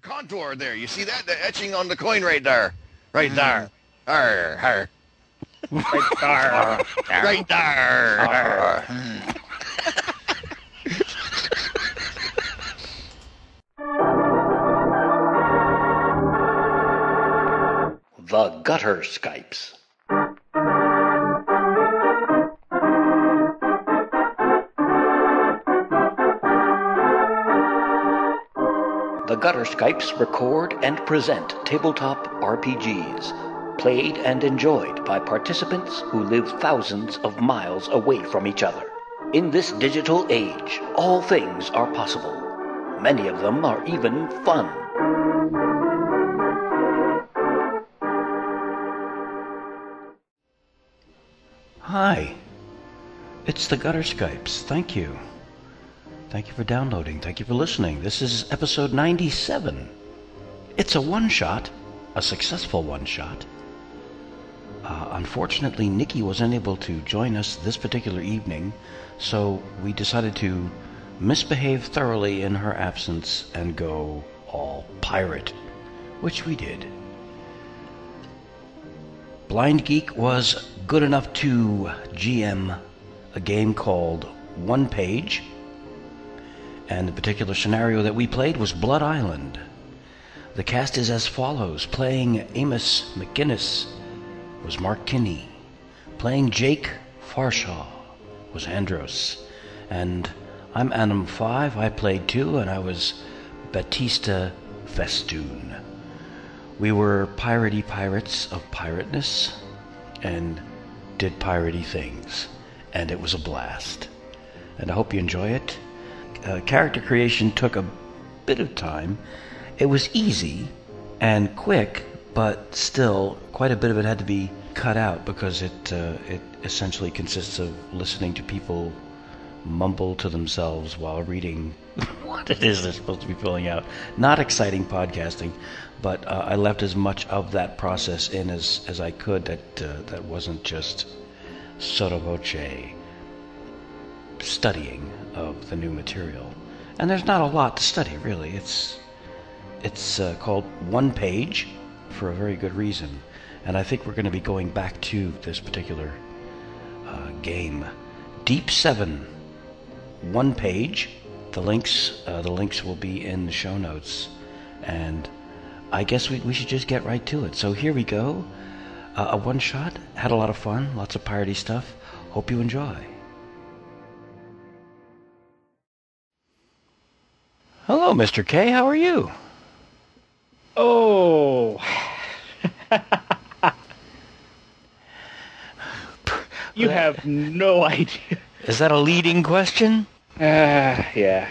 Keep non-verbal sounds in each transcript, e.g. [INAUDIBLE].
The contour there. You see that? The etching on the coin right there. Right mm. there. Arr, arr. Right there. [LAUGHS] Right there. Arr. The Gutter Skypes. The Gutter Skypes record and present tabletop RPGs, played and enjoyed by participants who live thousands of miles away from each other. In this digital age, all things are possible. Many of them are even fun. Hi, it's the Gutter Skypes. Thank you. Thank you for downloading. Thank you for listening. This is episode 97. It's a one shot, a successful one shot. Uh, unfortunately, Nikki was unable to join us this particular evening, so we decided to misbehave thoroughly in her absence and go all pirate, which we did. Blind Geek was good enough to GM a game called One Page, and the particular scenario that we played was Blood Island. The cast is as follows playing Amos McGuiness was Mark Kinney, playing Jake Farshaw was Andros, and I'm Anim 5, I played 2, and I was Batista Festoon. We were piratey pirates of pirateness and did piratey things, and it was a blast. And I hope you enjoy it. Uh, character creation took a bit of time. It was easy and quick, but still, quite a bit of it had to be cut out because it uh, it essentially consists of listening to people mumble to themselves while reading [LAUGHS] what it is they're supposed to be filling out. Not exciting podcasting, but uh, I left as much of that process in as, as I could that uh, that wasn't just sotto voce studying of the new material. And there's not a lot to study, really. It's it's uh, called One Page for a very good reason, and I think we're going to be going back to this particular uh, game, Deep Seven. One Page. The links uh, the links will be in the show notes, and I guess we, we should just get right to it. So here we go. Uh, a one shot. Had a lot of fun. Lots of piratey stuff. Hope you enjoy. Hello, Mr. K. How are you? Oh. [LAUGHS] you have no idea. Is that a leading question? Uh, yeah.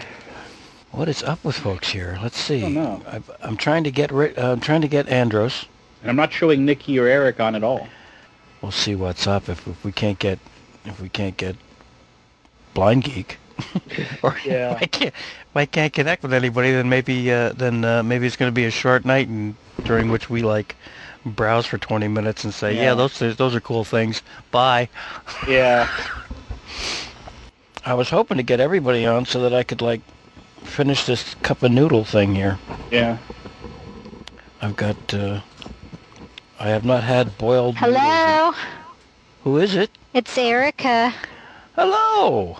What is up with folks here? Let's see. don't know. I, I'm trying to get ri- uh, I'm trying to get Andros. And I'm not showing Nikki or Eric on at all. We'll see what's up if, if we can't get if we can't get Blind Geek. [LAUGHS] or Yeah. [LAUGHS] if I can't if I can't connect with anybody, then maybe uh, then uh, maybe it's going to be a short night, and during which we like browse for 20 minutes and say, yeah, Yeah. those those are cool things. Bye. Yeah. [LAUGHS] I was hoping to get everybody on so that I could like finish this cup of noodle thing here. Yeah. I've got. Uh, I have not had boiled. noodles. Hello, Who is it? it's Erica. Hello.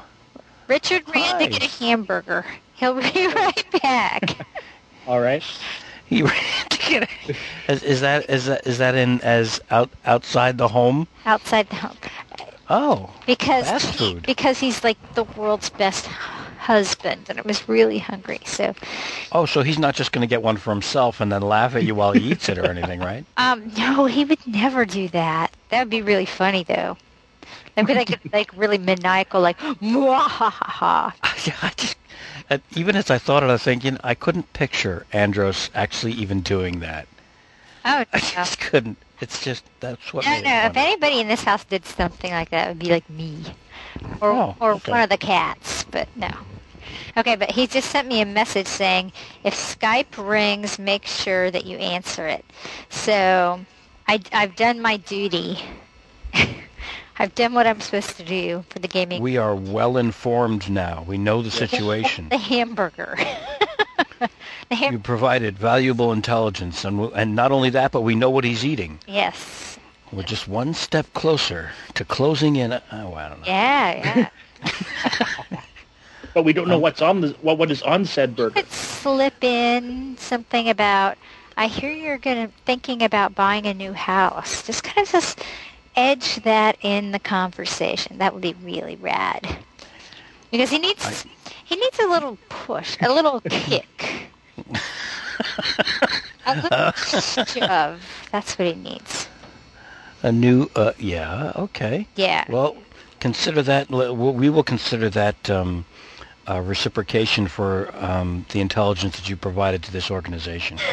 Richard ran Hi. to get a hamburger. He'll be [LAUGHS] right back. [LAUGHS] All right. He ran to get. A, is, is that is that is that in as out outside the home? outside the home Oh, because Fast food. because he's like the world's best husband, and I was really hungry. So, oh, so he's not just going to get one for himself and then laugh at you while he eats it or anything, right? [LAUGHS] um, no, he would never do that. That would be really funny, though. That'd be like [LAUGHS] like really maniacal, like mwahaha. [LAUGHS] yeah, I just. uh, Even as I thought it, I was thinking I couldn't picture Andros actually even doing that. Oh [LAUGHS] I just couldn't. It's just that's what. No, no. If funny. anybody in this house did something like that, it would be like me, or Oh, or okay. one of the cats. But no. Okay, but he just sent me a message saying if Skype rings, make sure that you answer it. So I, I've done my duty. I've done what I'm supposed to do for the gaming. We are well informed now. We know the [LAUGHS] situation. The hamburger. [LAUGHS] Here- You provided valuable intelligence, and, w- and not only that, but we know what he's eating. yes. We're just one step closer to closing in. Uh, oh, I don't know. Yeah, yeah. [LAUGHS] But we don't know um, what's on the what what is on said burger. Could slip in something about. I hear you're gonna thinking about buying a new house. Just kind of just edge that in the conversation. That would be really rad. Because he needs he needs a little push, a little [LAUGHS] kick, a little [LAUGHS] shove. That's what he needs. A new, uh, yeah, okay. Yeah. Well, consider that. We will consider that um, uh, reciprocation for um, the intelligence that you provided to this organization. [LAUGHS]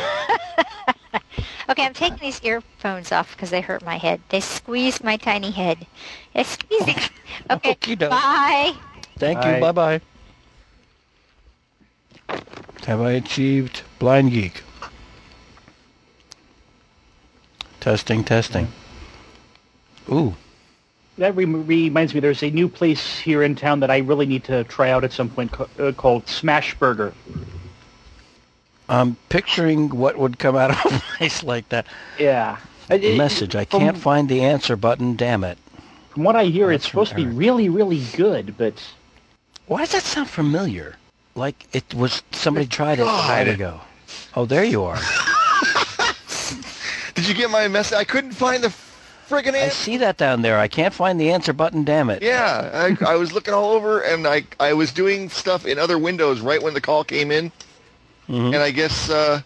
Okay, I'm taking these earphones off because they hurt my head. They squeeze my tiny head. They squeeze it. [LAUGHS] Okay. Okey-doke. Bye. Thank Bye. you. Bye bye. Have I achieved blind geek? Testing, testing. Ooh, That re- reminds me, there's a new place here in town that I really need to try out at some point co- uh, called Smash Burger. I'm picturing what would come out of a [LAUGHS] place like that. Yeah. It- it- Message. I can't find the answer button. Damn it. From what I hear, Oh, it's that's from supposed to be really, really good, but Why does that sound familiar? Like it was somebody tried it a God. while ago. Oh, there you are. [LAUGHS] Did you get my message? I couldn't find the friggin' answer. I see that down there. I can't find the answer button. Damn it. Yeah, I, I was looking all over, and I I was doing stuff in other windows right when the call came in, Mhm. and I guess uh,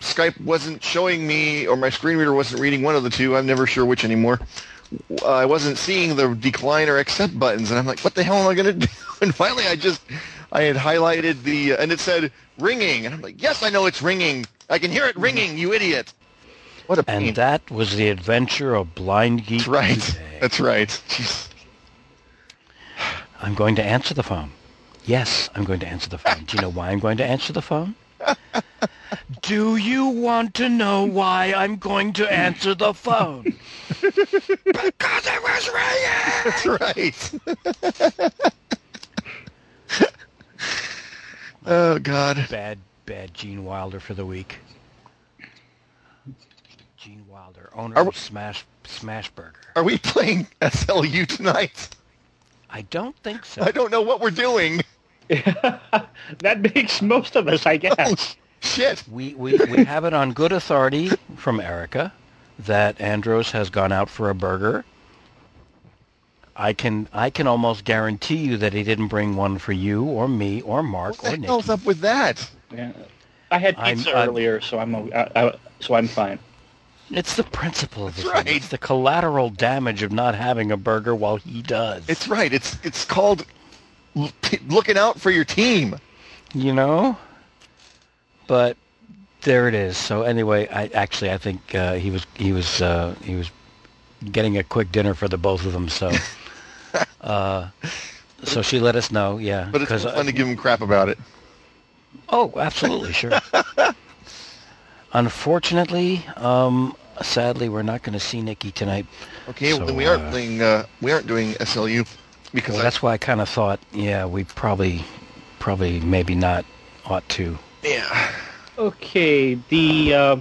Skype wasn't showing me, or my screen reader wasn't reading one of the two. I'm never sure which anymore. Uh, I wasn't seeing the decline or accept buttons, and I'm like, what the hell am I gonna [LAUGHS] do? And finally, I just I had highlighted the, and it said ringing, and I'm like, yes, I know it's ringing. I can hear it ringing, you idiot. What a pain. And that was the adventure of Blind Geek. That's right. today. That's right. Jeez. I'm going to answer the phone. Yes, I'm going to answer the phone. Do you know why I'm going to answer the phone? [LAUGHS] Do you want to know why I'm going to answer the phone? [LAUGHS] because it was ringing! That's right. [LAUGHS] oh God. Bad, bad Gene Wilder for the week. Gene Wilder, owner we- of Smash Smash Burger. Are we playing SLU tonight? I don't think so. I don't know what we're doing. [LAUGHS] that makes most of us, I Oh, guess. shit. We, we, we have it on good authority from Erica that Andros has gone out for a burger. I can I can almost guarantee you that he didn't bring one for you or me or Mark What or the hell's Nikki. up with that? Yeah. I had I'm- pizza I'm- earlier, so I'm o- I, I, so I'm fine. It's the principle of the That's thing. right. It's the collateral damage of not having a burger while he does. It's right. It's it's called l- t- [LAUGHS] looking out for your team. you know. But there it is. So anyway, I actually I think uh, he was he was uh, he was getting a quick dinner for the both of them. So. [LAUGHS] Uh, so she let us know, yeah. But it's uh, fun to give him crap about it. Oh, absolutely, sure. [LAUGHS] Unfortunately, um, sadly, we're not going to see Nikki tonight. Okay, well then we aren't uh, playing. Uh, we aren't doing SLU because Well, I- that's why I kind of thought, yeah, we probably, probably, maybe not ought to. yeah. Okay, the uh,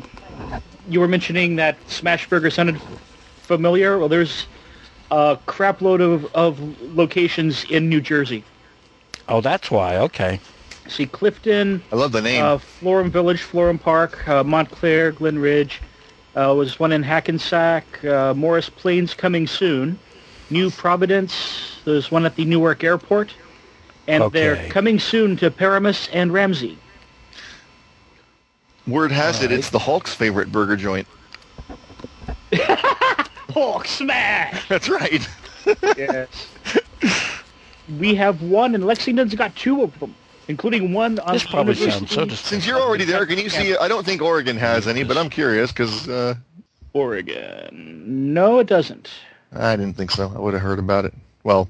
you were mentioning that Smashburger sounded familiar. Well, there's a crap load of, of locations in New Jersey. Oh, that's why. Okay. See Clifton, I love the name. uh, Florham Village, Florham Park, uh, Montclair, Glen Ridge. Uh, was one in Hackensack, uh, Morris Plains coming soon. New Providence. There's one at the Newark Airport, and they're coming soon to Paramus and Ramsey. Word has it, it's the Hulk's favorite burger joint. [LAUGHS] Hulk smash! That's right. yes. We have one, and Lexington's got two of them, including one on This probably sounds so distinct. Since you're already there, can you see? I don't think Oregon has any, but I'm curious because uh, Oregon. No, it doesn't. I didn't think so. I would have heard about it. Well,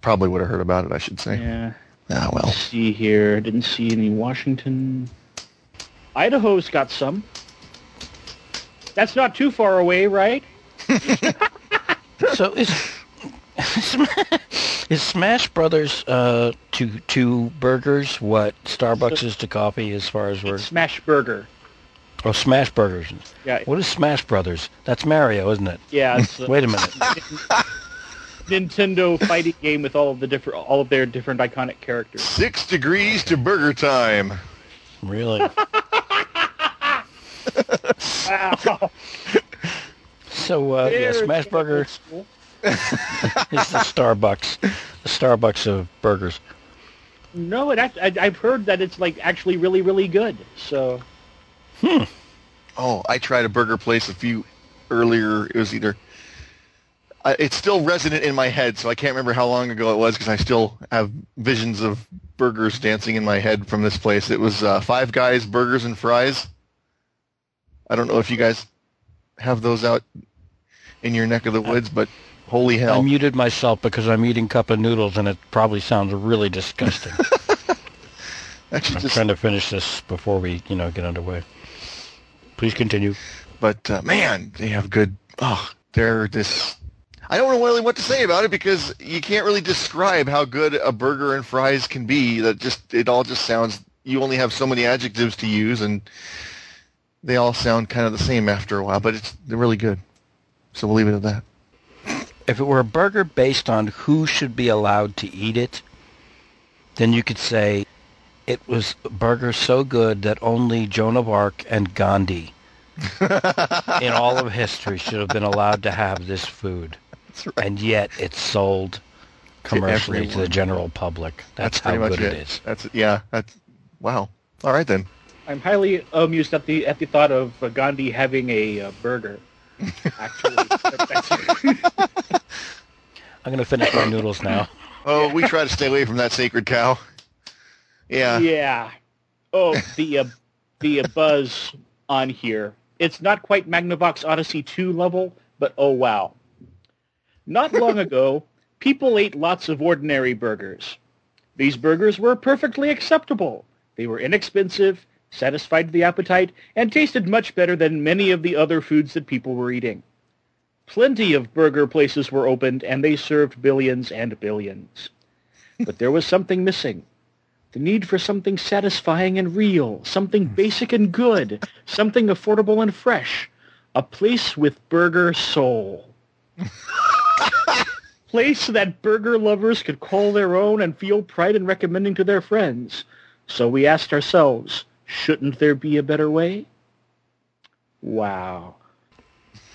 probably would have heard about it. I should say. Yeah. Ah, well. Let's see here. Didn't see any Washington. Idaho's got some. That's not too far away, right? [LAUGHS] So is [LAUGHS] Is Smash Brothers uh, to to burgers what Starbucks is to coffee as far as we're Smash Burger. oh Smash Burgers? Yeah, What is Smash Brothers? That's Mario, isn't it? yeah. It's [LAUGHS] a Wait a minute. Nintendo fighting game with all of the different, all of their different iconic characters. Six degrees to burger time. really? [LAUGHS] Wow. So uh, yeah, There, Smash it's Burger old [LAUGHS] school. is the Starbucks, the Starbucks of burgers. No, it act- I, I've heard that it's like actually really, really good. So Hmm. Oh, I tried a burger place a few earlier. It was either. I it's still resonant in my head, so I can't remember how long ago it was because I still have visions of burgers dancing in my head from this place. It was uh, Five Guys Burgers and Fries. I don't know if you guys have those out in your neck of the woods, but holy hell! I muted myself because I'm eating cup of noodles and it probably sounds really disgusting. [LAUGHS] I'm just trying to finish this before we, you know, get underway. Please continue. but uh, man, they have good. Oh, they're this. I don't know really what to say about it because you can't really describe how good a burger and fries can be. That just it all just sounds. You only have so many adjectives to use, and they all sound kind of the same after a while. But it's they're really good. So we'll leave it at that. If it were a burger based on who should be allowed to eat it, then you could say it was a burger so good that only Joan of Arc and Gandhi [LAUGHS] in all of history should have been allowed to have this food. That's right. And yet it's sold commercially to, the general public. That's, how pretty much good it is. That's yeah. That's wow. All right then. I'm highly amused at the at the thought of uh, Gandhi having a uh, burger. [LAUGHS] Actually, [LAUGHS] I'm going to finish my noodles now. Oh, we try to stay away from that sacred cow. Yeah. yeah. Oh, the uh, the uh, buzz on here. It's not quite Magnavox Odyssey 2 level, but oh wow. Not long ago, people ate lots of ordinary burgers. These burgers were perfectly acceptable. They were inexpensive, satisfied the appetite, and tasted much better than many of the other foods that people were eating. Plenty of burger places were opened, and they served billions and billions. But there was something missing. The need for something satisfying and real, something hmm. basic and good, something affordable and fresh. A place with burger soul. [LAUGHS] place that burger lovers could call their own and feel pride in recommending to their friends. So we asked ourselves, shouldn't there be a better way? Wow.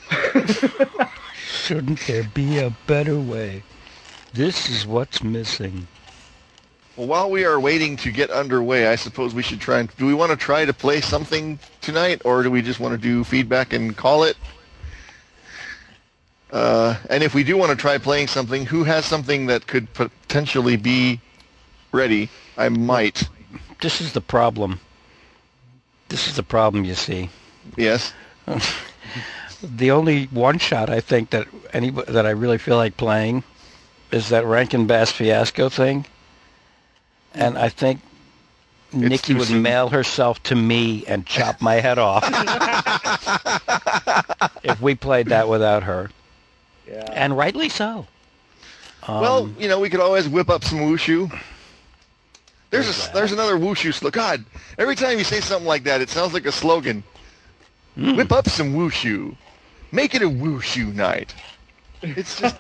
[LAUGHS] Shouldn't there be a better way? This is what's missing. Well, while we are waiting to get underway, I suppose we should try and. Do we want to try to play something tonight, or do we just want to do feedback and call it? Uh, and if we do want to try playing something, who has something that could potentially be ready? I might. This is the problem. This is the problem, you see. Yes. [LAUGHS] The only one shot I think that any that I really feel like playing is that Rankin Bass fiasco thing, and I think Nikki would soon. mail herself to me and chop my head off [LAUGHS] if we played that without her, Yeah. and rightly so. Um, well, you know, we could always whip up some wushu. There's There's a, that. there's another wushu slogan. God, every time you say something like that, it sounds like a slogan. Hmm. Whip up some wushu. Make it a wushu night. It's just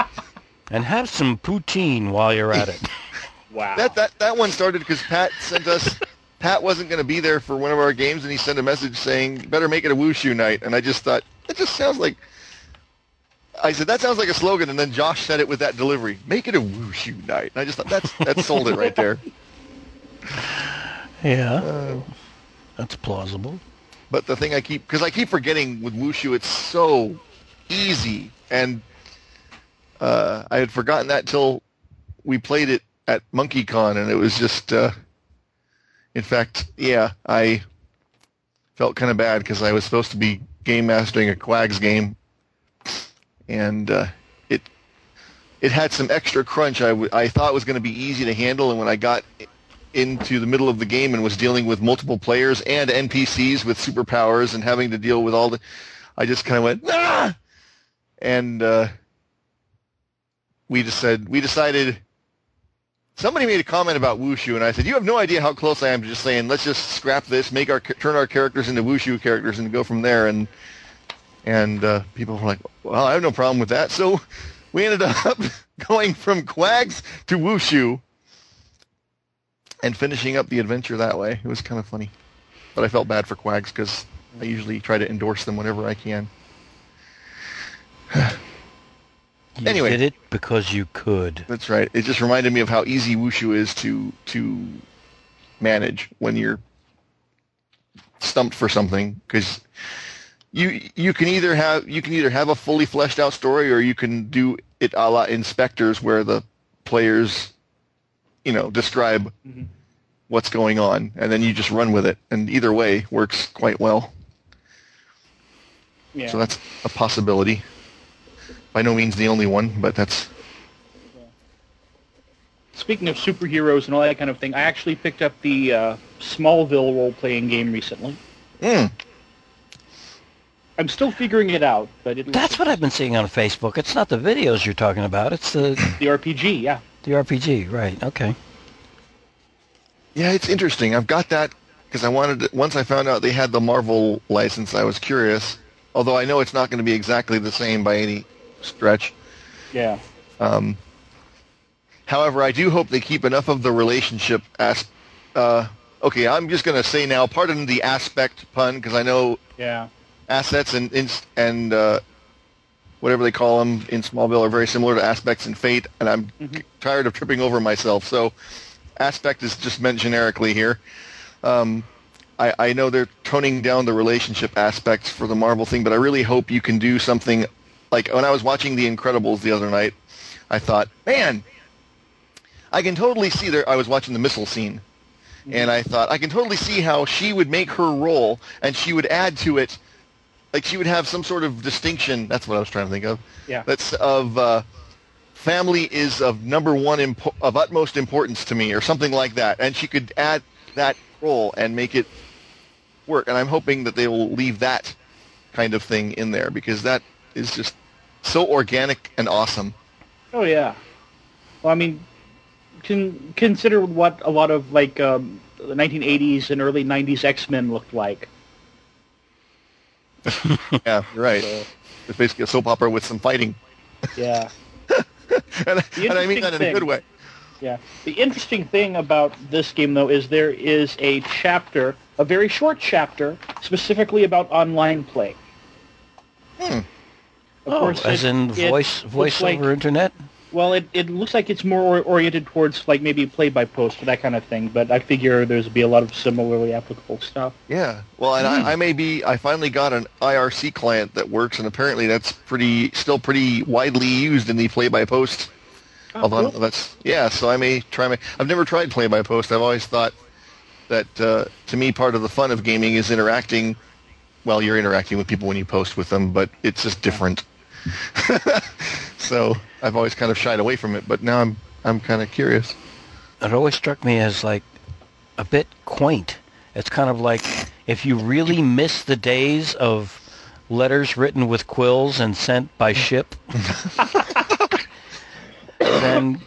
[LAUGHS] and have some poutine while you're at it. [LAUGHS] wow. that that that one started because Pat sent us. Pat wasn't going to be there for one of our games, and he sent a message saying, "Better make it a wushu night." And I just thought that just sounds like. I said that sounds like a slogan, and then Josh said it with that delivery. Make it a wushu night. And I just thought that's that sold it right there. [LAUGHS] yeah, Uh, that's plausible. But the thing I keep, because I keep forgetting with Wushu, it's so easy. And uh, I had forgotten that till we played it at MonkeyCon, and it was just, uh, in fact, yeah, I felt kind of bad because I was supposed to be game mastering a QAGS game, and uh, it it had some extra crunch. I, w- I thought was going to be easy to handle, and when I got into the middle of the game and was dealing with multiple players and NPCs with superpowers and having to deal with all the, I just kind of went ah, and uh, we just said we decided. Somebody made a comment about Wushu, and I said, "You have no idea how close I am to just saying, let's just scrap this, make our turn our characters into Wushu characters, and go from there." And and uh, people were like, "Well, I have no problem with that." So we ended up [LAUGHS] going from QAGS to Wushu and finishing up the adventure that way. It was kind of funny, but I felt bad for QAGS because I usually try to endorse them whenever I can. [SIGHS] You Anyway. did it because you could. That's right. It just reminded me of how easy Wushu is to to manage when you're stumped for something because you you can either have you can either have a fully fleshed out story or you can do it a la InSpectres where the players you know describe Mhm. what's going on and then you just run with it and either way works quite well Yeah. so that's a possibility by no means the only one but that's Speaking of superheroes and all that kind of thing, I actually picked up the uh, Smallville role-playing game recently. mm, I'm still figuring it out, but it That's what I've been seeing on Facebook. It's not the videos you're talking about. It's the the RPG. Yeah. the RPG, right? Okay. Yeah, it's interesting. I've got that because I wanted to, once I found out they had the Marvel license, I was curious. Although I know it's not going to be exactly the same by any stretch. Yeah. Um, however, I do hope they keep enough of the relationship as. Uh, okay, I'm just going to say now, pardon the aspect pun because I know Yeah. Assets and and, and uh, whatever they call them in Smallville are very similar to aspects in Fate, and I'm Mhm. tired of tripping over myself. So, aspect is just meant generically here. Um, I, I know they're toning down the relationship aspects for the Marvel thing, but I really hope you can do something like when I was watching The Incredibles the other night. I thought, man, I can totally see there. I was watching the missile scene, and I thought I can totally see how she would make her role, and she would add to it, like she would have some sort of distinction. That's what I was trying to think of. Yeah. That's of uh, family is of number one impo- of utmost importance to me, or something like that, and she could add that role and make it work. And I'm hoping that they will leave that kind of thing in there because that is just so organic and awesome. Oh yeah. Well, I mean, can consider what a lot of like um, the 1980s and early 90s X-Men looked like. [LAUGHS] Yeah, right. So, It's basically a soap opera with some fighting, yeah. [LAUGHS] and, and I mean that in a good way. Yeah. The interesting thing about this game, though, is there is a chapter, a very short chapter, specifically about online play. Hmm. Of oh, course, as it- in it voice looks voice like- over internet. Well, it, it looks like it's more oriented towards like maybe play by post or that kind of thing. But I figure there's be a lot of similarly applicable stuff. Yeah. Well, and I, I may be. I finally got an IRC client that works, and apparently that's pretty still pretty widely used in the play-by-post. Oh, Although cool. that's yeah. So I may try my. I've never tried play-by-post. I've always thought that uh, to me part of the fun of gaming is interacting. Well, you're interacting with people when you post with them, but it's just different. [LAUGHS] so I've always kind of shied away from it, but now I'm I'm kind of curious. It always struck me as like a bit quaint. It's kind of like if you really miss the days of letters written with quills and sent by ship, [LAUGHS] then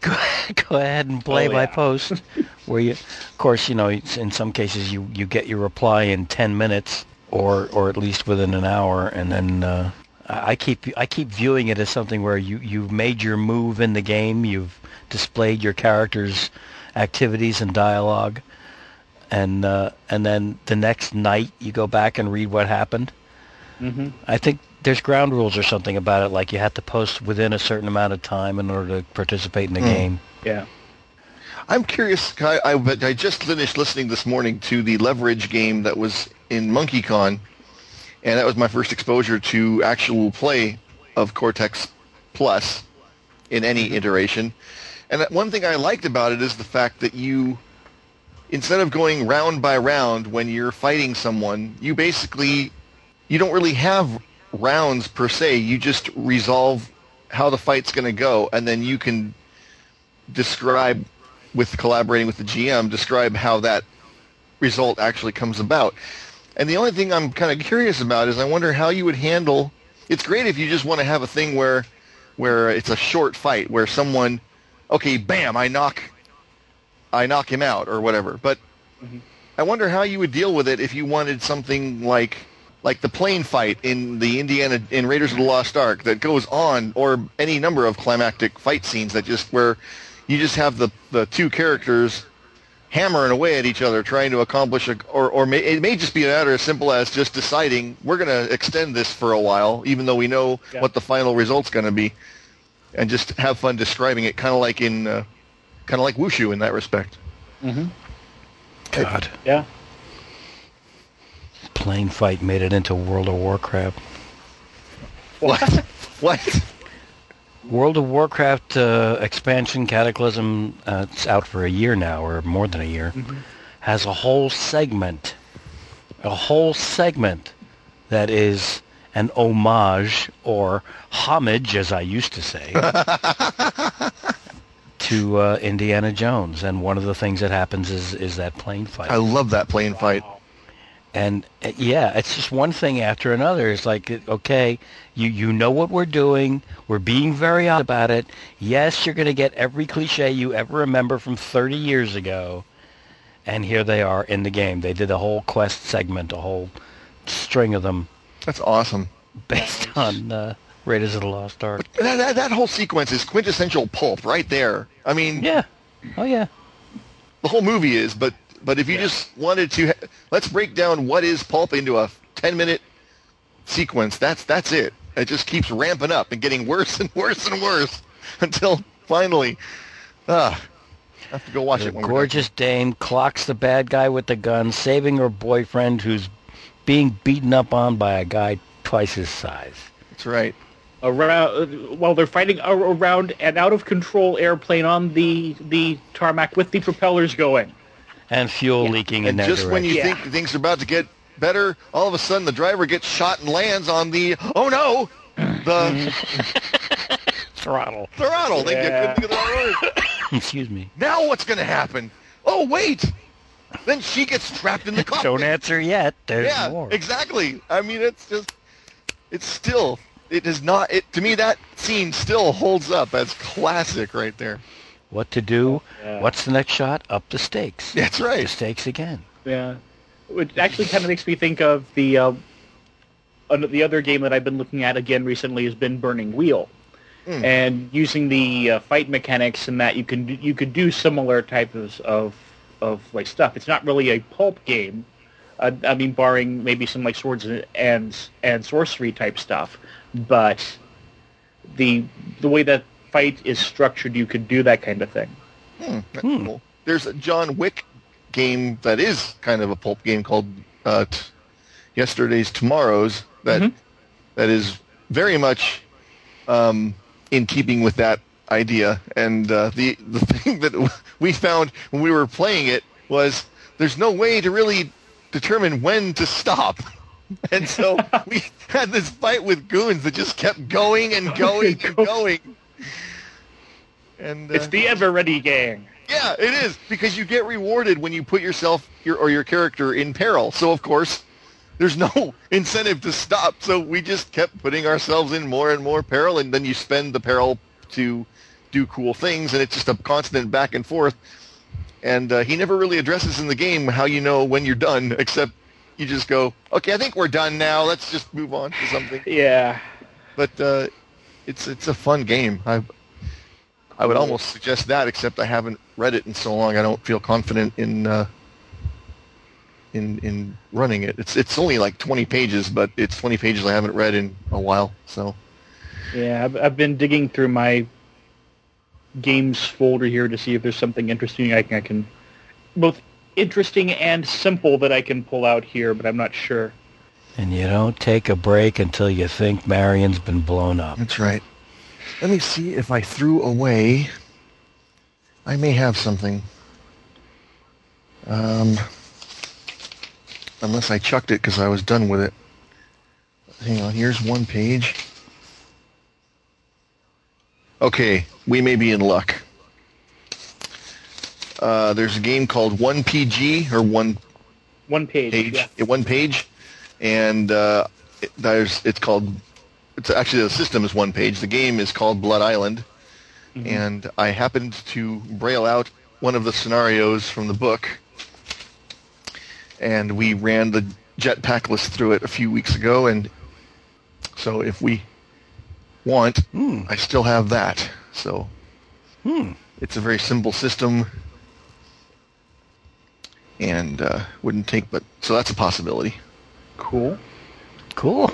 go, [LAUGHS] go ahead and play Oh, by yeah. post. Where you, of course, you know, in some cases you, you get your reply in ten minutes or or at least within an hour, and then uh, I I keep I keep viewing it as something where you you've made your move in the game, you've displayed your character's activities and dialogue, and uh, and then the next night you go back and read what happened. hmm I think there's ground rules or something about it, like you have to post within a certain amount of time in order to participate in the Hmm. game. Yeah. I'm curious. I, I, I just finished listening this morning to the Leverage game that was in MonkeyCon, and that was my first exposure to actual play of Cortex Plus in any mm-hmm. iteration. And one thing I liked about it is the fact that you, instead of going round by round when you're fighting someone, you basically you don't really have rounds per se. You just resolve how the fight's going to go, and then you can describe with collaborating with the GM, describe how that result actually comes about. And the only thing I'm kind of curious about is I wonder how you would handle. It's great if you just want to have a thing where where it's a short fight where someone, okay, bam, I knock, I knock him out or whatever. But I wonder how you would deal with it if you wanted something like like the plane fight in the Indiana in Raiders of the Lost Ark that goes on, or any number of climactic fight scenes that just where you just have the the two characters hammering away at each other trying to accomplish a or or may, it may just be a matter as simple as just deciding we're going to extend this for a while even though we know Yeah. what the final result's going to be and just have fun describing it kind of like in uh, kind of like wushu in that respect God, Yeah. plane fight made it into World of Warcraft. what [LAUGHS] what World of Warcraft uh, expansion Cataclysm, uh, it's out for a year now, or more than a year, has a whole segment, a whole segment that is an homage or homage, as I used to say, [LAUGHS] to uh, Indiana Jones. And one of the things that happens is is that plane fight. I love that plane fight And uh, yeah, it's just one thing after another. It's like, okay, you you know what we're doing. We're being very honest about it. Yes, you're going to get every cliche you ever remember from 30 years ago. And here they are in the game. They did a whole quest segment, a whole string of them that's awesome based on uh, Raiders of the Lost Ark. that, that, that whole sequence is quintessential pulp right there i mean Yeah. Oh yeah. the whole movie is, but but if you just wanted to, let's break down what is pulp into a ten minute sequence. That's that's it. It just keeps ramping up and getting worse and worse and worse [LAUGHS] until finally, ah, I have to go watch The it. When we're gorgeous dame clocks the bad guy with the gun, saving her boyfriend who's being beaten up on by a guy twice his size. That's right. Around while they're fighting around an out of control airplane on the the tarmac with the propellers going. And fuel Yeah. leaking in And that just when you Yeah. think things are about to get better, all of a sudden the driver gets shot and lands on the oh no, the [LAUGHS] throttle. throttle. They Yeah. couldn't think of the word. [LAUGHS] Excuse me. Now what's going to happen? Oh wait, then she gets trapped in the cockpit. Don't answer yet. There's yeah, more. exactly. I mean, it's just, it's still, it is not. It to me that scene still holds up as classic right there. What to do? Yeah. What's the next shot? Up the stakes. That's right. The right. stakes again. Yeah, which actually kind of makes me think of the uh, the other game that I've been looking at again recently has been Burning Wheel, Hmm. and using the uh, fight mechanics and that you can do, you could do similar types of of like stuff. It's not really a pulp game. Uh, I mean, barring maybe some like swords and and, and sorcery type stuff, but the the way that fight is structured, you could do that kind of thing. Hmm, that's Hmm. cool. There's a John Wick game that is kind of a pulp game called uh, t- Yesterday's Tomorrows that Mhm. that is very much um, in keeping with that idea. And uh, the the [LAUGHS] thing that we found when we were playing it was there's no way to really determine when to stop. [LAUGHS] And so [LAUGHS] we had this fight with goons that just kept going and going and going. And uh, It's the Ever Ready Gang. yeah, it is because you get rewarded when you put yourself your or your character in peril. So of course, there's no [LAUGHS] incentive to stop. So we just kept putting ourselves in more and more peril, and then you spend the peril to do cool things, and it's just a constant back and forth. And uh, he never really addresses in the game how you know when you're done, [LAUGHS] except you just go, "Okay, I think we're done now. Let's just move on to something." Yeah. But uh, it's it's a fun game. I I would almost suggest that, except I haven't read it in so long. I don't feel confident in uh, in in running it. It's it's only like 20 pages, but it's 20 pages I haven't read in a while. So Yeah, I've, I've been digging through my games folder here to see if there's something interesting I can, I can both interesting and simple that I can pull out here, but I'm not sure. And you don't take a break until you think Marion's been blown up. that's right. Let me see if I threw away. I may have something. Um, unless I chucked it because I was done with it. Hang on, here's one page. Okay, we may be in luck. Uh, there's a game called 1PG or One One page. Page, Yeah. One Page, and uh, it, there's it's called it's actually the system is one page. The game is called Blood Island, and I happened to braille out one of the scenarios from the book, and we ran the jetpack list through it a few weeks ago, and so if we want, Hmm. I still have that. So Hmm. it's a very simple system, and uh, wouldn't take but so that's a possibility. Cool. Cool.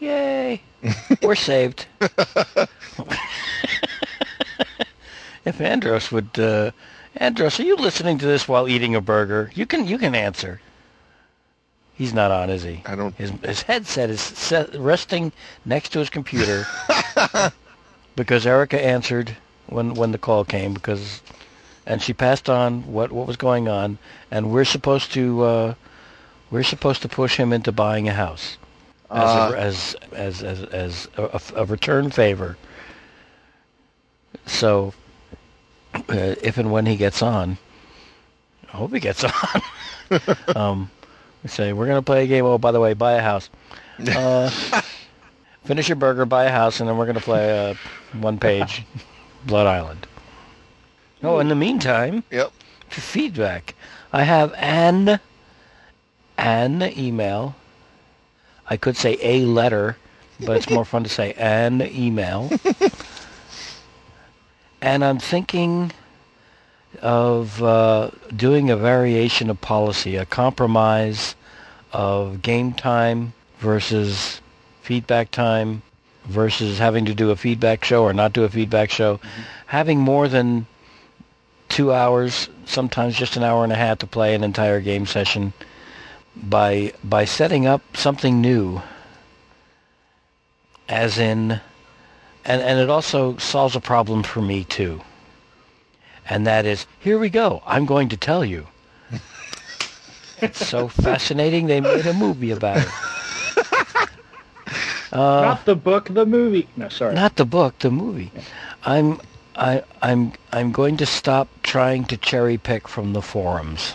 Yay. [LAUGHS] We're saved. [LAUGHS] if Andros would uh Andros, are you listening to this while eating a burger? You can you can answer. He's not on, is he? I don't. His his headset is set, resting next to his computer [LAUGHS] because Erica answered when when the call came because and she passed on what what was going on and we're supposed to uh, we're supposed to push him into buying a house as Uh, a, as as as as a, a return favor. So uh, if and when he gets on, I hope he gets [LAUGHS] on. um, we say we're gonna play a game. Oh, by the way, buy a house. [LAUGHS] Uh, finish your burger, buy a house, and then we're gonna play a one-page [LAUGHS] Blood Island. Oh, in the meantime, Yep. feedback. I have an an email. I could say a letter, but it's more fun to say an email. and I'm thinking of uh, doing a variation of policy, a compromise of game time versus feedback time versus having to do a feedback show or not do a feedback show. Having more than two hours, sometimes just an hour and a half to play an entire game session by by setting up something new as in and and it also solves a problem for me too and that is here we go i'm going to tell you it's so [LAUGHS] fascinating they made a movie about it uh, [LAUGHS] Not the book, the movie. No, sorry. not the book, the movie. I'm I I'm I'm going to stop trying to cherry pick from the forums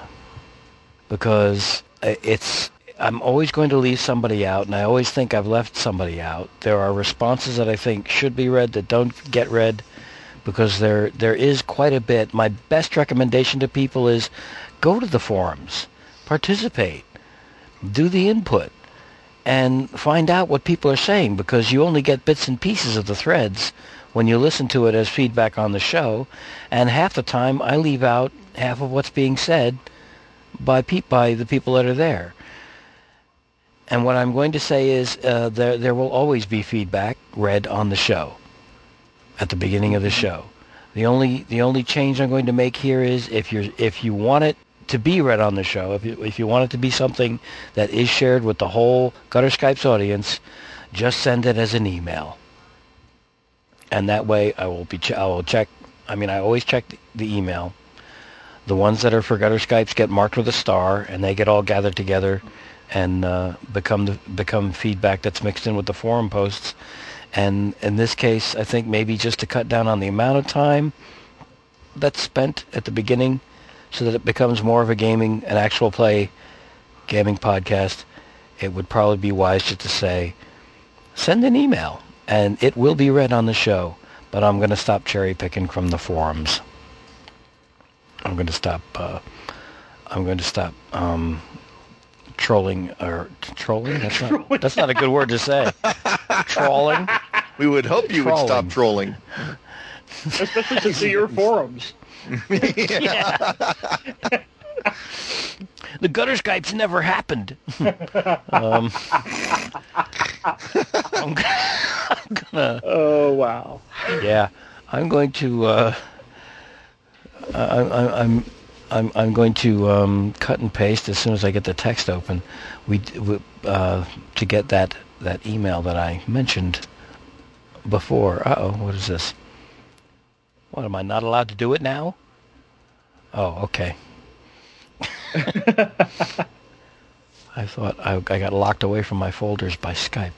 because it's I'm always going to leave somebody out and I always think I've left somebody out. There are responses that I think should be read that don't get read because there there is quite a bit. My best recommendation to people is go to the forums, participate, do the input and find out what people are saying because you only get bits and pieces of the threads when you listen to it as feedback on the show and half the time I leave out half of what's being said by pe- by the people that are there. And what I'm going to say is uh, there there will always be feedback read on the show at the beginning of the show. The only the only change I'm going to make here is if you're if you want it to be read on the show, if you if you want it to be something that is shared with the whole Gutter Skypes audience, just send it as an email. And that way I will be ch- I will check I mean I always check the, the email. The ones that are for Gutter Skypes get marked with a star and they get all gathered together and uh, become the, become feedback that's mixed in with the forum posts. And in this case, I think maybe just to cut down on the amount of time that's spent at the beginning so that it becomes more of a gaming, an actual play gaming podcast, it would probably be wise just to say, send an email and it will be read on the show, but I'm going to stop cherry picking from the forums. I'm going to stop, uh, I'm going to stop, um, trolling or trolling. That's not, that's not a good word to say. Trolling. We would hope you would stop Trolling. trolling. Especially to see your forums. [LAUGHS] The gutter Skypes never happened. um, [LAUGHS] I'm, gonna, I'm gonna, Oh, wow. yeah, I'm going to, uh, I, I'm, I'm, I'm going to um, cut and paste as soon as I get the text open. We, we uh, to get that that email that I mentioned before. Uh oh, what is this? What am I not allowed to do it now? Oh, okay. [LAUGHS] I thought I, I got locked away from my folders by Skype.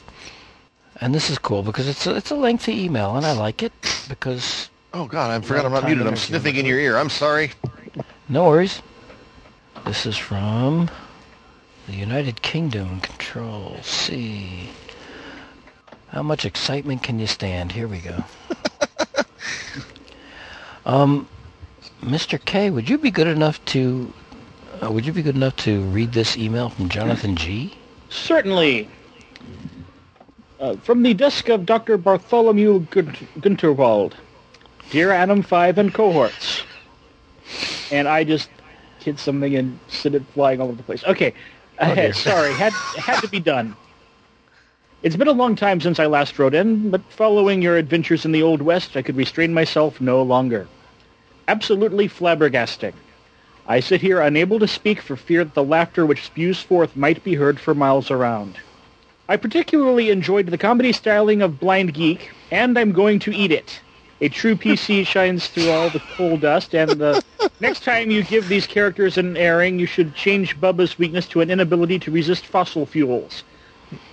And this is cool because it's a, it's a lengthy email and I like it because Oh God, I forgot I'm not muted. I'm sniffing in your ear. I'm sorry. no worries. This is from The United Kingdom Control C. How much excitement can you stand? Here we go. [LAUGHS] um, Mr. K, would you be good enough to uh, would you be good enough to read this email from Jonathan G? Certainly. Uh, from the desk of Dr. Bartholomew Gun- Gunterwald. Dear Anim 5 and cohorts. And I just hit something and sent it flying all over the place. Okay. [LAUGHS] Uh, sorry, had had to be done. It's been a long time since I last wrote in, but following your adventures in the Old West, I could restrain myself no longer. Absolutely flabbergasting. I sit here unable to speak for fear that the laughter which spews forth might be heard for miles around. I particularly enjoyed the comedy styling of Blind Geek, and I'm going to eat it. A true PC [LAUGHS] shines through all the coal dust, and the [LAUGHS] next time you give these characters an airing, you should change Bubba's weakness to an inability to resist fossil fuels.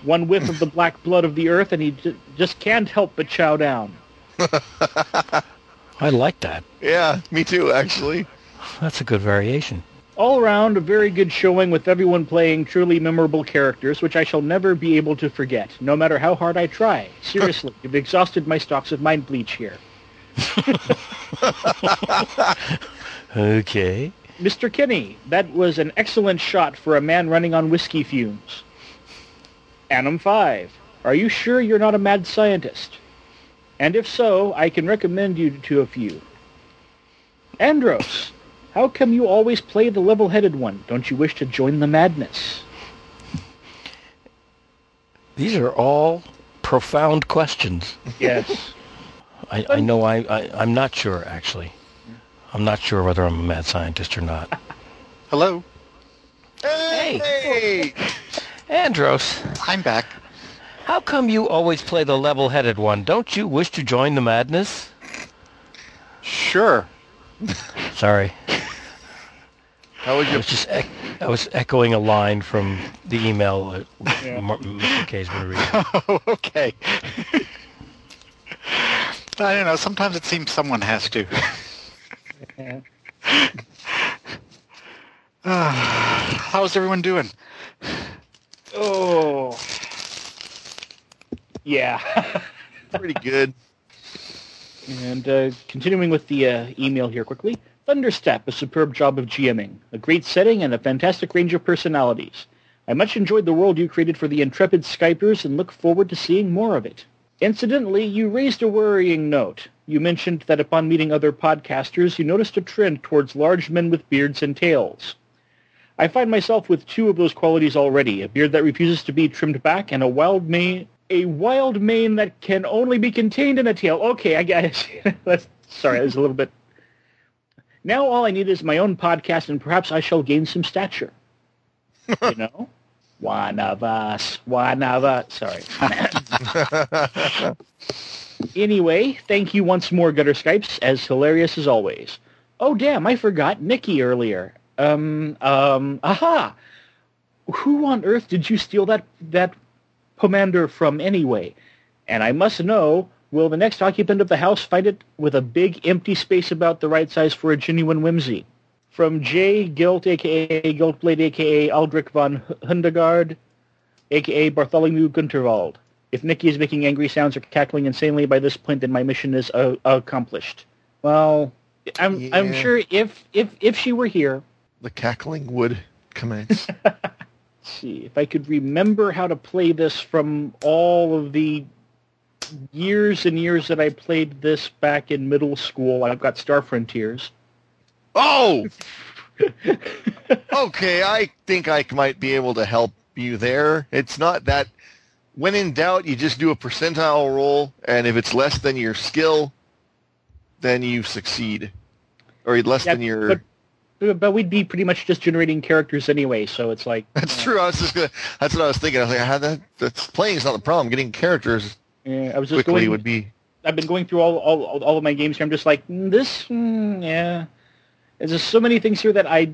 One whiff of the [LAUGHS] black blood of the earth, and he j- just can't help but chow down. I like that. Yeah, me too, actually. That's a good variation. All around, a very good showing with everyone playing truly memorable characters, which I shall never be able to forget, no matter how hard I try. Seriously, you've exhausted my stocks of mind bleach here. [LAUGHS] Okay. Mr. Kinney, that was an excellent shot for a man running on whiskey fumes. Anim 5, are you sure you're not a mad scientist? And if so, I can recommend you to a few. Andros, how come you always play the level-headed one? Don't you wish to join the madness? These are all profound questions. Yes. I, I know I, I, I'm not sure, actually. I'm not sure whether I'm a mad scientist or not. Hello, Hey. Hey! Andros, I'm back. how come you always play the level-headed one? Don't you wish to join the madness? Sure. Sorry. How was I was just ec- I was echoing a line from the email that Yeah. Mar- Mr. K's been reading. [LAUGHS] Oh, okay. I don't know. Sometimes it seems someone has to. Yeah. [SIGHS] How's everyone doing? Oh. Yeah. [LAUGHS] Pretty good. And uh, continuing with the uh, email here quickly, Thunderstep, a superb job of GMing, a great setting and a fantastic range of personalities. I much enjoyed the world you created for the intrepid Skypers and look forward to seeing more of it. Incidentally, you raised a worrying note. You mentioned that upon meeting other podcasters, you noticed a trend towards large men with beards and tails. I find myself with two of those qualities already, a beard that refuses to be trimmed back and a wild mane a wild mane that can only be contained in a tail. Okay, I guess [LAUGHS] that's sorry, that was a little bit now all I need is my own podcast and perhaps I shall gain some stature. you know? One of us, one of us. Sorry. [LAUGHS] anyway, thank you once more, Gutter Skypes, as hilarious as always. Oh, damn, I forgot Nikki earlier. Um, um, aha! Who on earth did you steal that, that pomander from anyway? And I must know, will the next occupant of the house find it with a big empty space about the right size for a genuine whimsy? From J. Gilt, a.k.a. Giltblade, a.k.a. Aldrich von Hundegard, a.k.a. Bartholomew Gunterwald. If Nikki is making angry sounds or cackling insanely by this point, then my mission is uh, accomplished. Well, I'm I'm sure if if if she were here, The cackling would commence. [LAUGHS] let's see if I could remember how to play this from all of the years and years that I played this back in middle school. I've got Star Frontiers. Oh! [LAUGHS] okay, I think I might be able to help you there. It's not that. When in doubt, you just do a percentile roll, and if it's less than your skill, then you succeed, or less Yeah, than your. but, but we'd be pretty much just generating characters anyway, so it's like [LAUGHS] That's true. I was just gonna. That's what I was thinking. I was like, how that that's playing is not the problem. Getting characters yeah, I was just quickly going. would be. I've been going through all all all of my games here. I'm just like mm, this. Mm, yeah, there's just so many things here that I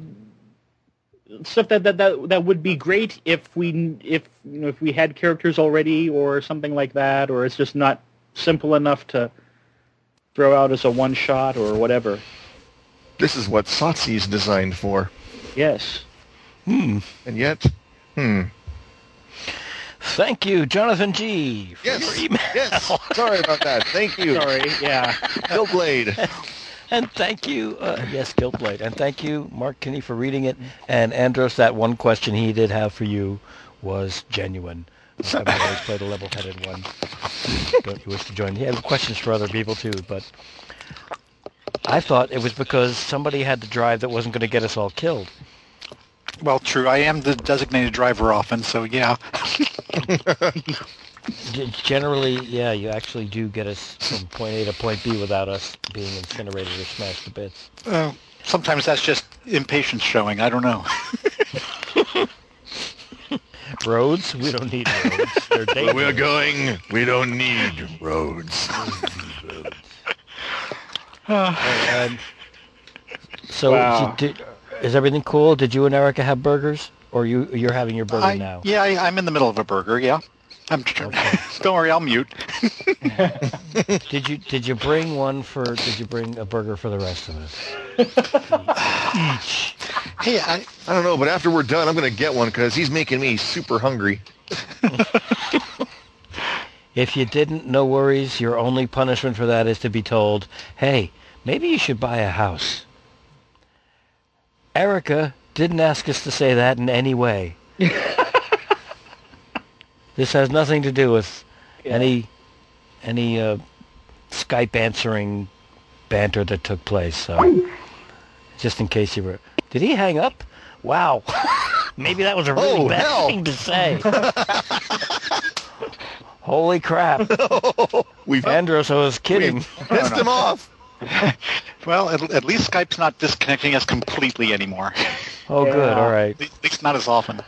stuff that, that that that would be great if we if you know if we had characters already or something like that, or it's just not simple enough to throw out as a one shot or whatever. This is what Satsi is designed for, Yes. Hmm. and yet Hmm. Thank you, Jonathan G. For Yes. your email. Yes. Sorry about that. Thank you. Sorry, yeah. Giltblade. [LAUGHS] [LAUGHS] And thank you, uh, [LAUGHS] yes, Giltblade. And thank you, Mark Kinney, for reading it. And Andros, that one question he did have for you was genuine. [LAUGHS] I've always played a level-headed one. Don't you wish to join? He had questions for other people too, but I thought it was because somebody had to drive that wasn't going to get us all killed. Well, true. I am the designated driver often, so yeah. G- generally, yeah, you actually do get us from point A to point B without us being incinerated or smashed to bits. Uh, sometimes that's just impatience showing. I don't know. [LAUGHS] Roads? We don't need roads. They're Where dangerous. we're going, we don't need roads. [LAUGHS] And [SIGHS] so, Wow. did, is everything cool? Did you and Erica have burgers, or you you're having your burger I, now? Yeah, I, I'm in the middle of a burger. Yeah. I'm. [LAUGHS] don't worry, I'll mute. [LAUGHS] Did you did you bring one for? Did you bring a burger for the rest of us? [LAUGHS] Hey, I, I don't know, but after we're done, I'm going to get one because he's making me super hungry. If you didn't, no worries. Your only punishment for that is to be told, "Hey, maybe you should buy a house." Erica didn't ask us to say that in any way. This has nothing to do with any any uh, Skype answering banter that took place. So, just in case you were, did he hang up? Wow, [LAUGHS] maybe that was a really Oh, bad hell. thing to say. Holy crap! [LAUGHS] We've Andros, I was kidding. [LAUGHS] pissed him off. well, at, at least Skype's not disconnecting us completely anymore. Oh, good. All right. At least not as often.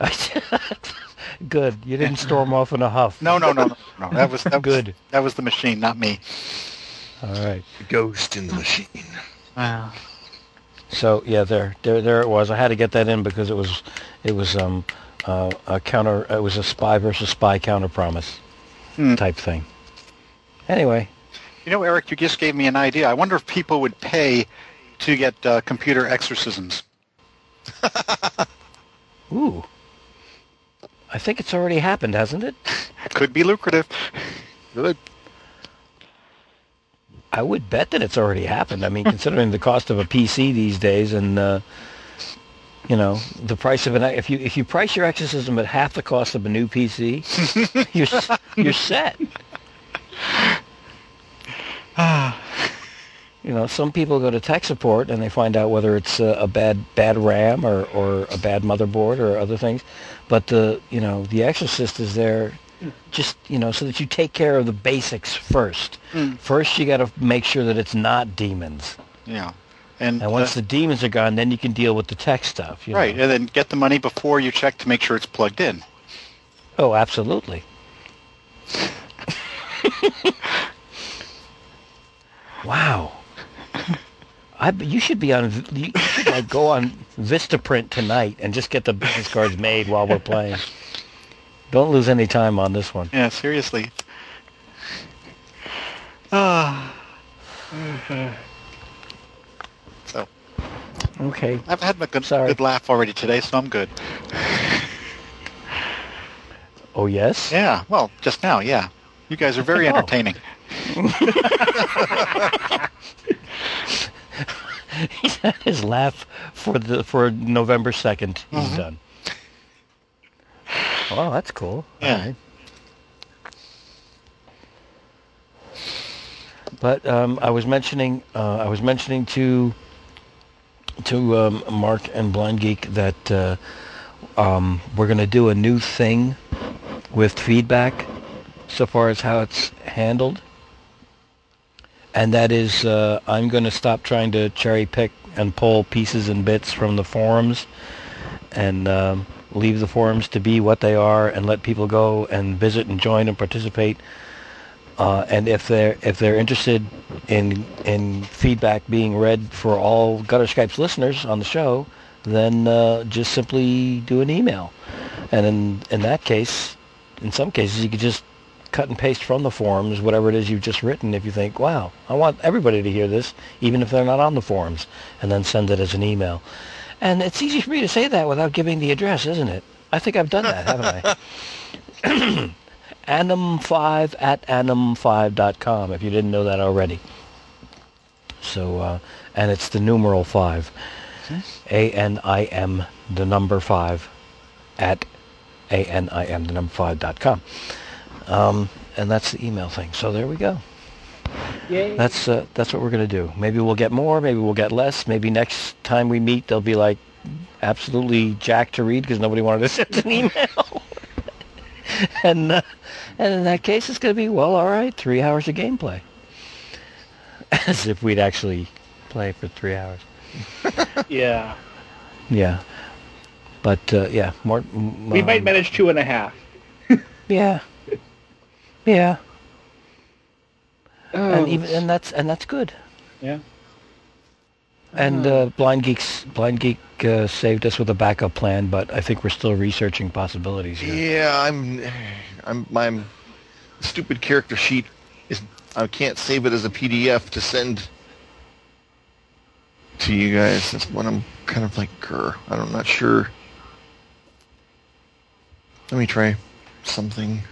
[LAUGHS] good. You didn't storm off in a huff. No, no, no, no, no. That was that was, Good. That was the machine, not me. All right. Ghost in the machine. Wow. So yeah, there, there, there it was. I had to get that in because it was, it was um, uh, a counter. It was a spy versus spy counter promise Hmm. type thing. Anyway, You know, Eric, you just gave me an idea. I wonder if people would pay to get uh, computer exorcisms. [LAUGHS] ooh, I think it's already happened, hasn't it? [LAUGHS] Could be lucrative. Good. I would bet that it's already happened. I mean, [LAUGHS] considering the cost of a PC these days, and uh, you know the price of an if you if you price your exorcism at half the cost of a new PC, [LAUGHS] you're you're set. [SIGHS] you know, some people go to tech support and they find out whether it's a, a bad bad RAM or or a bad motherboard or other things, but the you know the Exorcist is there. Just you know, so that you take care of the basics first. First, you got to make sure that it's not demons, Yeah. And, and once uh, the demons are gone, then you can deal with the tech stuff. You right, know? and then get the money before you check to make sure it's plugged in. Oh, absolutely. [LAUGHS] wow. I you should be on you should like go on Vistaprint tonight and just get the business cards made while we're playing. Don't lose any time on this one. Yeah, seriously. Ah. [SIGHS] so Okay. I've had a good, Sorry. good laugh already today, so I'm good. Oh yes. Yeah, well, just now, yeah. You guys are very Oh. entertaining. [LAUGHS] [LAUGHS] [LAUGHS] He's had his laugh for the for November second. He's done. [SIGHS] Oh, that's cool. Yeah. Right. But um, I was mentioning uh, I was mentioning to to um, Mark and Blind Geek that uh, um, we're going to do a new thing with feedback so far as how it's handled and that is uh, I'm going to stop trying to cherry pick and pull pieces and bits from the forums and um, leave the forums to be what they are and let people go and visit and join and participate. Uh, and if they're if they're interested in in feedback being read for all Gutter Skype's listeners on the show, then uh, just simply do an email. And in in that case, in some cases, you could just cut and paste from the forums whatever it is you've just written if you think, wow, I want everybody to hear this, even if they're not on the forums, and then send it as an email. And it's easy for me to say that without giving the address, isn't it? I think I've done that, haven't I? [LAUGHS] Anim5 at anim5.com, if you didn't know that already. So, uh, and it's the numeral 5. A-N-I-M, the number 5, at A-N-I-M, the number 5 dot com. Um, and that's the email thing. So there we go. Yay. That's uh, that's what we're gonna do. Maybe we'll get more. Maybe we'll get less. Maybe next time we meet, they'll be like absolutely jack to read because nobody wanted to [LAUGHS] send an email. [LAUGHS] and uh, and in that case, it's gonna be well, all right, three hours of gameplay, [LAUGHS] as if we'd actually play for three hours. yeah. Yeah, but uh, yeah, more. We might um, manage two and a half. Yeah, yeah, Oh, and even and that's and that's good. yeah. And uh, Blind Geeks, Blind Geek uh, saved us with a backup plan, but I think we're still researching possibilities here. Yeah, I'm, I'm, my stupid character sheet is. I can't save it as a PDF to send to you guys. That's what I'm kind of like. Grr, I'm not sure. Let me try something.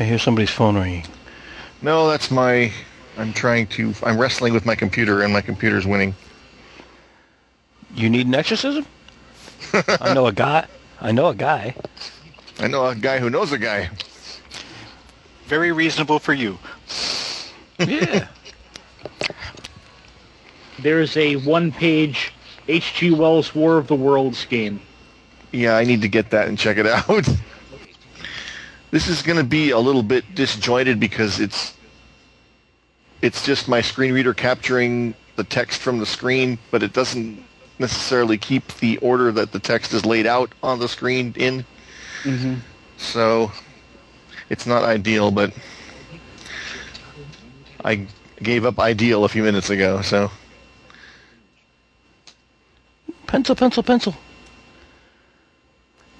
I hear somebody's phone ringing. No, that's my. I'm trying to. I'm wrestling with my computer, and my computer's winning. You need an exorcism? I know a guy. I know a guy. I know a guy who knows a guy. Very reasonable for you. Yeah. [LAUGHS] There's a one-page H.G. Wells War of the Worlds game. Yeah, I need to get that and check it out. [LAUGHS] this is going to be a little bit disjointed because it's it's just my screen reader capturing the text from the screen, but it doesn't necessarily keep the order that the text is laid out on the screen in. Mm-hmm. So it's not ideal, but I gave up ideal a few minutes ago, so pencil, pencil, pencil.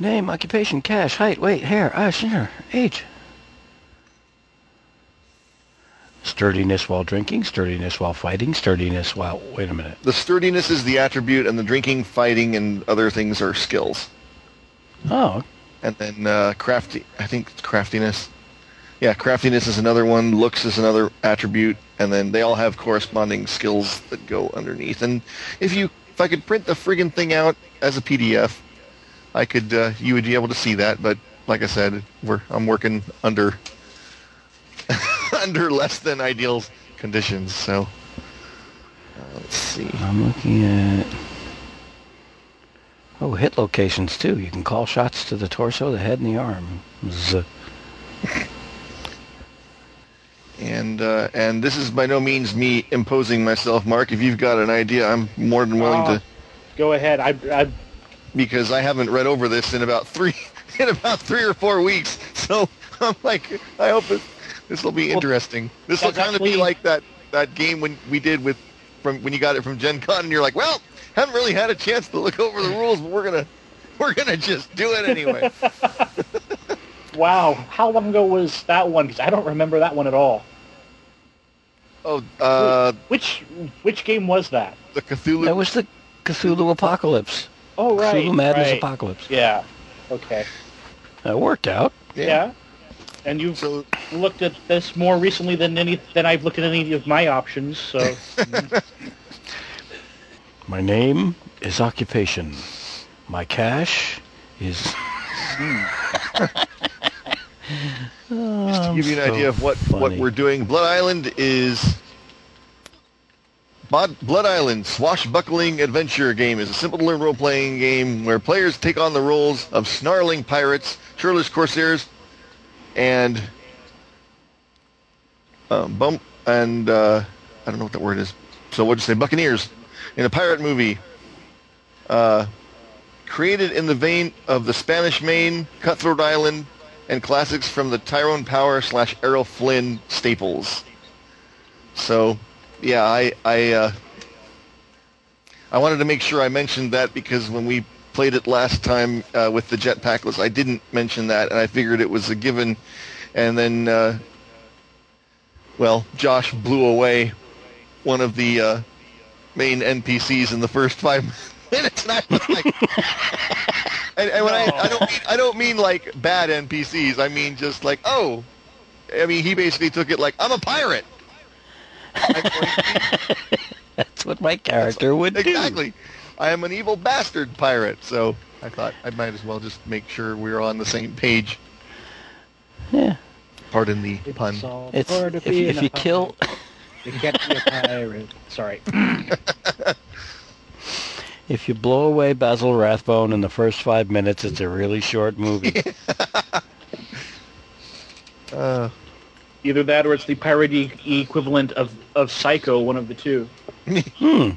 Name, occupation, cash, height, weight, hair, eyes, hair, age. Sturdiness while drinking, sturdiness while fighting, sturdiness while... Wait a minute. the sturdiness is the attribute and the drinking, fighting and other things are skills. Oh, And then uh, crafty, I think it's craftiness. Yeah, craftiness is another one. Looks is another attribute, and then they all have corresponding skills that go underneath. And if you, if I could print the friggin' thing out as a PDF, I could, uh, you would be able to see that. But like I said, we're I'm working under [LAUGHS] under less than ideal conditions. So uh, let's see. I'm looking at... Oh, hit locations too. You can call shots to the torso, the head, and the arm. Z- And uh, and this is by no means me imposing myself, Mark. If you've got an idea, I'm more than willing Oh. to. Go ahead. I, I, because I haven't read over this in about three [LAUGHS] in about three or four weeks. So I'm like, I hope this this will be Well, interesting. This will kind of be like that that game when we did with from when you got it from Gen Con, and you're like, well, haven't really had a chance to look over the rules, but we're gonna [LAUGHS] we're gonna just do it anyway. [LAUGHS] wow. How long ago was that one? Because I don't remember that one at all. oh, uh, Which which game was that? the Cthulhu. That was the Cthulhu Apocalypse. Oh, right. Cthulhu Madness right. Apocalypse. Yeah. Okay. That worked out. Yeah. And you've So looked at this more recently than any than I've looked at any of my options. So [LAUGHS] My name is Occupation. My cash is... [LAUGHS] just to give you an so idea of what what we're doing, Blood Island is. Blood Island Swashbuckling Adventure game is a simple to learn role-playing game where players take on the roles of snarling pirates, churlish corsairs, and bump and uh, I don't know what that word is. So what'd you say? Buccaneers in a pirate movie. Uh, created in the vein of the Spanish Main, Cutthroat Island, and classics from the Tyrone Power slash Errol Flynn staples. So, yeah, I I uh, I wanted to make sure I mentioned that because when we played it last time uh, with the jetpackless, I didn't mention that, and I figured it was a given. And then, uh, well, Josh blew away one of the uh, main NPCs in the first five [LAUGHS] minutes, and I was like, [LAUGHS] and, and when I, I don't mean, I don't mean like bad NPCs. I mean just like, oh, I mean he basically took it like I'm a pirate. I'm going to be- [LAUGHS] That's what my character would do. exactly. I am an evil bastard pirate. So I thought I might as well just make sure we're on the same page. Yeah. Pardon the pun. It's all It's if, if you kill [LAUGHS] You can't be a pirate. Sorry. [LAUGHS] if you blow away Basil Rathbone in the first five minutes, it's a really short movie. Uh, Either that or it's the pirate e- equivalent of, of Psycho, one of the two. [LAUGHS] hmm.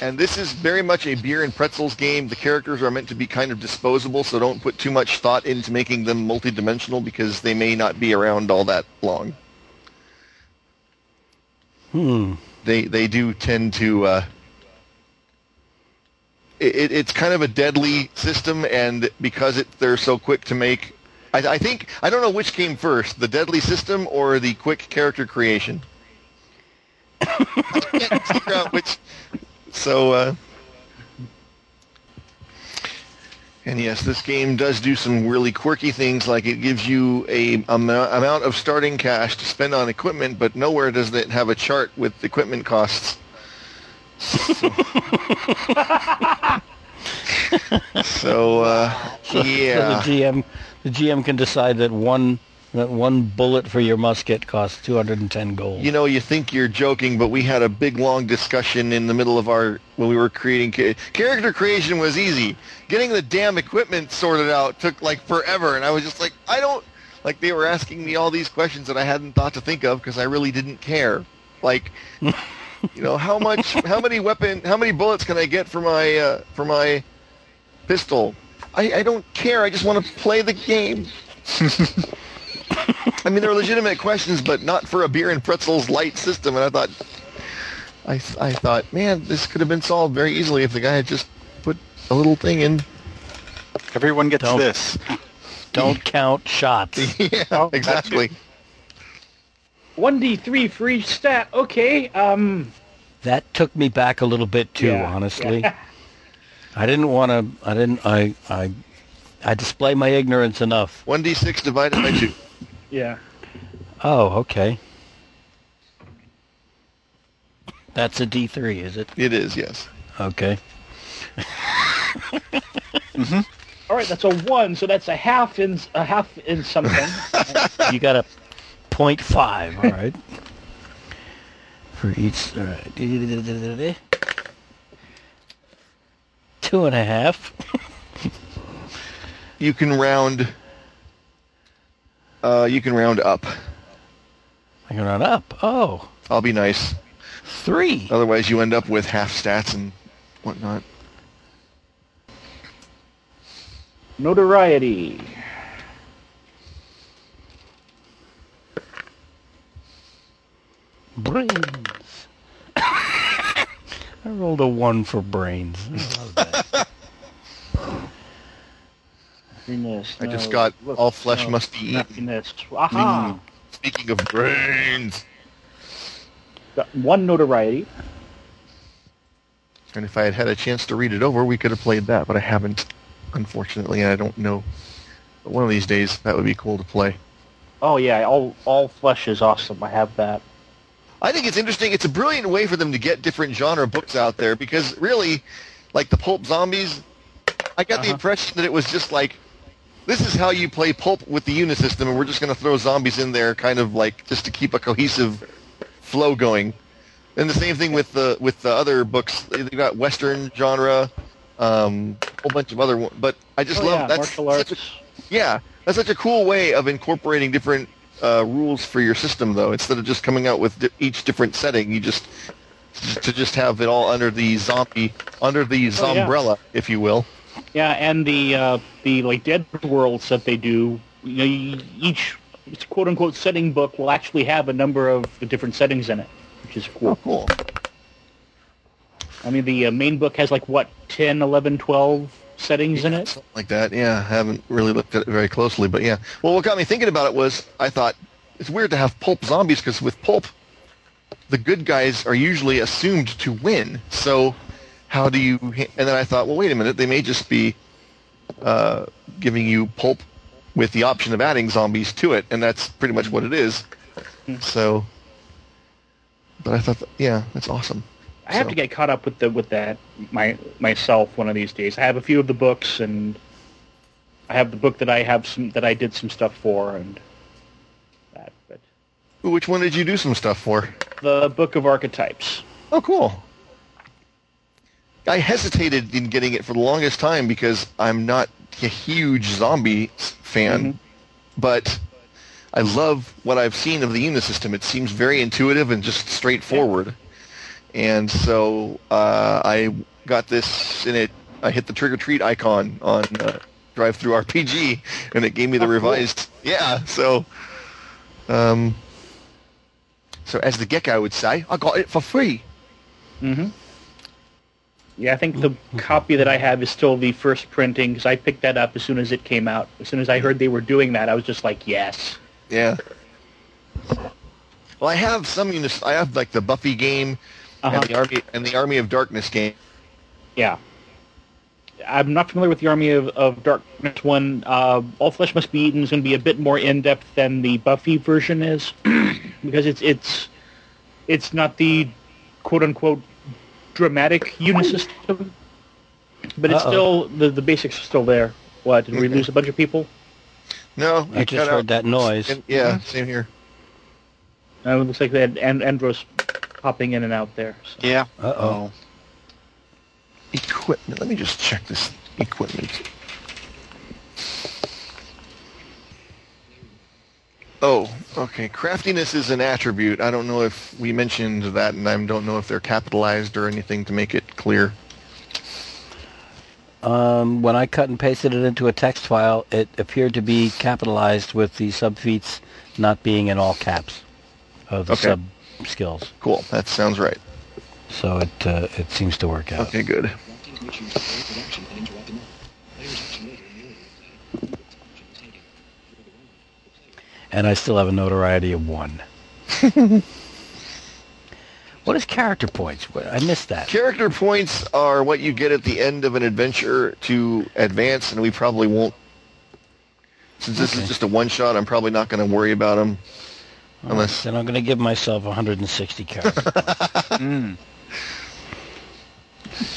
and this is very much a beer and pretzels game. The characters are meant to be kind of disposable, so don't put too much thought into making them multidimensional because they may not be around all that long. Hmm. They they do tend to. Uh, it, it's kind of a deadly system, and because it, they're so quick to make, I, I think I don't know which came first, the deadly system or the quick character creation. I [LAUGHS] can't figure out which. So, uh, and yes, this game does do some really quirky things, like it gives you a amou- amount of starting cash to spend on equipment, but nowhere does it have a chart with equipment costs. So, [LAUGHS] uh, [LAUGHS] yeah. so the GM, the GM can decide that one that one bullet for your musket costs 210 gold. You know, you think you're joking, but we had a big, long discussion in the middle of our when we were creating cha- character creation was easy. Getting the damn equipment sorted out took like forever, and I was just like, I don't like. They were asking me all these questions that I hadn't thought to think of because I really didn't care. Like, [LAUGHS] you know, how much, how many weapon, how many bullets can I get for my uh, for my pistol? I, I don't care. I just want to play the game. [LAUGHS] I mean, they're legitimate questions, but not for a beer and pretzels light system. And I thought, I, I thought, man, this could have been solved very easily if the guy had just put a little thing in. Everyone gets Don't- this. [LAUGHS] Don't count shots. [LAUGHS] yeah, Oh, exactly. 1d3 for each stat. Okay, um... That took me back a little bit too, yeah, honestly. yeah. I didn't want to. I didn't. I. I. I display my ignorance enough. One d six divided by two. [COUGHS] yeah. Oh, okay. That's a D three, is it? It is, yes. Okay. [LAUGHS] Mm-hmm. All right, that's a 1, so that's a half in, a half in something. [LAUGHS] You got a point five. All right. [LAUGHS] For each. All right. Two and a half. [LAUGHS] You can round. Uh, you can round up. I can run up. Oh, I'll be nice. three. Otherwise, you end up with half stats and whatnot. Notoriety. Brains. I rolled a one for brains. [LAUGHS] Happiness, I just no, got look, all flesh no, must be eaten. Happiness. Aha! Speaking of brains. Got one notoriety. And if I had had a chance to read it over, we could have played that, but I haven't, unfortunately, and I don't know. But one of these days, that would be cool to play. Oh yeah, all all flesh is awesome. I have that. I think it's interesting. It's a brilliant way for them to get different genre books out there because really, like the Pulp Zombies, I got the Uh-huh. impression that it was just like, this is how you play Pulp with the Unisystem, and we're just going to throw zombies in there, kind of like just to keep a cohesive flow going. And the same thing with the with the other books. They've got Western genre, um, a whole bunch of other ones. But I just oh, love yeah, that's martial arts. such a yeah, that's such a cool way of incorporating different uh, rules for your system, though. Instead of just coming out with di- each different setting, you just to just have it all under the zombie under the Oh, yeah. umbrella, if you will. Yeah, and the uh, the like dead worlds that they do. You know, each quote unquote setting book will actually have a number of the different settings in it, which is cool. Cool. I mean, the uh, main book has like what 10, 11, 12 settings in it. Something like that. Yeah, I haven't really looked at it very closely, but yeah. Well, what got me thinking about it was I thought it's weird to have pulp zombies because with pulp, the good guys are usually assumed to win. So how do you? And then I thought, well, wait a minute, they may just be uh, giving you pulp with the option of adding zombies to it, and that's pretty much what it is. So, but I thought, that, yeah, that's awesome. I have So- to get caught up with the with that my myself one of these days. I have a few of the books, and I have the book that I have some that I did some stuff for, and that. But Which one did you do some stuff for? the Book of Archetypes. Oh, cool. I hesitated in getting it for the longest time because I'm not a huge zombie fan, mm-hmm. but I love what I've seen of the Unisystem. It seems very intuitive and just straightforward. And so uh, I got this, and it. I hit the trick or treat icon on uh, DriveThruRPG, and it gave me the Oh, revised. Yeah, so. Um, so as the Gecko would say, I got it for free. Mm-hmm. Yeah, I think the copy that I have is still the first printing because I picked that up as soon as it came out. As soon as I heard they were doing that, I was just like, yes. Yeah. Well, I have some unis. I have like the Buffy game Uh-huh. and the Army and the Army of Darkness game. Yeah. I'm not familiar with the Army of, of Darkness one. Uh, All Flesh Must Be Eaten is going to be a bit more in depth than the Buffy version is, [CLEARS THROAT] because it's it's it's not the quote unquote dramatic unisystem, but it's Uh-oh. still the the basics are still there. What did we lose a bunch of people? No, I just heard out- that noise. and- yeah, same here. Uh, it looks like they had and- Andros popping in and out there. So. Yeah. Uh-oh. Equipment. Let me just check this equipment. Oh, okay. Craftiness is an attribute. I don't know if we mentioned that, and I don't know if they're capitalized or anything to make it clear. Um, when I cut and pasted it into a text file, it appeared to be capitalized with the subfeats not being in all caps of the Okay. sub skills. Cool. That sounds right. So it uh, it seems to work out. Okay, good. And I still have a notoriety of one. [LAUGHS] what is character points? I missed that. Character points are what you get at the end of an adventure to advance, and we probably won't. Since this Okay. is just a one shot, I'm probably not going to worry about them. Unless Then I'm going to give myself 160 [LAUGHS] character points. Mm.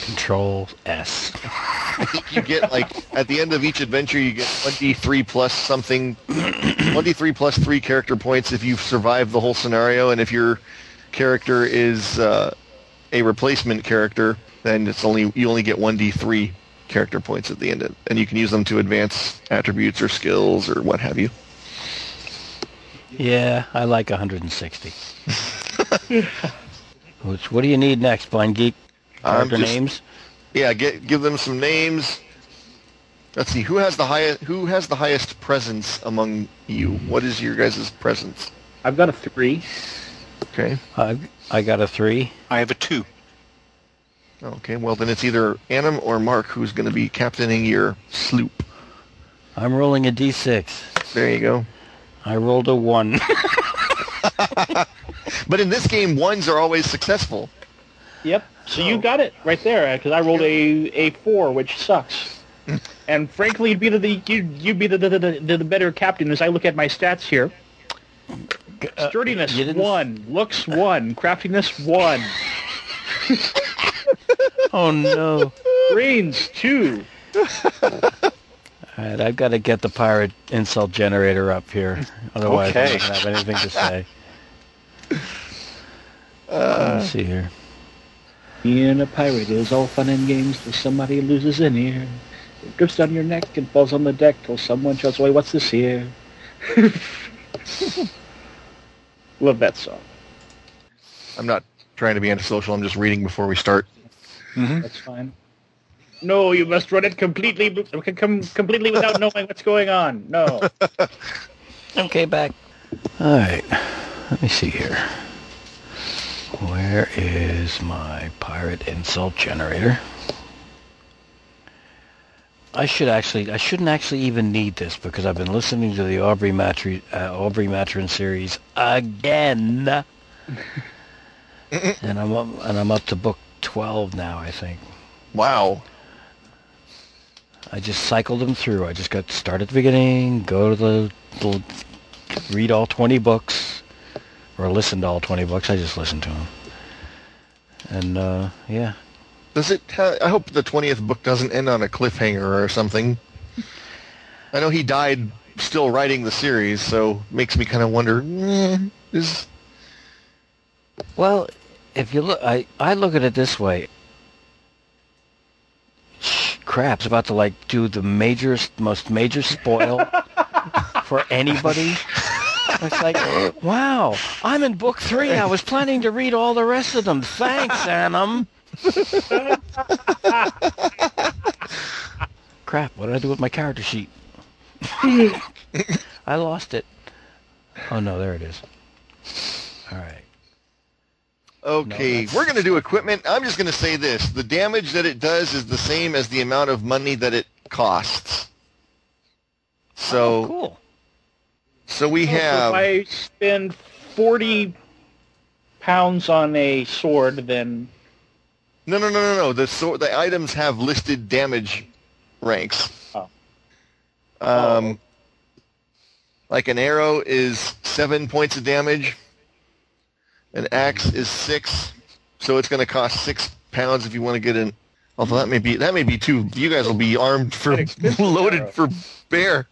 Control S. I think you get like at the end of each adventure, you get 1d3 plus something, 1d3 plus three character points if you've survived the whole scenario, and if your character is uh, a replacement character, then it's only you only get 1d3 character points at the end, of, and you can use them to advance attributes or skills or what have you. Yeah, I like 160. [LAUGHS] Which, what do you need next, Blind Geek? I'm Character just- names? Yeah, get give them some names. Let's see who has the highest who has the highest presence among you. What is your guys' presence? I've got a three. Okay. I I got a three. I have a two. Okay, well then it's either Anim or Mark who's going to be captaining your sloop. I'm rolling a d6. There you go. I rolled a one. [LAUGHS] But in this game, ones are always successful. Yep. So Oh. you got it right there because I rolled a a four, which sucks. [LAUGHS] and frankly, you'd be the, the you you'd be the the, the the the better captain as I look at my stats here. Uh, Sturdiness you one, looks one, craftiness one, [LAUGHS] oh no! brains two. All right, I've got to get the pirate insult generator up here. [LAUGHS] Otherwise, I Okay. don't have anything to say. [LAUGHS] Uh, Let's see here. Being a pirate is all fun and games till somebody loses an ear. It drips down your neck and falls on the deck till someone shouts, "Wait, what's this here?" [LAUGHS] Love that song. I'm not trying to be antisocial. I'm just reading before we start. Mm-hmm. That's fine. No, you must run it completely, completely without knowing what's going on. No. [LAUGHS] Okay, back. All right. Let me see here. Where is my pirate insult generator? I should actually, I shouldn't actually even need this because I've been listening to the Aubrey Matry, uh, Aubrey Maturin series again, [LAUGHS] and I'm up, and I'm up to book twelve now, I think. Wow. I just cycled them through. I just got start at the beginning, go to the, the read all 20 books, or listen to all 20 books. I just listened to them. And, uh, yeah. Does it? Ha- I hope the twentieth book doesn't end on a cliffhanger or something. I know he died still writing the series, so makes me kind of wonder. eh, is Well, if you look, I, I look at it this way. Crap's about to like do the major, most major spoil [LAUGHS] for anybody. It's like, wow, I'm in book three. I was planning to read all the rest of them. Thanks, Anim. [LAUGHS] Crap, what did I do with my character sheet? [LAUGHS] I lost it. Oh no, there it is. All right. Okay. that's- we're going to do equipment. I'm just going to say this: the damage that it does is the same as the amount of money that it costs. So, Oh, cool. so we Oh, so have. if I spend 40 pounds on a sword, then No, no, no, no, no. The sword, the items have listed damage ranks. Oh. Um, like an arrow is seven points of damage. An axe is six, so it's going to cost six pounds if you want to get an. Although that may be that may be too. You guys will be armed for [LAUGHS] loaded for bear.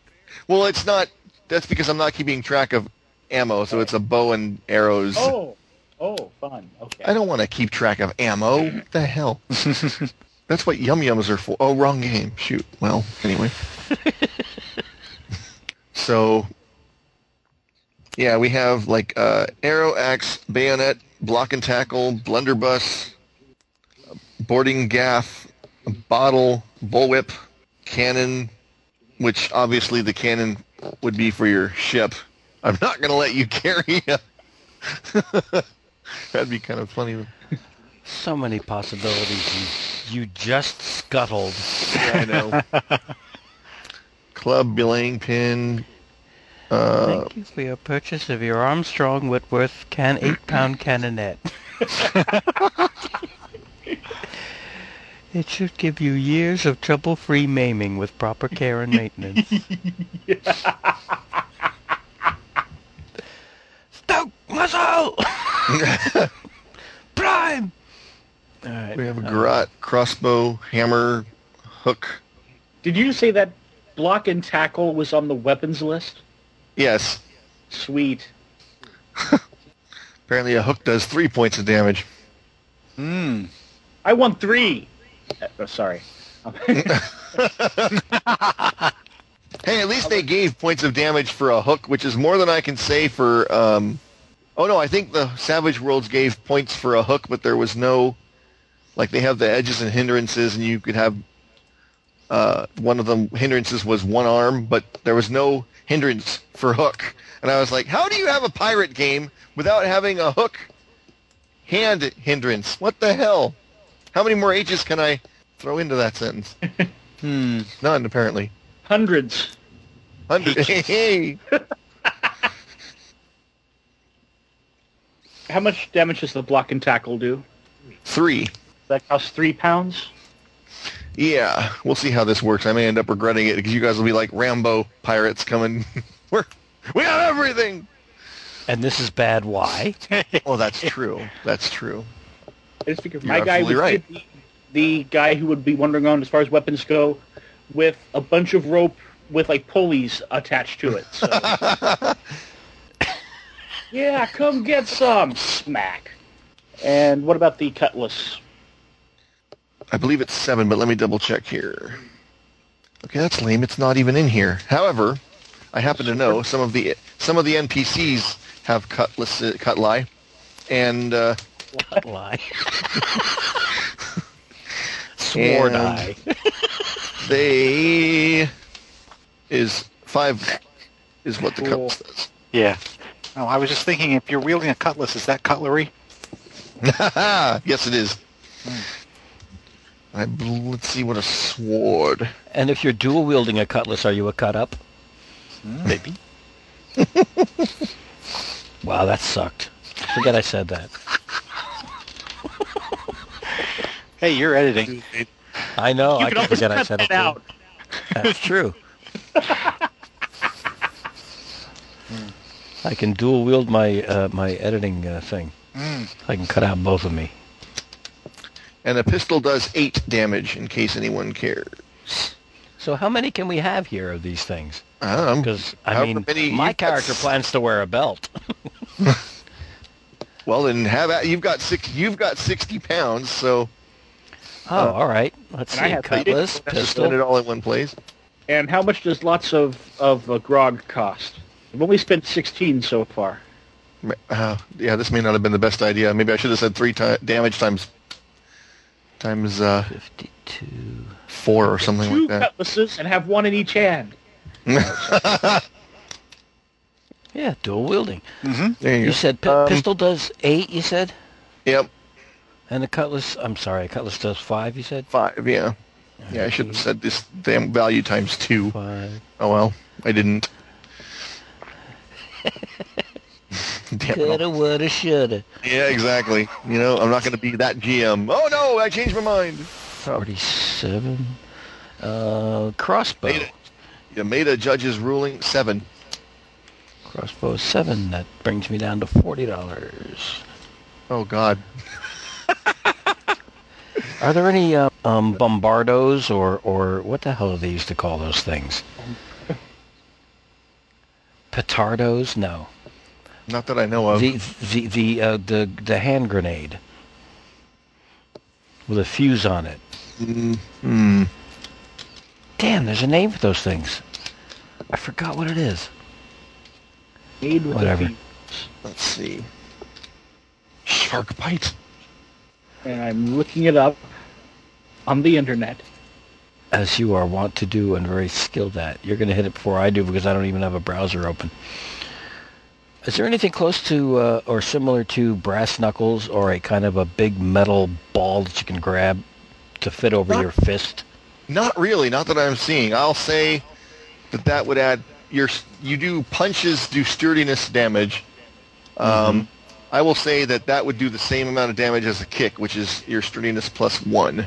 Well, it's not. That's because I'm not keeping track of ammo, so it's a bow and arrows. oh, oh, fun. Okay. I don't want to keep track of ammo. What the hell? [LAUGHS] That's what yum yums are for. Oh, wrong game. Shoot. Well, anyway. [LAUGHS] so, yeah, we have like uh, arrow, axe, bayonet, block and tackle, blunderbuss, boarding gaff, bottle, bullwhip, cannon, which obviously the cannon would be for your ship. I'm not going to let you [LAUGHS] carry a [LAUGHS] That'd be kind of funny. So many possibilities. You, you just scuttled. I know. [LAUGHS] Club belaying pin. Uh, Thank you for your purchase of your Armstrong Whitworth can eight pound [CLEARS THROAT] cannonette. it should give you years of trouble free maiming with proper care and maintenance. [LAUGHS] Stoke muzzle! [LAUGHS] Prime! Alright. we have a garrote, crossbow, hammer, hook. Did you say that block and tackle was on the weapons list? Yes. Sweet. [LAUGHS] Apparently a hook does three points of damage. Hmm. I won three. Uh, oh, sorry. [LAUGHS] Hey, at least they gave points of damage for a hook, which is more than I can say for. Um, oh no, I think the Savage Worlds gave points for a hook, but there was no. Like they have the edges and hindrances, and you could have. Uh, one of the hindrances was one arm, but there was no hindrance for hook. And I was like, how do you have a pirate game without having a hook hand hindrance? What the hell? How many more H's can I throw into that sentence? [LAUGHS] Hmm. None, apparently. Hundreds. Hundred. Hey. [LAUGHS] How much damage does the block and tackle do? Three. That costs three pounds? Yeah, we'll see how this works. I may end up regretting it because you guys will be like Rambo pirates coming. [LAUGHS] We're we have everything. And this is bad why? [LAUGHS] Oh, that's true. That's true. I just figured You're my guy would right. be the guy who would be wandering around as far as weapons go with a bunch of rope with like pulleys attached to it. So. [LAUGHS] yeah, come get some. Smack. And what about the cutlass? I believe it's seven, but let me double check here. Okay, that's lame. It's not even in here. However, I happen to know some of the some of the NPCs have cutlass uh, cutli, and uh, lie. [LAUGHS] Sword And- eye. [LAUGHS] they is five is what the Cool. cutlass does. Yeah. No, I was just thinking if you're wielding a cutlass, is that cutlery? [LAUGHS] yes, it is. I, bl- let's see what a sword. And if you're dual wielding a cutlass, are you a cut up? Maybe. [LAUGHS] Wow, that sucked. Forget I said that. Hey, you're editing. I know. you I can can always forget I cut said that it. out. That's true. [LAUGHS] I can dual wield my uh, my editing uh, thing. I can cut out both of me. And a pistol does eight damage, in case anyone cares. So how many can we have here of these things? I don't know. Because I However mean, many my you've got character s- plans to wear a belt. [LAUGHS] Well, then have at, you've got six. You've got sixty pounds, so Oh, all right. Let's And I see. have Cutlass, that's just spend it all in one place. And how much does lots of of uh, grog cost? I've only spent 16 so far. Uh, yeah, this may not have been the best idea. Maybe I should have said three ti damage times times uh, Fifty-two. four or something Two like that. cutlasses and have one in each hand. [LAUGHS] Yeah, dual wielding. Mm-hmm. There you, You go. said pi- Um, pistol does eight. You said, Yep, and the cutlass. I'm sorry, cutlass does five. You said five. Yeah, yeah. I should have said this damn value times two. five. Oh well, I didn't. [LAUGHS] [LAUGHS] Damn it all. Coulda, woulda, shoulda. Yeah, exactly. You know, I'm not going to be that GM. Oh no, I changed my mind. Forty-seven. Uh, crossbow. Made it. You made a judge's ruling seven. Crossbow seven. That brings me down to forty dollars. Oh God. [LAUGHS] Are there any uh, um, bombardos or or what the hell do they used to call those things? [LAUGHS] Petardos? No. Not that I know of. The the the uh, the the hand grenade with a fuse on it. Hmm. Damn, there's a name for those things. I forgot what it is. Made with Whatever. a fuse. Let's see. Shark bite. And I'm looking it up on the internet. As you are wont to do and very skilled at. You're going to hit it before I do because I don't even have a browser open. Is there anything close to uh, or similar to brass knuckles or a kind of a big metal ball that you can grab to fit over Not- your fist? Not really. Not that I'm seeing. I'll say that that would add your. You do punches do sturdiness damage. Um, I will say that that would do the same amount of damage as a kick, which is your sturdiness plus one.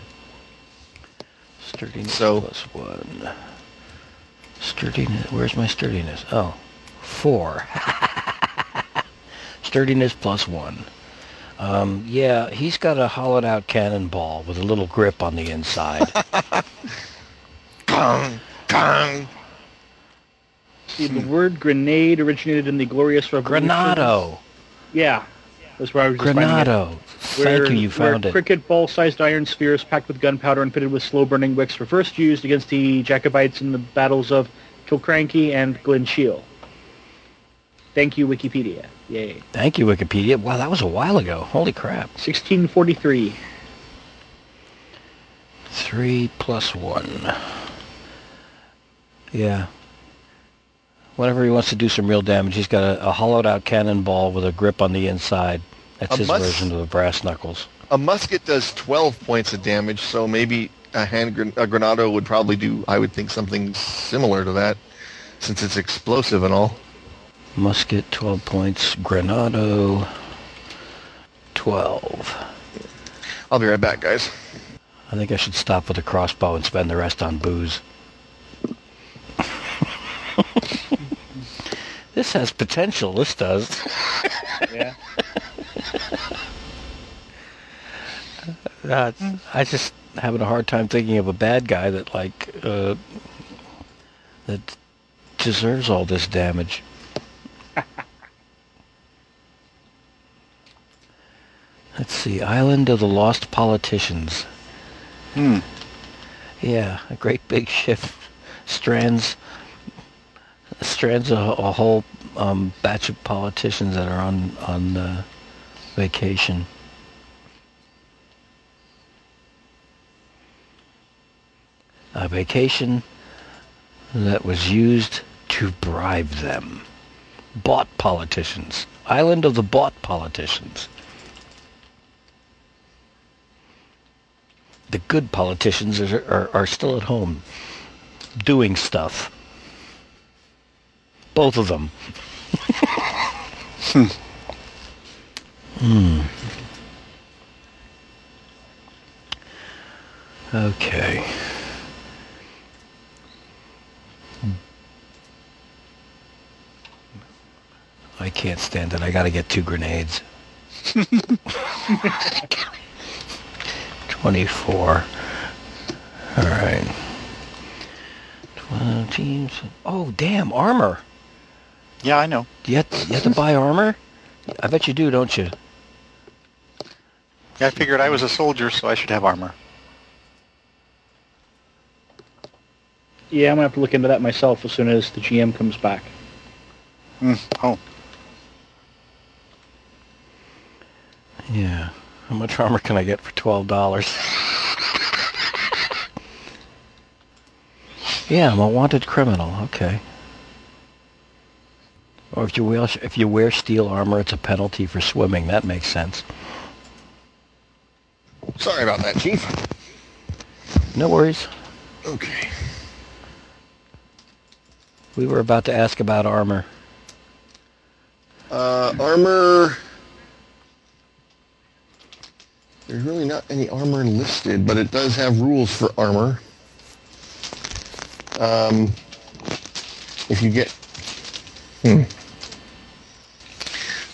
Sturdiness So- plus one. Sturdiness. Where's my sturdiness? Oh, four. [LAUGHS] sturdiness plus one. Um, yeah, he's got a hollowed out cannonball with a little grip on the inside. Gong, [LAUGHS] gong. See, the word grenade originated in the Glorious Revolution. Granado. Yeah, that's where I was just finding it. Granado. Where, Thank you, you found where it. cricket ball-sized iron spheres packed with gunpowder and fitted with slow-burning wicks were first used against the Jacobites in the battles of Killiecrankie and Glenshiel. Thank you, Wikipedia. Yay. Thank you, Wikipedia. Wow, that was a while ago. Holy crap. 1643. Three plus one. Yeah. Whenever he wants to do some real damage, he's got a, a hollowed out cannonball with a grip on the inside. That's A his mus- version of the brass knuckles. A musket does 12 points of damage, so maybe a hand gran- a granado would probably do. I would think something similar to that, since it's explosive and all. Musket, 12 points. Granado, 12. I'll be right back, guys. I think I should stop with the crossbow and spend the rest on booze. [LAUGHS] this has potential. This does. Yeah. [LAUGHS] Uh, I just having a hard time thinking of a bad guy that like uh, that deserves all this damage. Let's see, Island of the Lost Politicians. Hmm. Yeah, a great big ship strands strands a, a whole um, batch of politicians that are on on uh, vacation. A vacation that was used to bribe them. Bought politicians. Island of the bought politicians. The good politicians are, are, are still at home doing stuff. Both of them. hmm. Okay. I can't stand it. I gotta get two grenades. [LAUGHS] 24. Alright. 12. Oh, damn, armor. Yeah, I know. Do you have, you have to buy armor? I bet you do, don't you? Yeah, I figured I was a soldier, so I should have armor. Yeah, I'm gonna have to look into that myself as soon as the GM comes back. Mm. Oh, Yeah. How much armor can I get for twelve dollars? yeah, I'm a wanted criminal. Okay. Or if you wear if you wear steel armor, it's a penalty for swimming. That makes sense. Sorry about that, Chief. No worries. Okay. We were about to ask about armor. Uh, armor. There's really not any armor listed, but it does have rules for armor. Um, if you get, hmm.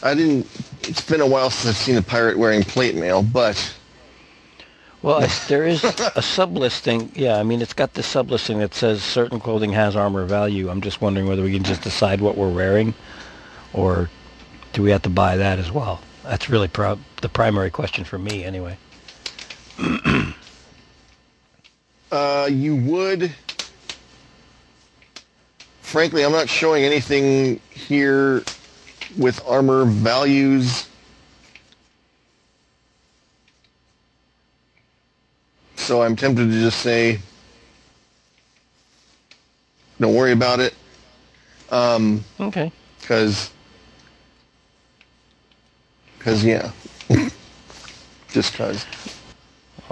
I didn't. It's been a while since I've seen a pirate wearing plate mail, but Well, there is a sublisting. Yeah, I mean, it's got the sublisting that says certain clothing has armor value. I'm just wondering whether we can just decide what we're wearing, or do we have to buy that as well? That's really pro- the primary question for me, anyway. [CLEARS THROAT] uh, you would. Frankly, I'm not showing anything here with armor values. So I'm tempted to just say, don't worry about it. Um, Okay. cause, cause yeah, [LAUGHS] just cause.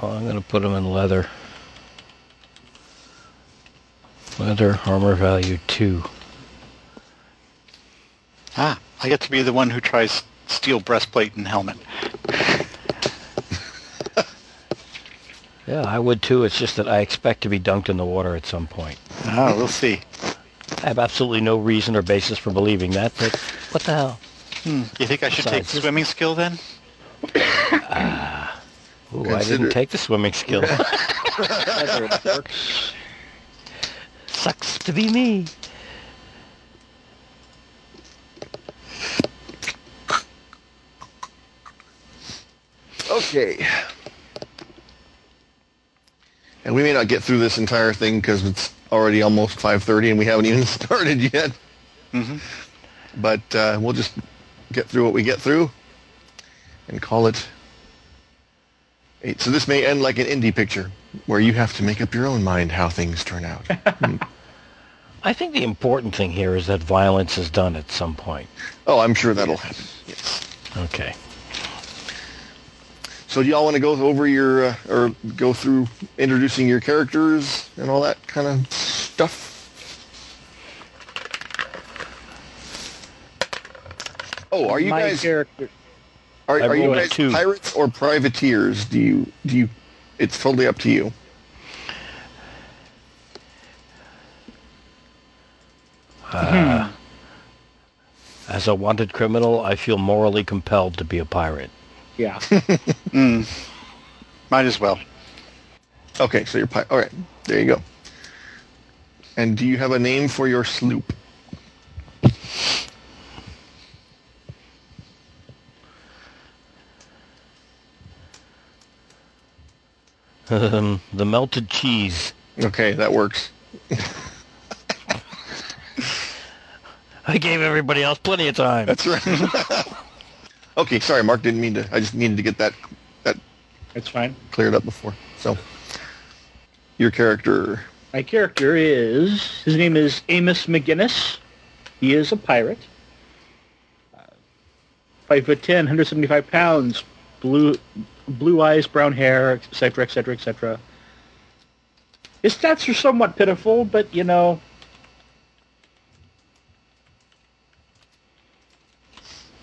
Well, I'm gonna put them in leather. Leather armor value two. ah, I get to be the one who tries steel breastplate and helmet. [LAUGHS] Yeah, I would too. It's just that I expect to be dunked in the water at some point. Ah, we'll see. I have absolutely no reason or basis for believing that, but what the hell? Hmm. You think I should take Besides this- swimming skill then? Ooh, I didn't take the swimming skill. Whether it works. Sucks to be me. Okay. And we may not get through this entire thing because it's already almost 5.30 and we haven't even [LAUGHS] started yet. hmm But uh, we'll just get through what we get through and call it eight. So this may end like an indie picture where you have to make up your own mind how things turn out. [LAUGHS] I think the important thing here is that violence is done at some point. oh, I'm sure that'll happen. Yes. Okay. So do y'all want to go over your, uh, or go through introducing your characters and all that kind of stuff? Oh, are you My guys character? are, are you guys two. pirates or privateers? Do you do you? It's totally up to you. As a wanted criminal, I feel morally compelled to be a pirate. Yeah. [LAUGHS] Mm. Might as well. Okay, so you're pi- all right. There you go. And do you have a name for your sloop? Um, the melted cheese. Okay, that works. I gave everybody else plenty of time. That's right. [LAUGHS] okay, sorry, Mark. Didn't mean to. I just needed to get that that That's fine. cleared up before. So, your character. My character is, his name is Amos McGuiness. He is a pirate. Uh, Five foot ten, 175 pounds, blue, blue eyes, brown hair, etc., etc., etc. His stats are somewhat pitiful, but you know,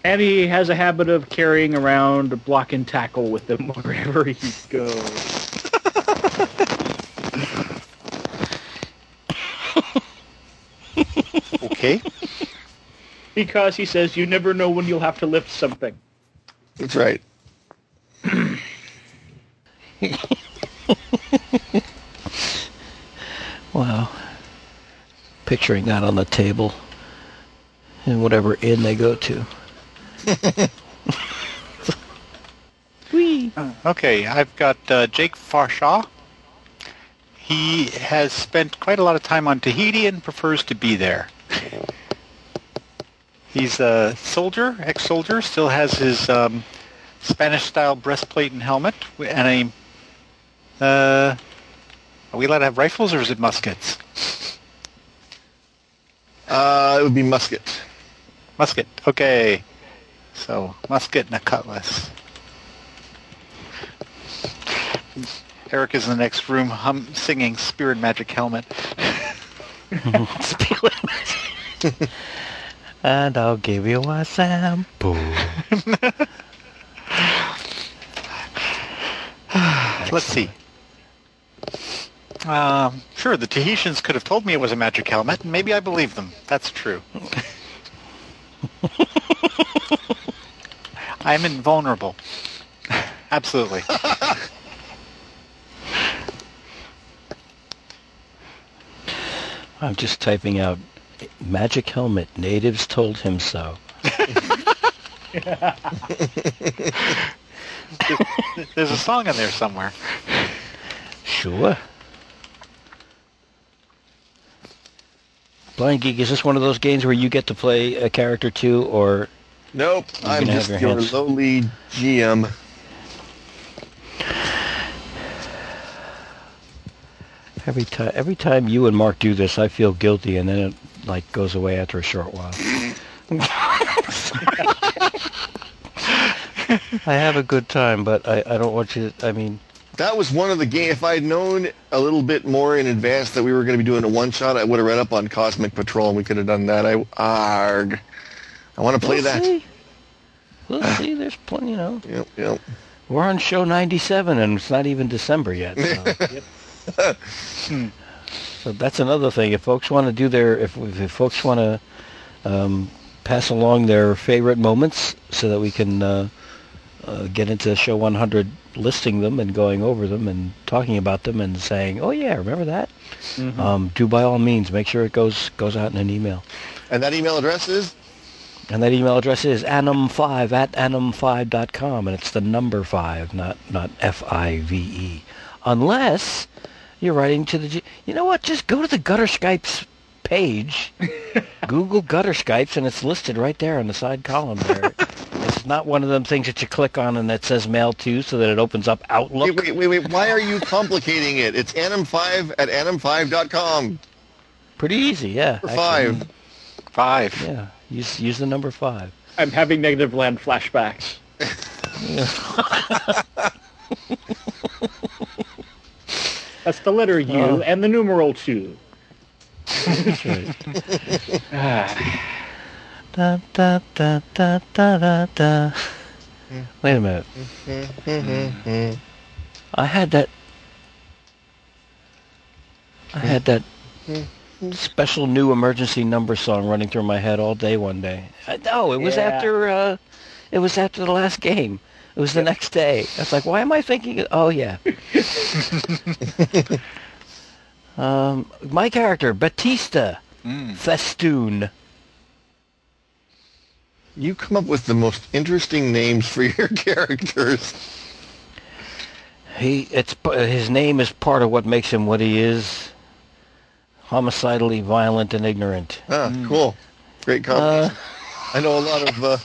and he has a habit of carrying around a block and tackle with him [LAUGHS] wherever he goes. okay. Because he says you never know when you'll have to lift something. That's right. [LAUGHS] Wow. Picturing that on the table in whatever inn they go to. [LAUGHS] Whee! Okay, I've got uh, Jake Farshaw. He has spent quite a lot of time on Tahiti and prefers to be there. He's a soldier, ex-soldier, still has his um, Spanish-style breastplate and helmet, and a... Uh, are we allowed to have rifles, or is it muskets? Uh, it would be musket. Musket, okay. So, musket and a cutlass. Eric is in the next room hum, singing Spirit Magic Helmet. [LAUGHS] Spirit Magic. and I'll give you a sample. [LAUGHS] Let's see. Um, sure, the Tahitians could have told me it was a magic helmet, and maybe I believe them. That's true. [LAUGHS] I'm invulnerable. Absolutely. I'm just typing out magic helmet. Natives told him so. [LAUGHS] [LAUGHS] There's a song in there somewhere. Sure. Blind Geek, is this one of those games where you get to play a character too, or Nope, I'm just your your lowly GM. every time every time you and Mark do this, I feel guilty, and then it like goes away after a short while. [LAUGHS] I have a good time, but I, I don't want you. To, I mean, That was one of the game. If I had known a little bit more in advance that we were going to be doing a one shot, I would have read up on Cosmic Patrol, and we could have done that. I arg. I want to play we'll that. See. [SIGHS] We'll see. There's plenty. You know, Yep, yep. we're on show 97, and it's not even December yet. So. [LAUGHS] So that's another thing. If folks want to do their, if, if folks want to um, pass along their favorite moments, so that we can uh, uh, get into show 100, listing them and going over them and talking about them and saying, "Oh yeah, remember that?" Um, do by all means make sure it goes goes out in an email. And that email address is And that email address is anim5 at anim5.com, and it's the number 5, not, not F-I-V-E. Unless you're writing to the... G- you know what? Just go to the Gutter Skypes page, [LAUGHS] Google Gutter Skypes, and it's listed right there in the side column there. [LAUGHS] it's not one of them things that you click on and that says mail to so that it opens up Outlook. wait, wait, wait, wait. Why are you complicating it? It's anim5 at anim5.com. Pretty easy, yeah. For actually. five. Five. Yeah, use, use the number 5. I'm having Negativland flashbacks. [LAUGHS] That's the letter U Oh. and the numeral two. That's right. [SIGHS] [LAUGHS] Da, da, da, da, da, da, da. Wait a minute. I had that. I had that special new emergency number song running through my head all day one day. I, no, it was Yeah. after. Uh, it was after the last game. It was the next day. I was like, why am I thinking? Oh yeah. [LAUGHS] um, my character Batista Mm. Festoon. You come up with the most interesting names for your [LAUGHS] characters. He, it's his name is part of what makes him what he is. Homicidally violent and ignorant. Ah, cool. Great combination. [LAUGHS] I know a lot of. Uh,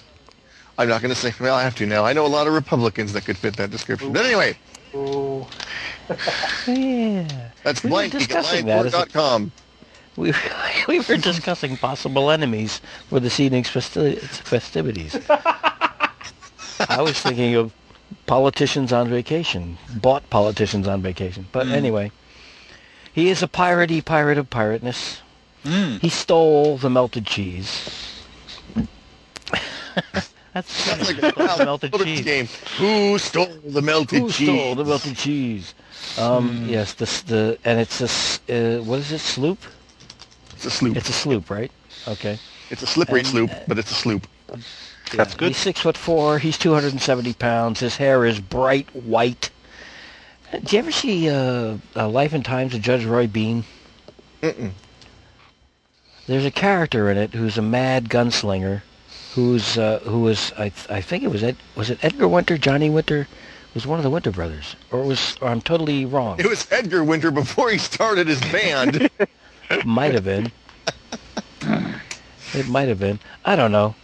I'm not going to say. Well, I have to now. I know a lot of Republicans that could fit that description. But anyway, Yeah. [LAUGHS] that's We We, [LAUGHS] we were discussing possible enemies for this evening's festi- festivities. [LAUGHS] I was thinking of politicians on vacation, bought politicians on vacation. But anyway, he is a piratey pirate of pirateness. Mm. He stole the melted cheese. [LAUGHS] That's like a Ralph melted cheese. game. Who stole the melted Who cheese? stole the melted cheese? Um, Yes, the the and it's a uh, what is it? Sloop? It's a sloop. It's a sloop, right? Okay. It's a slippery And, sloop, but it's a sloop. That's good. He's six foot four. He's 270 pounds. His hair is bright white. Do you ever see uh, uh, Life and Times of Judge Roy Bean? Mm-mm. There's a character in it who's a mad gunslinger, who's uh, who was I, th- I think it was Ed, was it Edgar Winter, Johnny Winter, was one of the Winter brothers, or it was or I'm totally wrong. It was Edgar Winter before he started his band. [LAUGHS] might have been. It might have been. I don't know.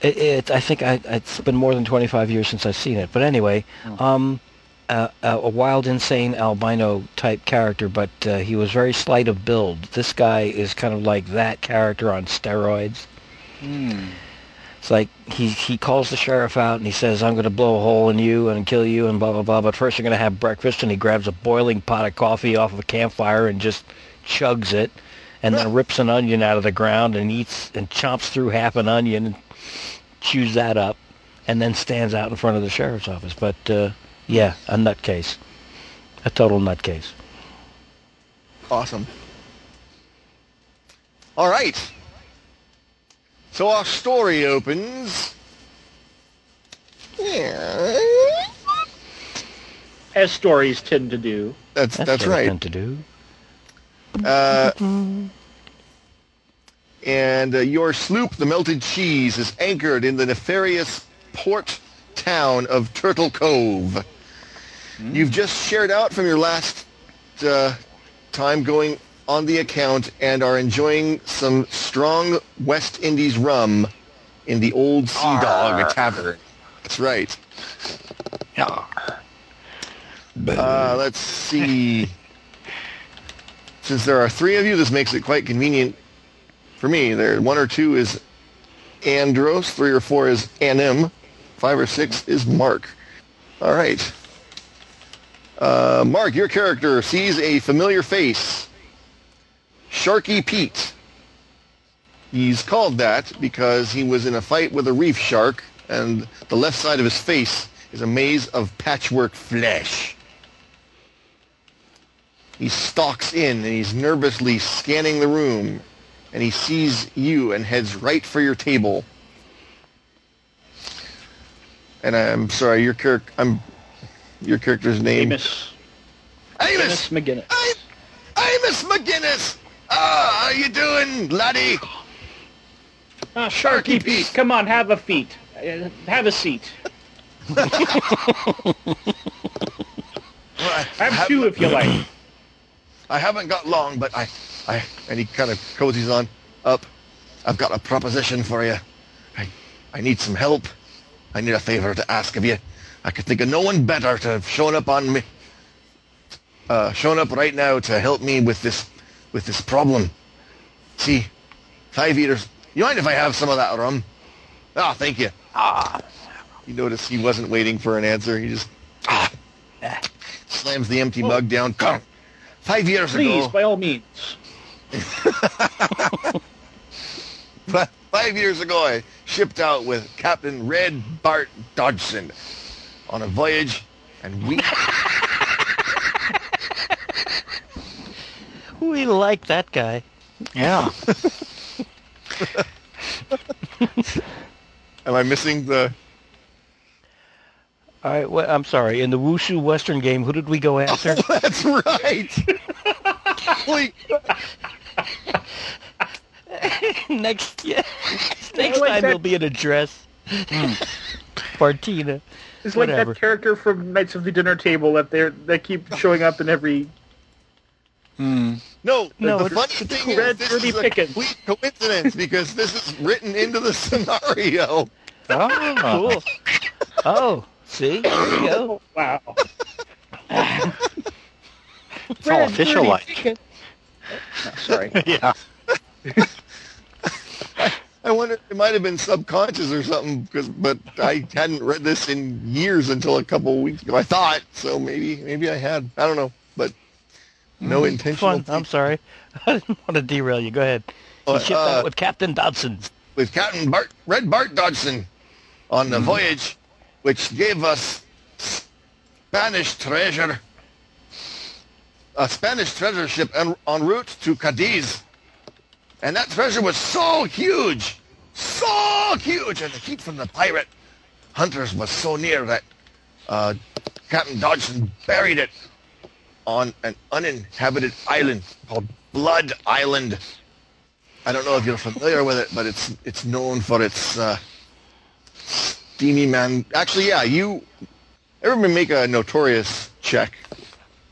It, it I think I, it's been more than 25 years since I've seen it. But anyway, um, uh, a, a wild, insane albino type character, but uh, he was very slight of build. This guy is kind of like that character on steroids. Hmm. It's like he he calls the sheriff out and he says, "I'm going to blow a hole in you and kill you and blah blah blah." But first, you're going to have breakfast, and he grabs a boiling pot of coffee off of a campfire and just chugs it, and then rips an onion out of the ground and eats and chomps through half an onion and chews that up, and then stands out in front of the sheriff's office. But uh, yeah, a nutcase, a total nutcase. awesome. All right. So our story opens. Yeah. As stories tend to do. That's that's, what I right. tend to do. Uh, and uh, your sloop, the Melted Cheese, is anchored in the nefarious port town of Turtle Cove. You've just shared out from your last uh, time going on the account and are enjoying some strong West Indies rum in the Old Sea Dog Tavern. That's right. Yeah. Uh, let's see. Since there are three of you, this makes it quite convenient for me. There, one or two is Andros, three or four is Anim, five or six is Mark. All right. Uh, Mark, your character sees a familiar face. Sharky Pete. He's called that because he was in a fight with a reef shark, and the left side of his face is a maze of patchwork flesh. He stalks in and he's nervously scanning the room and he sees you and heads right for your table. And I'm sorry, your character I'm your character's name Amos. Amos! Amos McGuiness. I'm Amos McGuiness! Ah, how you doing, laddie? Ah, Sharky Pete, come on, have a feet. Uh, have a seat. I [LAUGHS] Have two if you like. [LAUGHS] I haven't got long, but I, I, and he kind of cozies on up. I've got a proposition for you. I, I need some help. I need a favor to ask of you. I could think of no one better to have shown up on me, uh, shown up right now to help me with this, with this problem. See, five eaters. You mind if I have some of that rum? Ah, thank you. Ah. You notice he wasn't waiting for an answer. He just ah, slams the empty mug down. Come. Five years Please, ago, by all means. [LAUGHS] five years ago, I shipped out with Captain Red Bart Dodgson on a voyage, and we [LAUGHS] We like that guy. Yeah. [LAUGHS] am I missing the? All right, well, I'm sorry. In the Wushu Western game, who did we go after? [LAUGHS] That's right. [LAUGHS] Holy [LAUGHS] next, yeah, next like time that- there'll be an address. Martina. It's like Whatever. that character from Knights of the Dinner Table that they they keep showing up in every. Hmm. No, No, the it's- funny it's thing Red is this Ruby is a Pickens. complete coincidence because this is written into the scenario. Oh. Cool. Oh, see, there you go. Oh, [LAUGHS] wow. It's all official like. No, sorry. [LAUGHS] Yeah. [LAUGHS] I wonder it might have been subconscious or something because but I hadn't read this in years until a couple of weeks ago. I thought so maybe maybe I had I don't know but no intentional Fun. I'm sorry. I didn't want to derail you. Go ahead. You Uh, shipped uh, out with Captain Dodgson. with Captain Bart Red Bart Dodgson on the voyage which gave us Spanish treasure a Spanish treasure ship en, en route to Cadiz And that treasure was so huge, so huge, and the heat from the pirate hunters was so near that uh, Captain Dodgson buried it on an uninhabited island called Blood Island. I don't know if you're familiar with it, but it's it's known for its uh, steamy man. Actually, yeah, you everybody make a notorious check,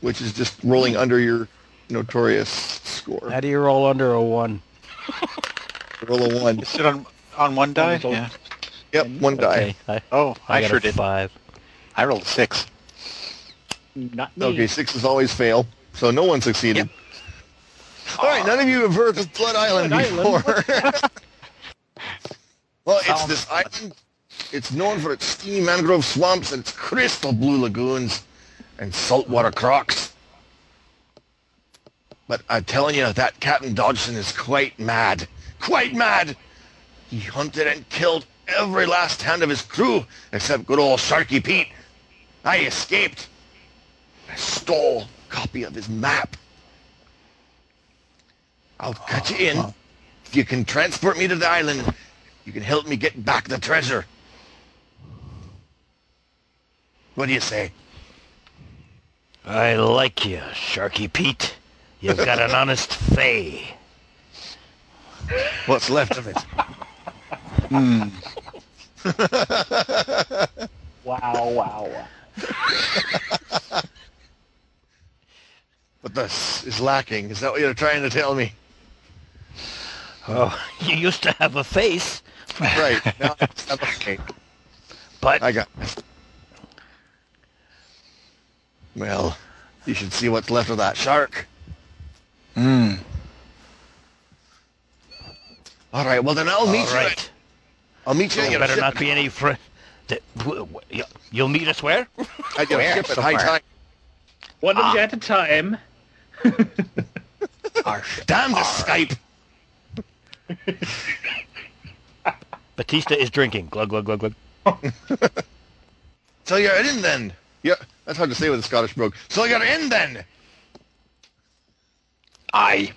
which is just rolling under your notorious score. How do you roll under a one? [LAUGHS] Roll a one. Is it on on one die? Yeah. Yep, one die. I, Oh, I, I, got sure a did. five. I rolled a six. Not me. Okay, sixes always fail, so no one succeeded. All right, none of you have heard of Blood Island Blood Island? before. [LAUGHS] well, it's this island. It's known for its steamy mangrove swamps and its crystal blue lagoons and saltwater crocs. But I'm telling you, that Captain Dodgson is quite mad. Quite mad! He hunted and killed every last hand of his crew except good old Sharky Pete. I escaped. I stole a copy of his map. I'll cut you in. Oh, if you can transport me to the island, you can help me get back the treasure. What do you say? I like you, Sharky Pete. You've got an honest fay. What's left of it? Hmm. Wow, wow, wow. But this is lacking. Is that what you're trying to tell me? Oh, you used to have a face, Right. Now I just [LAUGHS] have a cake. but I got. Well, you should see what's left of that shark. Hmm. All right. Well, then I'll meet all you. right. At, I'll meet you at There your better ship. not be any fr- that- w- w- you- You'll meet us where? at your Where? ship at Somewhere. high tide. One of at a time. [LAUGHS] Our ship. Damn the Skype. Batista is drinking. Glug glug glug glug. [LAUGHS] So you're in then. Yeah, that's hard to say with a Scottish brogue. So you're in then. Aye.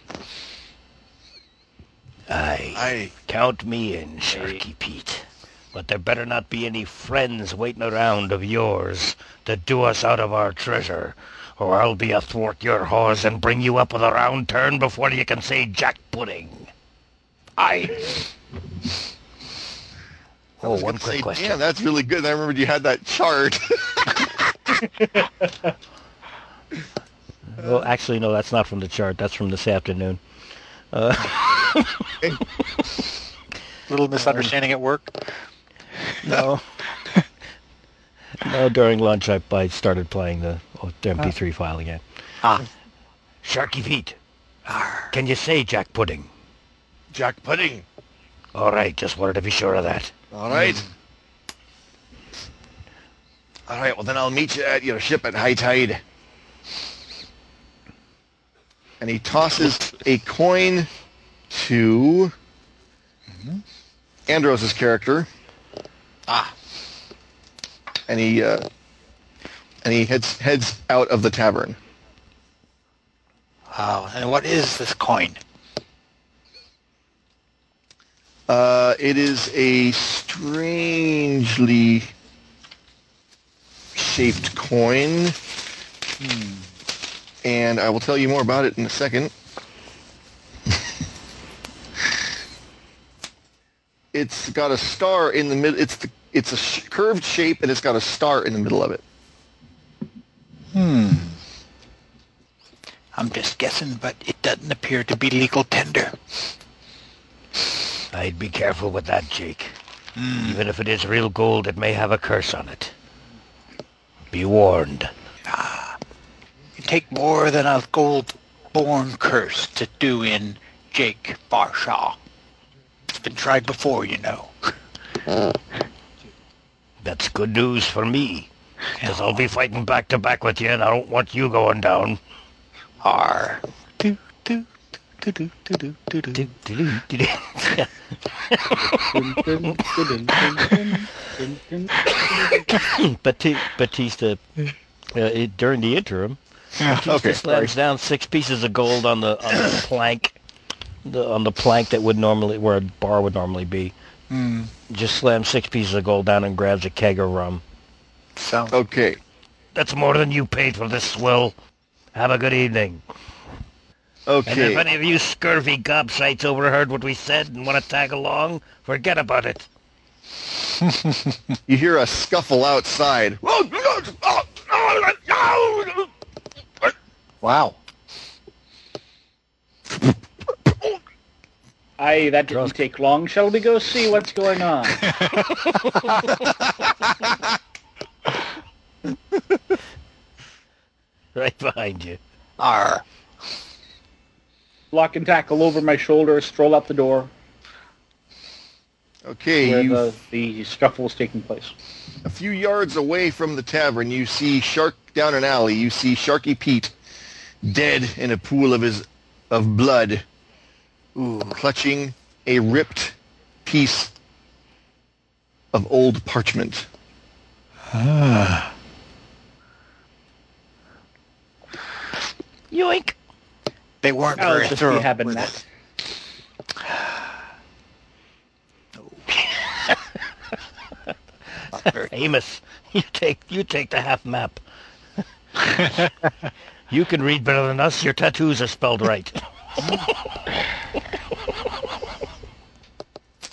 Aye. I. Count me in, Sharky Pete. But there better not be any friends waiting around of yours to do us out of our treasure, or I'll be athwart your hawse and bring you up with a round turn before you can say Jack Pudding. Aye. Oh, one Say, quick question. Damn, that's really good. I remembered you had that chart. [LAUGHS] [LAUGHS] Well, actually, no, that's not from the chart. That's from this afternoon. Uh, [LAUGHS] Little misunderstanding at work. No. [LAUGHS] no, during lunch, I, I started playing the, oh, the ah. MP3 file again. Ah. Sharky Pete, can you say Jack Pudding? Jack Pudding. All right, just wanted to be sure of that. All right. Hmm. All right. Well, then I'll meet you at your ship at high tide. And he tosses a coin to Andros's character, Ah. and he uh, and he heads heads out of the tavern. Wow. And what is this coin? Uh, it is a strangely shaped coin, and I will tell you more about it in a second. [LAUGHS] it's got a star in the middle. It's the, it's a sh- curved shape, and it's got a star in the middle of it. Hmm. I'm just guessing, but it doesn't appear to be legal tender. I'd be careful with that, Jake. Even if it is real gold, it may have a curse on it. Be warned. Ah, it take more than a gold-born curse to do in Jake Farshaw. It's been tried before, you know. [LAUGHS] That's good news for me. Because I'll be fighting back to back with you, and I don't want you going down. R. Do, do, do, do, do, do, do, do. Bati- Batista, uh, it, during the interim, Yeah. Batista Okay, slams down six pieces of gold on the on the plank the on the plank that would normally where a bar would normally be. Hmm. Just slams six pieces of gold down and grabs a keg of rum. Sounds Okay. That's more than you paid for this swill. Have a good evening. And if any of you scurvy gobshites overheard what we said and want to tag along, forget about it. You hear a scuffle outside. wow. Aye, that didn't Drunk. take long. Shall we go see what's going on? [LAUGHS] Right behind you. R. Lock and tackle over my shoulder, stroll out the door Okay, where you the, the scuffle is taking place. a few yards away from the tavern, you see Shark down an alley. You see Sharky Pete dead in a pool of his of blood, Ooh. clutching a ripped piece of old parchment. Ah. Yoink! They weren't I'll very just thorough. be having were that. [LAUGHS] Amos, you take you take the half map. [LAUGHS] you can read better than us. Your tattoos are spelled right. [LAUGHS]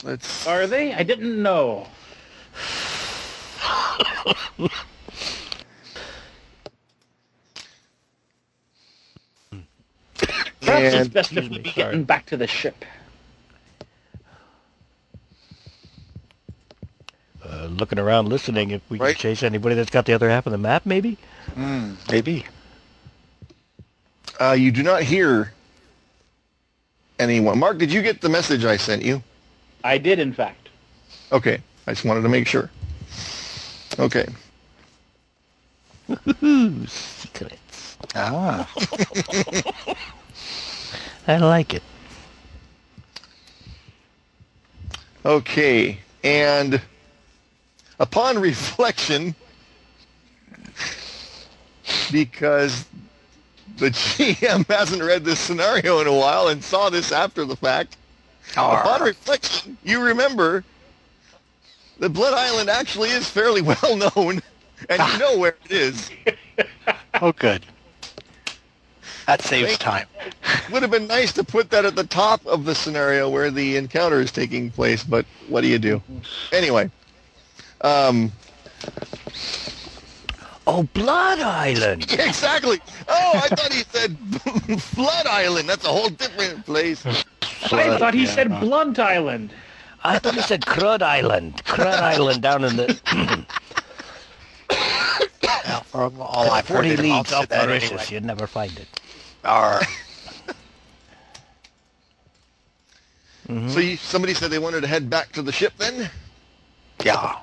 Let's Are they? I didn't know. Perhaps it's best if we me, be getting back to the ship. Uh, looking around, listening. If we Right. can chase anybody that's got the other half of the map, maybe. Hmm, maybe. uh, you do not hear anyone. Mark, did you get the message I sent you? I did, in fact. Okay, I just wanted to make sure. Okay. Ooh, secrets. Ah. [LAUGHS] I like it. Okay, and upon [LAUGHS] reflection, because the [LAUGHS] GM hasn't read this scenario in a while and saw this after the fact, upon reflection, you remember that Blood Island actually is fairly [LAUGHS] well known, and you know where it is. Oh, good. That saves time. [LAUGHS] Would have been nice to put that at the top of the scenario where the encounter is taking place, but what do you do? Anyway, um, Oh, Blood Island. [LAUGHS] exactly. Oh, I thought he said [LAUGHS] Flood Island. That's a whole different place. I thought he yeah. said Blunt Island. I thought he said Crud Island. Crud Island down in the [COUGHS] Now, from all I've heard, 40 all leagues said up that anyway. You'd never find it. R. [LAUGHS] So you, somebody said they wanted to head back to the ship then? Yeah.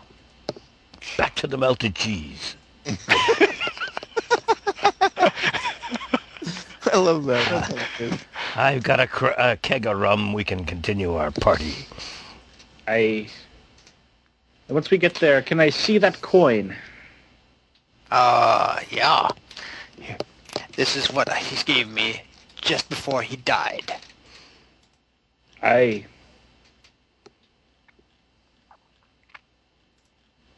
Back to the melted cheese. [LAUGHS] I love that. That's how it is. I've got a, cr- a keg of rum. We can continue our party. I. Once we get there, can I see that coin? Uh, yeah. Here. This is what he gave me just before he died. I.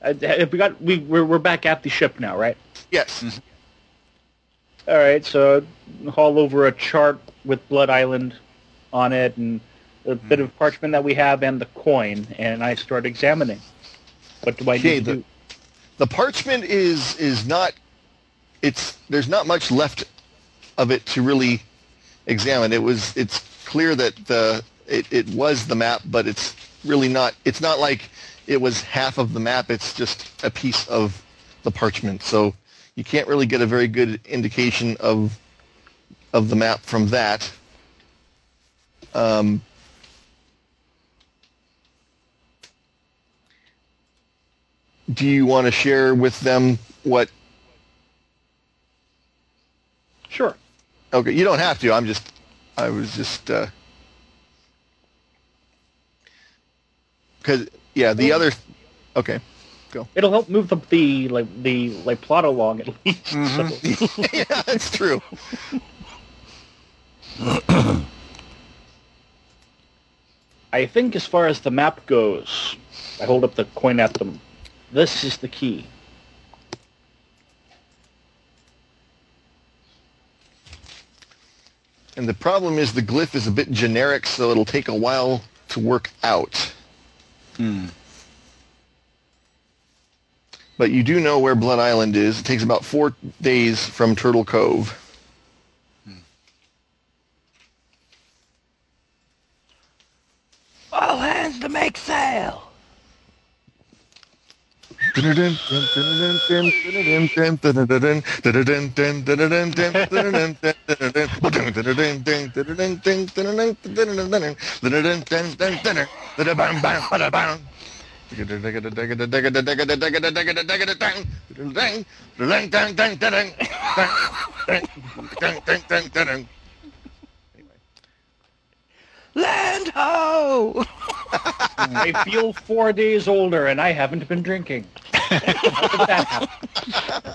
I we got we we're, we're back at the ship now, right? Yes. Mm-hmm. All right, so haul over a chart with Blood Island on it and a mm-hmm. bit of parchment that we have and the coin, and I start examining. What do I Okay, need to the- do? The parchment is is not. It's there's not much left of it to really examine. It was it's clear that the it, it was the map, but it's really not. It's not like it was half of the map. It's just a piece of the parchment. So you can't really get a very good indication of of the map from that. Um, do you want to share with them what? Sure. Okay, you don't have to. I'm just. I was just. Uh... Because yeah, the other. Okay. Go. It'll help move the, the like the like plot along at least. [LAUGHS] So, [LAUGHS] yeah, that's true. I think as far as the map goes, I hold up the coin at them. This is the key. And the problem is the glyph is a bit generic, so it'll take a while to work out. Hmm. But you do know where Blood Island is. It takes about four days from Turtle Cove. All hands to make sail. Land ho! I feel four days older, and I haven't been drinking. How did that happen?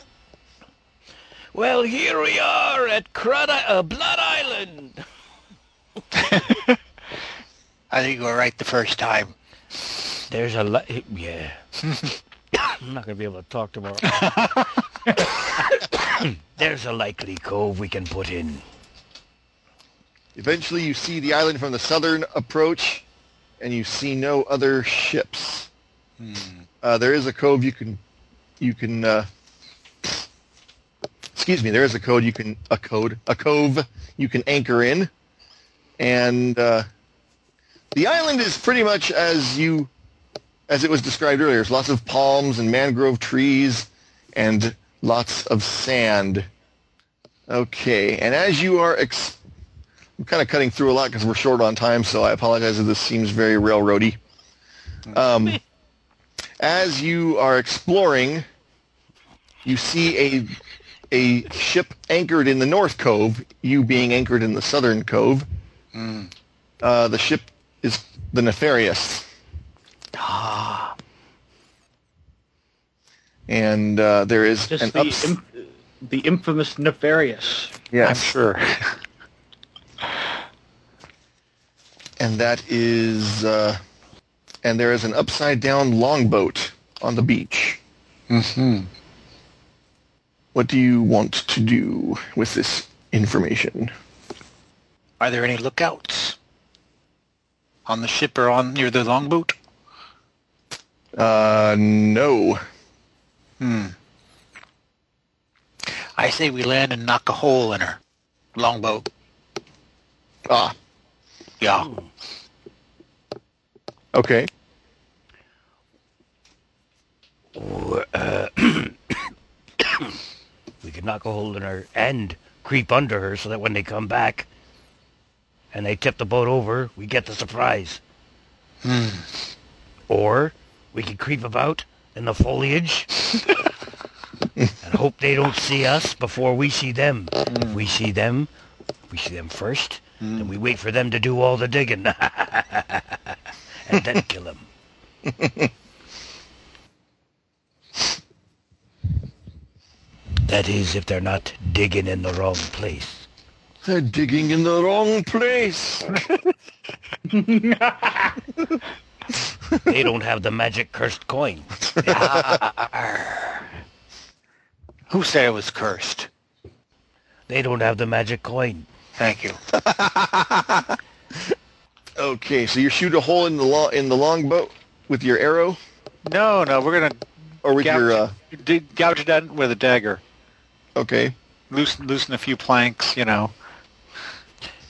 Well, here we are at Crud uh, Blood Island. [LAUGHS] I think you were right the first time. There's a li- yeah. [LAUGHS] I'm not gonna be able to talk tomorrow. [LAUGHS] [COUGHS] There's a likely cove we can put in. Eventually you see the island from the southern approach, and you see no other ships. Uh, there is a cove you can, you can, uh, excuse me, there is a code you can, a code, a cove you can anchor in. And uh, the island is pretty much as you, as it was described earlier. There's lots of palms and mangrove trees and lots of sand. Okay, and as you are ex- I'm kind of cutting through a lot because we're short on time, so I apologize if this seems very railroady. Um, [LAUGHS] as you are exploring, you see a a ship anchored in the North Cove, you being anchored in the Southern Cove. Uh, the ship is the Nefarious. Ah. And uh, there is Just an the, ups- im- the infamous nefarious. yes. I'm sure. and that is uh, and there is an upside down longboat on the beach. hmm What do you want to do with this information? Are there any lookouts? On the ship or on near the longboat? Uh, no. Hmm. I say we land and knock a hole in her. Longboat. Ah, Yeah. Okay. Or, [COUGHS] uh, we could knock a hole in her and creep under her so that when they come back and they tip the boat over, we get the surprise. Or we could creep about in the foliage [LAUGHS] and hope they don't see us before we see them. If we see them, we see them first, then we wait for them to do all the digging. [LAUGHS] and then kill them. [LAUGHS] That is, if they're not digging in the wrong place. They're digging in the wrong place. They don't have the magic cursed coin. [LAUGHS] Who said it was cursed? They don't have the magic coin. Thank you. [LAUGHS] Okay, so you shoot a hole in the lo- in the longboat with your arrow, No, no, we're gonna or with gouge, your uh, d- gouge it out with a dagger. okay. Loosen, loosen a few planks, you know.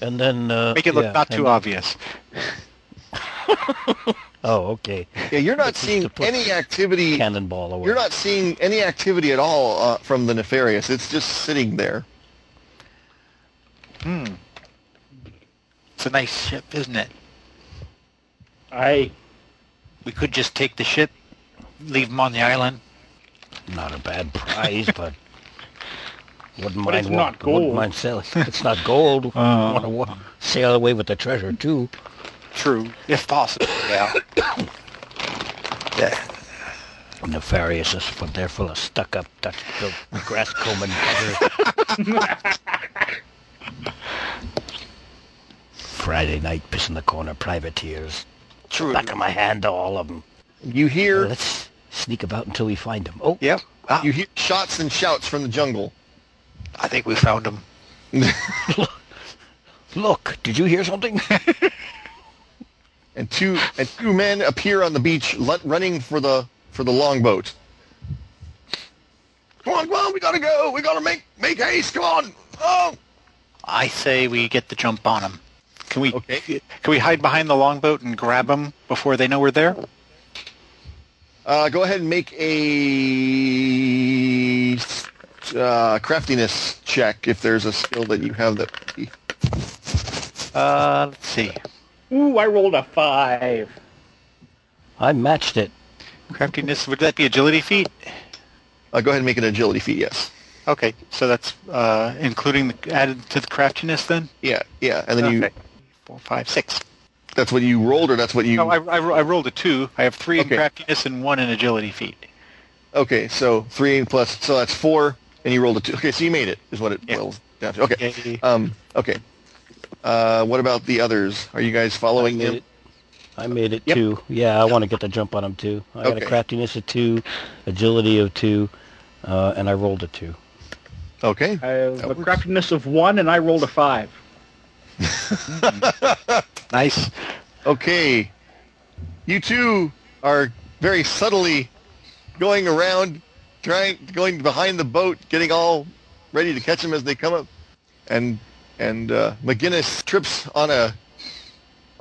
And then uh, Make it look yeah, not too and- obvious. [LAUGHS] Oh, okay. Yeah, you're not seeing any activity. Cannonball away. You're not seeing any activity at all uh, from the nefarious. It's just sitting there. Hmm. It's a nice ship, isn't it? I We could just take the ship, leave them on the island. Not a bad prize, [LAUGHS] but wouldn't But mind. it's wa- not gold. Wouldn't mind selling. [LAUGHS] It's not gold. Oh. Want to wa- sail away with the treasure too. True. If possible, yeah. [COUGHS] yeah. Nefarious is but they're full of stuck-up Dutch built grass combing [LAUGHS] buggers. Friday night, piss in the corner privateers. True. Back of my hand to all of them. You hear Let's sneak about until we find them. Oh, Yep. Ah, you hear shots and shouts from the jungle. I think we found them. [LAUGHS] look! Did you hear something? [LAUGHS] and two and two men appear on the beach running for the for the longboat. Come on, come on, we gotta go. We gotta make make haste. Come on. Oh, I say we get the jump on them. Can we? Okay. Can we hide behind the longboat and grab them before they know we're there? uh, go ahead and make a uh, craftiness check if there's a skill that you have that. Uh, let's see. Ooh, I rolled a five. I matched it. Craftiness. Would that be agility feat? Uh, go ahead and make an agility feat. Yes. Okay, so that's uh, including the, added to the craftiness then. Yeah, yeah, and then you. Okay. Four, five, six. That's what you rolled, or that's what you. No, I, I, I rolled a two. I have three Okay. in craftiness and one in agility feat. Okay, so three plus, so that's four, and you rolled a two. Okay, so you made it, is what it Yeah. boils down to. Okay. Um. Okay. Uh, what about the others? Are you guys following I them? it, I made it Yep. too. Yeah, I want to get the jump on them too. I got a craftiness of two, agility of two, uh, and I rolled a two. Okay. I have That a works. craftiness of one, and I rolled a five. [LAUGHS] Nice. Okay. You two are very subtly going around, trying, going behind the boat, getting all ready to catch them as they come up, and and uh, McGuiness trips on a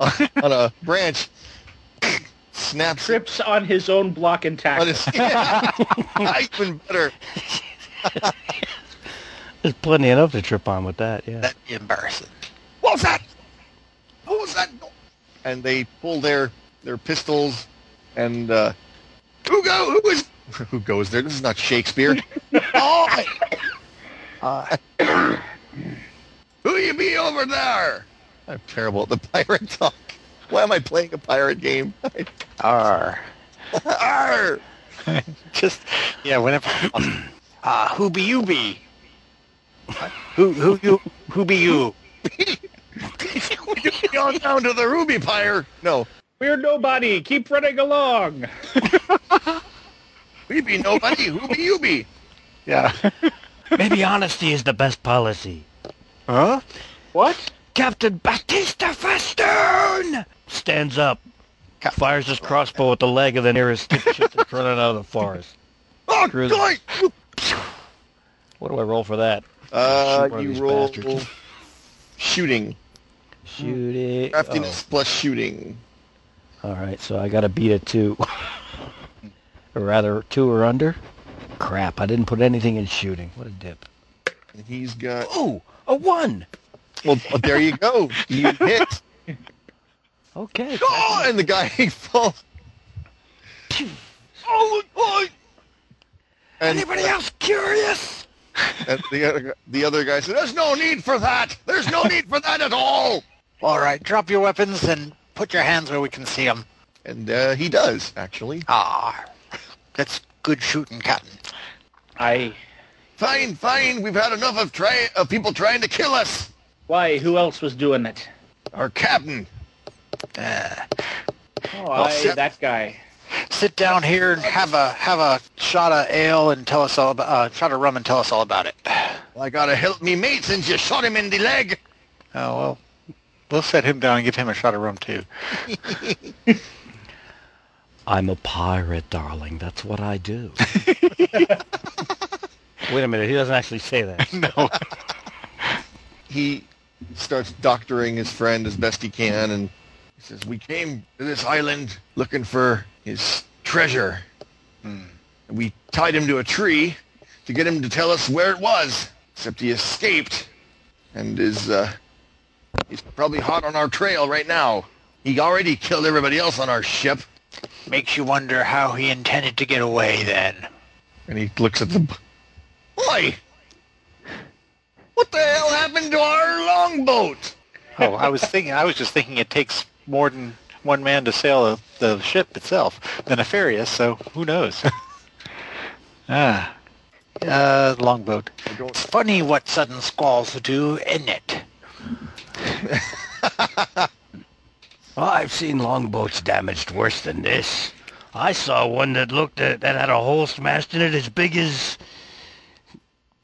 [LAUGHS] on a branch, [LAUGHS] snaps Trips on his own block and on tackle. his yeah, even better. There's plenty enough to trip on with that. Yeah. That'd be embarrassing. What was that? What was that? And they pull their their pistols, and uh, who go? Who is? [LAUGHS] Who goes there? This is not Shakespeare. [LAUGHS] oh, Uh, who you be over there? I'm terrible at the pirate talk. Why am I playing a pirate game? [LAUGHS] arr. Arr! Just yeah. Whenever. Uh, who be you be? who who you who be you? [LAUGHS] you on down to the ruby pyre. No, We're nobody. Keep running along. we be nobody. Who be you be? Yeah. [LAUGHS] Maybe honesty is the best policy. huh? What? Captain Batista Festoon stands up, fires his crossbow at the leg of the nearest ship that's running out of the forest. Oh, Cruise- God! What do I roll for that? Uh, Shoot one of you roll bastards. Shooting. Craftiness oh. plus shooting. Oh. All right, so I got to beat a two. [LAUGHS] or rather, two or under. Crap, I didn't put anything in shooting. What a dip. And he's got. Ooh, a one. Well, there you go. You [LAUGHS] hit. Okay. Oh, and the guy he [LAUGHS] falls. Oh, boy! And, Anybody else curious? and the other, the other guy said, "There's no need for that. There's no need for that at all." All right, drop your weapons and put your hands where we can see them. And uh, he does actually. Ah, that's good shooting, Captain. I. Fine, fine. We've had enough of try of people trying to kill us. Why? Who else was doing it? Our captain. Uh, Oh, I, sit- that guy. sit down here and have a have a shot of ale and tell us all about uh, shot of rum and tell us all about it. I gotta help me mate since you shot him in the leg. Oh well. We'll set him down and give him a shot of rum too. [LAUGHS] I'm a pirate, darling. That's what I do. [LAUGHS] Wait a minute. He doesn't actually say that. [LAUGHS] no. he starts doctoring his friend as best he can, and he says, "We came to this island looking for his treasure. And we tied him to a tree to get him to tell us where it was. Except he escaped, and is uh, he's probably hot on our trail right now. He already killed everybody else on our ship." Makes you wonder how he intended to get away then. And he looks at the. Boy, what the hell happened to our longboat? Oh, I was thinking. I was just thinking it takes more than one man to sail a, the ship itself than a ferry. So who knows? [LAUGHS] ah, uh, longboat. It's funny what sudden squalls do, isn't it? Well, [LAUGHS] I I've seen longboats damaged worse than this. I saw one that looked at, that had a hole smashed in it as big as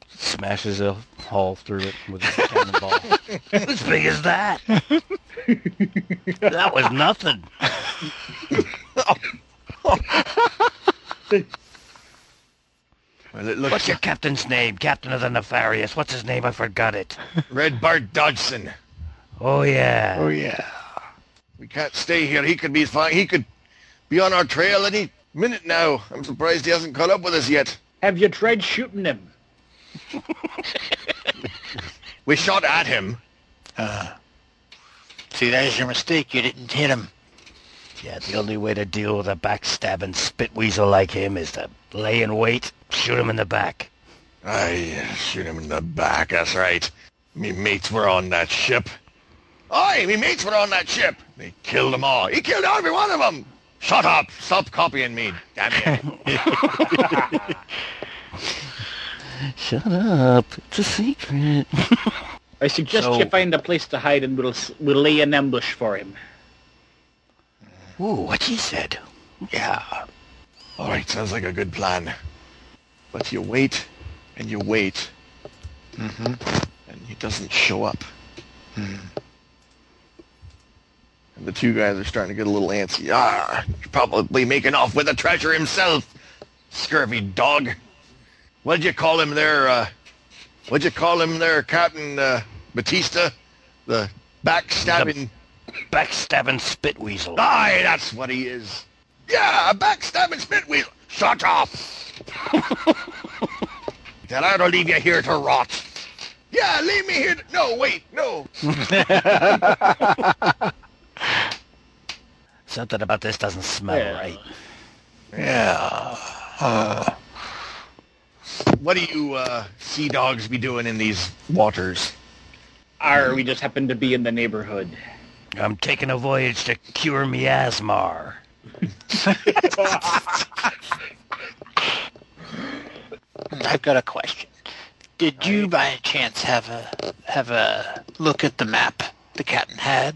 smashes a hole through it with a cannonball. [LAUGHS] as big as that. [LAUGHS] that was nothing. Well, it looks What's your captain's name? Captain of the Nefarious. What's his name? I forgot it. Red Bart Dodgson. Oh yeah. Oh yeah. We can't stay here. He could be fine. He could be on our trail any minute now. I'm surprised he hasn't caught up with us yet. Have you tried shooting him? [LAUGHS] We shot at him. Ah. See, there's your mistake. You didn't hit him. Yeah, the only way to deal with a backstabbing spitweasel like him is to lay in wait, shoot him in the back. I shoot him in the back. That's right. Me mates were on that ship. Aye, me mates were on that ship. They killed them all. He killed every one of them. Shut up. Stop copying me. Damn you. [LAUGHS] Shut up. It's a secret. [LAUGHS] I suggest So- you find a place to hide and we'll, we'll lay an ambush for him. Ooh, what he said. Yeah. all right, sounds like a good plan. But you wait and you wait. Mm-hmm. and he doesn't show up. And the two guys are starting to get a little antsy. Ah, he's probably making off with the treasure himself. Scurvy dog. What'd you call him there? Uh, what'd you call him there, Captain uh, Batista? The backstabbing. Backstabbing spit weasel. Aye, that's what he is. Yeah, a backstabbing spitweasel. Shut up. [LAUGHS] then I don't leave you here to rot. Yeah, leave me here. To... No, wait, no. [LAUGHS] Something about this doesn't smell Yeah. right. Yeah. Uh, What do you uh, sea dogs be doing in these waters? Ar, we just happen to be in the neighborhood. I'm taking a voyage to cure me asthma. [LAUGHS] I've got a question. Did you, by chance, have a have a look at the map the captain had?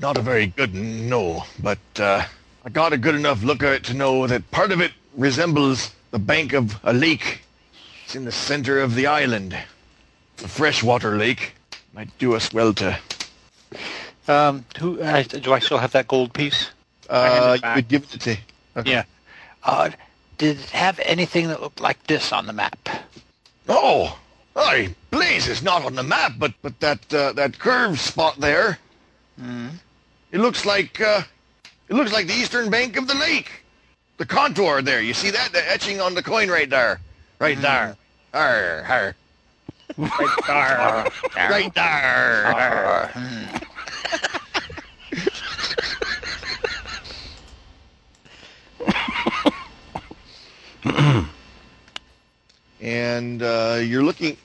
Not a very good, one, no, but uh, I got a good enough look at it to know that part of it resembles the bank of a lake. It's in the center of the island. It's a freshwater lake. Might do us well to. Um, who uh, do I still have that gold piece? Uh, you back. could give it to. Okay. Yeah. Uh, did it have anything that looked like this on the map? Oh, aye, Blaze is not on the map, but but that uh, that curved spot there. It looks like uh, it looks like the eastern bank of the lake. The contour there, you see that? The etching on the coin right there, right there. Arr, arr, Right Ar. [LAUGHS] right there. Hmm. [LAUGHS] And uh, you're looking.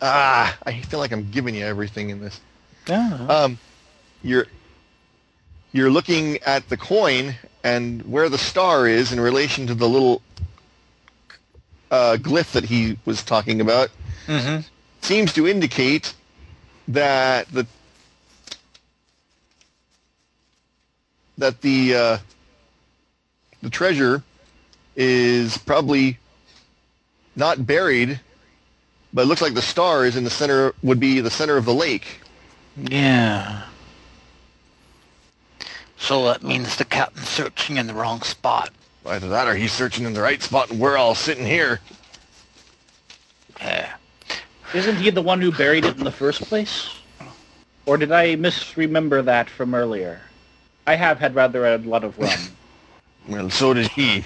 Ah, I feel like I'm giving you everything in this. Yeah. Um, you're you're looking at the coin and where the star is in relation to the little uh, glyph that he was talking about Mm-hmm. seems to indicate that the that the uh, the treasure is probably not buried, but it looks like the star is in the center would be the center of the lake. Yeah. So that means the captain's searching in the wrong spot. Either that or he's searching in the right spot and we're all sitting here. Yeah. Isn't he the one who buried it in the first place? Or did I misremember that from earlier? I have had rather a lot of rum. [LAUGHS] Well, so did he.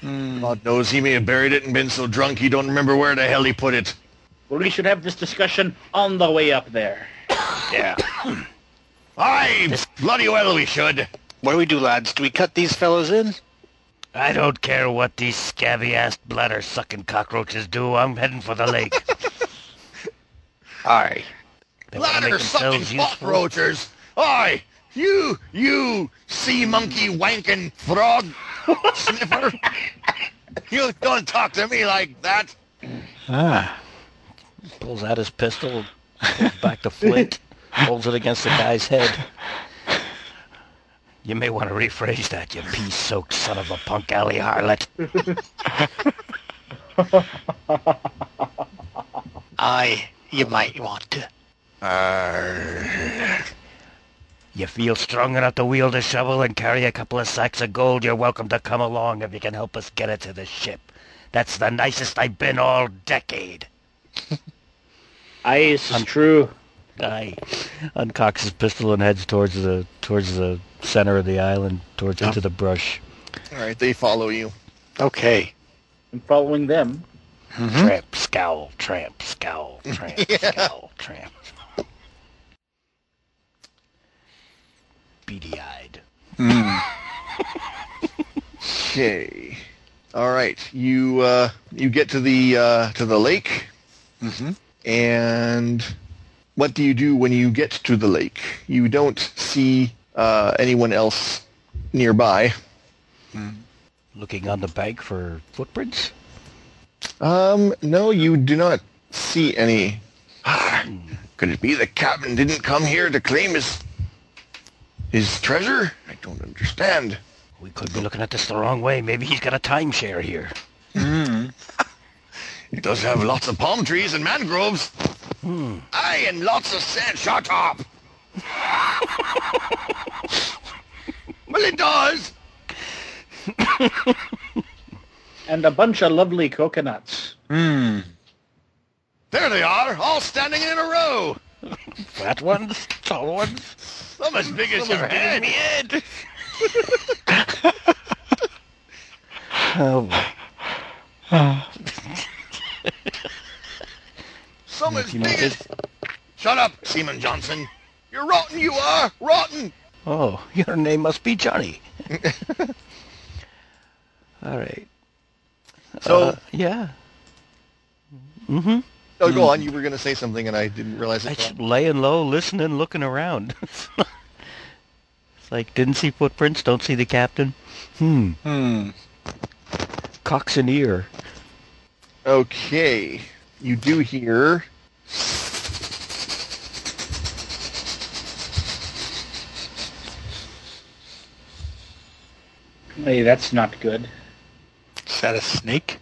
Hmm. God knows he may have buried it and been so drunk he don't remember where the hell he put it. well, we should have this discussion on the way up there. [COUGHS] Yeah. [COUGHS] Aye, bloody well we should. What do we do, lads? Do we cut these fellows in? I don't care what these scabby-ass bladder-sucking cockroaches do. I'm heading for the lake. [LAUGHS] Aye. They Bladder sucking cockroaches. Aye, you, you sea monkey wanking frog [LAUGHS] sniffer. You don't talk to me like that. Ah. Pulls out his pistol, pulls back the flint, [LAUGHS] holds it against the guy's head. [LAUGHS] You may want to rephrase that, you pea-soaked son of a punk alley harlot. [LAUGHS] I, you might want to. You feel strong enough to wield a shovel and carry a couple of sacks of gold, you're welcome to come along if you can help us get it to the ship. That's the nicest I've been all decade. [LAUGHS] Aye, this is true. Aye. Uncocks his pistol and heads towards the towards the center of the island, towards into the brush. All right, they follow you. Okay. I'm following them. Tramp, scowl, tramp, scowl, [LAUGHS] tramp, scowl, tramp. Beady-eyed. [LAUGHS] Okay. All right. You uh, you get to the uh, to the lake, Mm-hmm. and what do you do when you get to the lake? You don't see uh, anyone else nearby. Looking on the bank for footprints? Um, no, you do not see any. Could it be the captain didn't come here to claim his his treasure? I don't understand. We could be looking at this the wrong way. Maybe he's got a timeshare here. [LAUGHS] Mhm. It does have lots of palm trees and mangroves. Aye, and lots of sand. Shut up. [LAUGHS] well, it does. And a bunch of lovely coconuts. Hmm. There they are, all standing in a row. Fat ones? Tall ones? Some as big as your head. [LAUGHS] Oh, boy. [LAUGHS] Some as big as... Shut up, Seaman Johnson. You're rotten, you are. Rotten. oh, your name must be Johnny. [LAUGHS] All right. So, Uh, yeah. Mm-hmm. oh, go on. You were going to say something, and I didn't realize it. I just laying low, listening, looking around. [LAUGHS] it's like, didn't see footprints, don't see the captain. Hmm. Hmm. Cocks an ear. Okay. You do hear... Hey, that's not good. Is that a snake?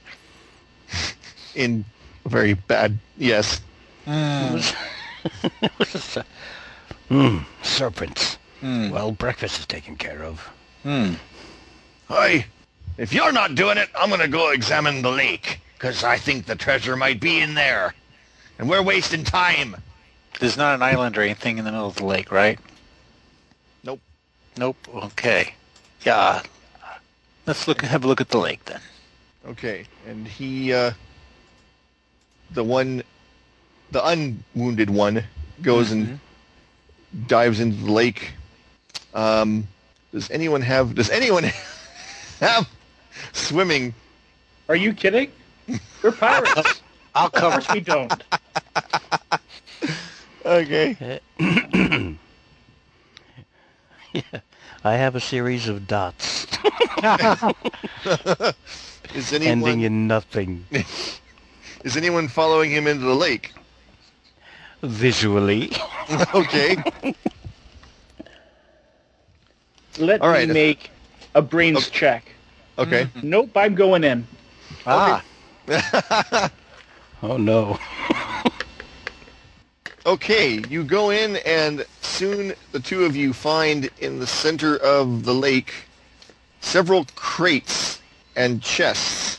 in very bad... Yes. Hmm. [LAUGHS] Hmm. Serpents. Hmm. Well, breakfast is taken care of. Hmm. Hi. If you're not doing it, I'm going to go examine the lake, because I think the treasure might be in there. And we're wasting time. There's not an island or anything in the middle of the lake, right? Nope. Nope. Okay. Yeah. Let's look. Have a look at the lake then. Okay. And he, uh, the one, the unwounded one, goes and dives into the lake. Um, does anyone have, does anyone [LAUGHS] have swimming? Are you kidding? We're pirates. [LAUGHS] I'll of cover. course we don't. [LAUGHS] Okay. [CLEARS THROAT] I have a series of dots [LAUGHS] Is anyone, ending in nothing [LAUGHS] is anyone following him into the lake? visually. Okay. Let All right. me make a brains Okay. check. Okay. Nope, I'm going in. Ah. Oh no. Okay, you go in and soon the two of you find in the center of the lake several crates and chests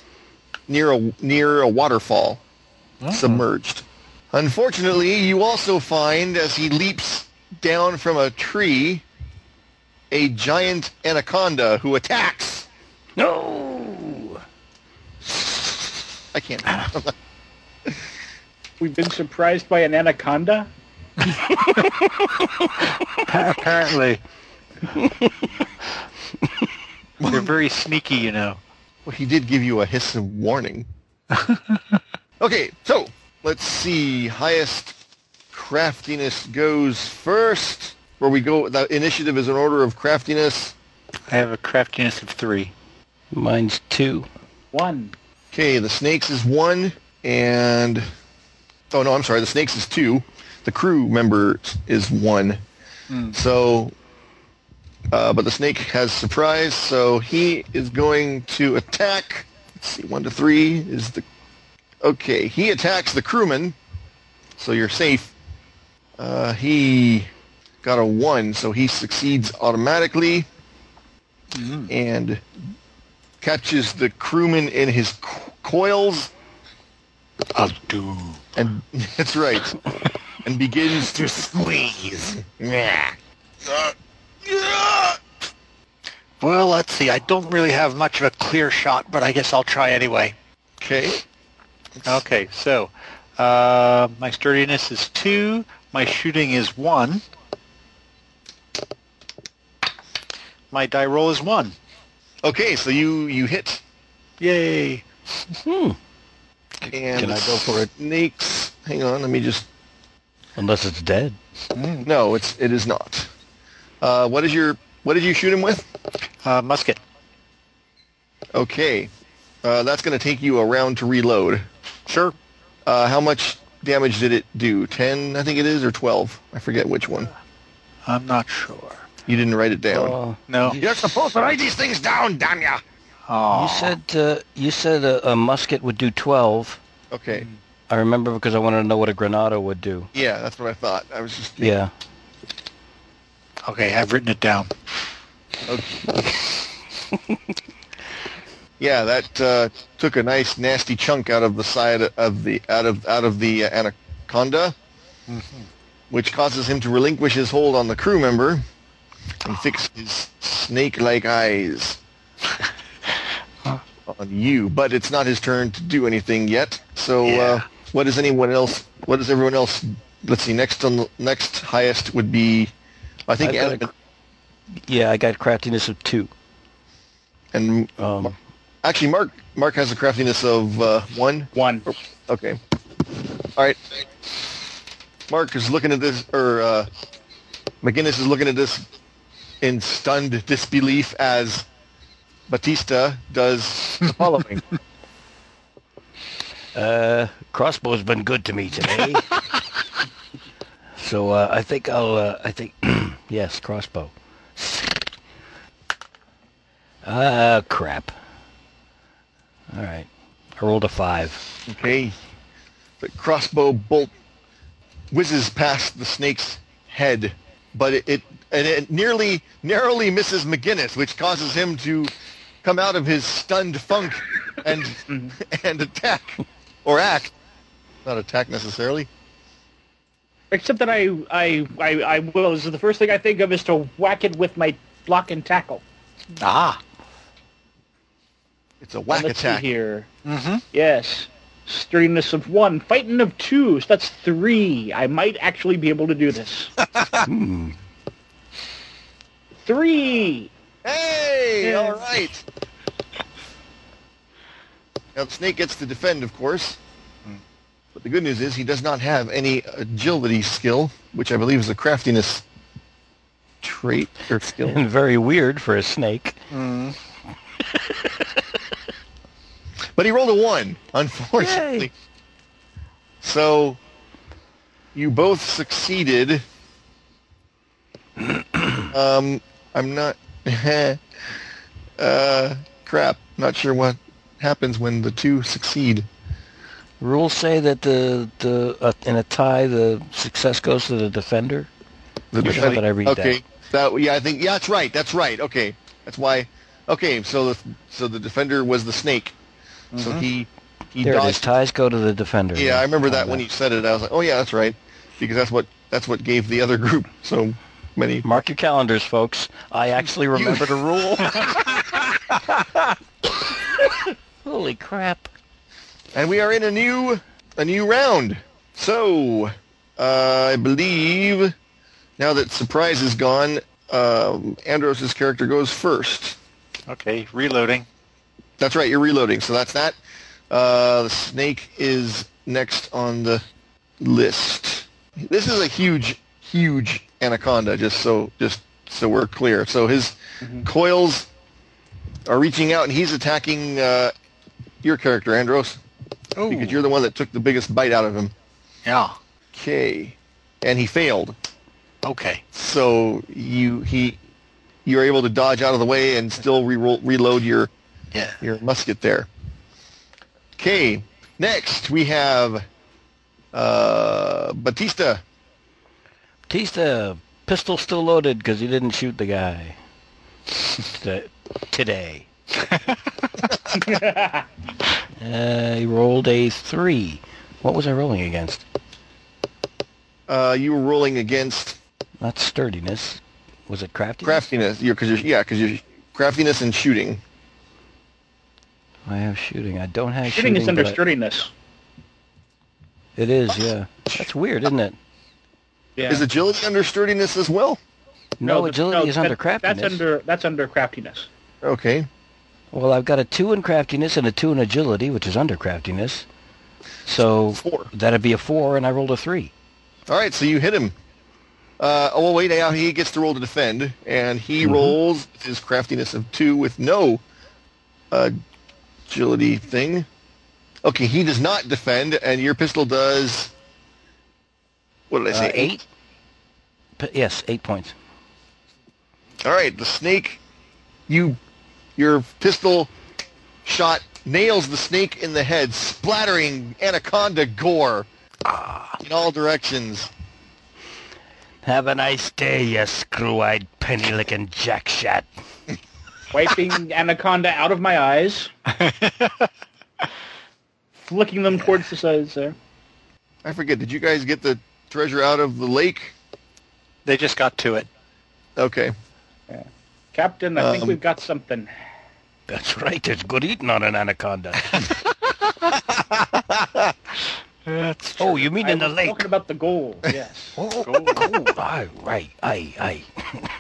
near a near a waterfall submerged. Unfortunately, you also find as he leaps down from a tree a giant anaconda who attacks. No. I can't. [LAUGHS] We've been surprised by an anaconda. Apparently. [LAUGHS] They're very sneaky, you know. Well, he did give you a hiss of warning. [LAUGHS] okay, so let's see. Highest craftiness goes first. Where we go, the initiative is in order of craftiness. I have a craftiness of three. Mine's two. One. Okay, the snakes is one, and oh no, I'm sorry, the snakes is two. The crew member is one. So Uh, but the snake has surprise, so he is going to attack. Let's see, one to three is the. Okay, he attacks the crewman, so you're safe. Uh, he got a one, so he succeeds automatically and catches the crewman in his co- coils, Doom. and that's right, and begins to squeeze. Yeah. Well, let's see. I don't really have much of a clear shot, but I guess I'll try anyway. Okay. Okay, so uh, my sturdiness is two. My shooting is one. My die roll is one. Okay, so you you hit, Yay! And Can I go for it? Snakes. Hang on, let me just. Unless it's dead. No, it's it is not. Uh, what is your what did you shoot him with? Uh, musket. Okay, uh, that's going to take you a round to reload. Sure. Uh, how much damage did it do? Ten, I think it is, or twelve? I forget which one. I'm not sure. You didn't write it down. Uh, No. You're supposed to write these things down, damn ya! Oh. you said uh, you said a, a musket would do 12. Okay, I remember because I wanted to know what a granada would do. yeah, that's what I thought. I was just Yeah. Okay, I've written it down. Okay. [LAUGHS] Yeah, that uh, took a nice nasty chunk out of the side of the out of out of the uh, anaconda, which causes him to relinquish his hold on the crew member and fix his snake-like eyes [LAUGHS] on you. But it's not his turn to do anything yet. So, uh, what does anyone else? What does everyone else? Let's see. Next on the next highest would be, I think, Yeah, I got craftiness of 2. and Um, actually, Mark Mark has a craftiness of uh, one. One. Okay. All right. Mark is looking at this, or uh, McGuiness is looking at this in stunned disbelief as Batista does the following. [LAUGHS] uh, crossbow's been good to me today. [LAUGHS] so uh, I think I'll. Uh, I think [CLEARS THROAT] yes, crossbow. Ah, crap. All right, I rolled a five. okay. The crossbow bolt whizzes past the snake's head, but it, it and it nearly narrowly misses McGuiness, which causes him to come out of his stunned funk and [LAUGHS] [LAUGHS] and attack or act, not attack necessarily. Except that I, I, I, I will. Is the first thing I think of is to whack it with my block and tackle. Ah. It's a whack Let's attack. see here. Mm-hmm. Yes. Sturdiness of one, fighting of two, so that's three. I might actually be able to do this. [LAUGHS] Hmm. Three. Hey, Yeah. all right. Now the snake gets to defend, of course. But the good news is he does not have any agility skill, which I believe is a craftiness trait or skill. [LAUGHS] And very weird for a snake. But he rolled a one, unfortunately. Yay. So you both succeeded. [CLEARS THROAT] um, I'm not. [LAUGHS] uh, crap. Not sure what happens when the two succeed. Rules say that the the uh, in a tie the success goes to the defender. The You have it, I read okay. that. yeah, I think yeah, that's right. That's right. Okay, that's why. Okay, so the so the defender was the snake. So he he There it is. Ties go to the defender. Yeah, I remember that Found when you said it. I was like, oh yeah, that's right, because that's what that's what gave the other group so many. Mark your calendars, folks. I actually remember the rule. [LAUGHS] Holy crap! And we are in a new a new round. So uh, I believe now that surprise is gone, um, Andros's character goes first. Okay, reloading. That's right, you're reloading. So that's that. Uh, the snake is next on the list. This is a huge, huge anaconda. Just so, just so we're clear. So his coils are reaching out, and he's attacking uh, your character, Andros, Oh. because you're the one that took the biggest bite out of him. Yeah. Okay, and he failed. Okay. So you he you're able to dodge out of the way and still re- reload your Yeah. your musket there. Okay, next we have uh, Batista. Batista, pistol still loaded because he didn't shoot the guy. Today. uh, he rolled a three. What was I rolling against? Uh, you were rolling against Not sturdiness. Was it crafty? craftiness. You're because you're yeah because you're craftiness and shooting. I have shooting. I don't have Shooting shooting. is under but I- sturdiness. It is, yeah. That's weird, isn't it? Yeah. Is agility under sturdiness as well? No, the- agility is that- under craftiness. That's under that's under craftiness. Okay. Well, I've got a two in craftiness and a two in agility, which is under craftiness. So Four. that'd be a four, and I rolled a three. All right, so you hit him. Uh, oh, well, wait, now he gets to roll to defend, and he Mhm. rolls his craftiness of two with no uh, agility thing. Okay, he does not defend, and your pistol does. What did I say? Uh, eight. P- yes, eight points. All right, the snake. You, your pistol shot nails the snake in the head, splattering anaconda gore in all directions. Have a nice day, you screw-eyed, penny-licking jackshat. [LAUGHS] Wiping anaconda out of my eyes. [LAUGHS] Flicking them towards the sides there. I forget. Did you guys get the treasure out of the lake? They just got to it. Okay. Captain, I think Um, we've got something. That's right. It's good eating on an anaconda. [LAUGHS] That's oh, you mean I in the was lake? talking about the gold, yes. [LAUGHS] Oh, oh, aye, right, aye, aye.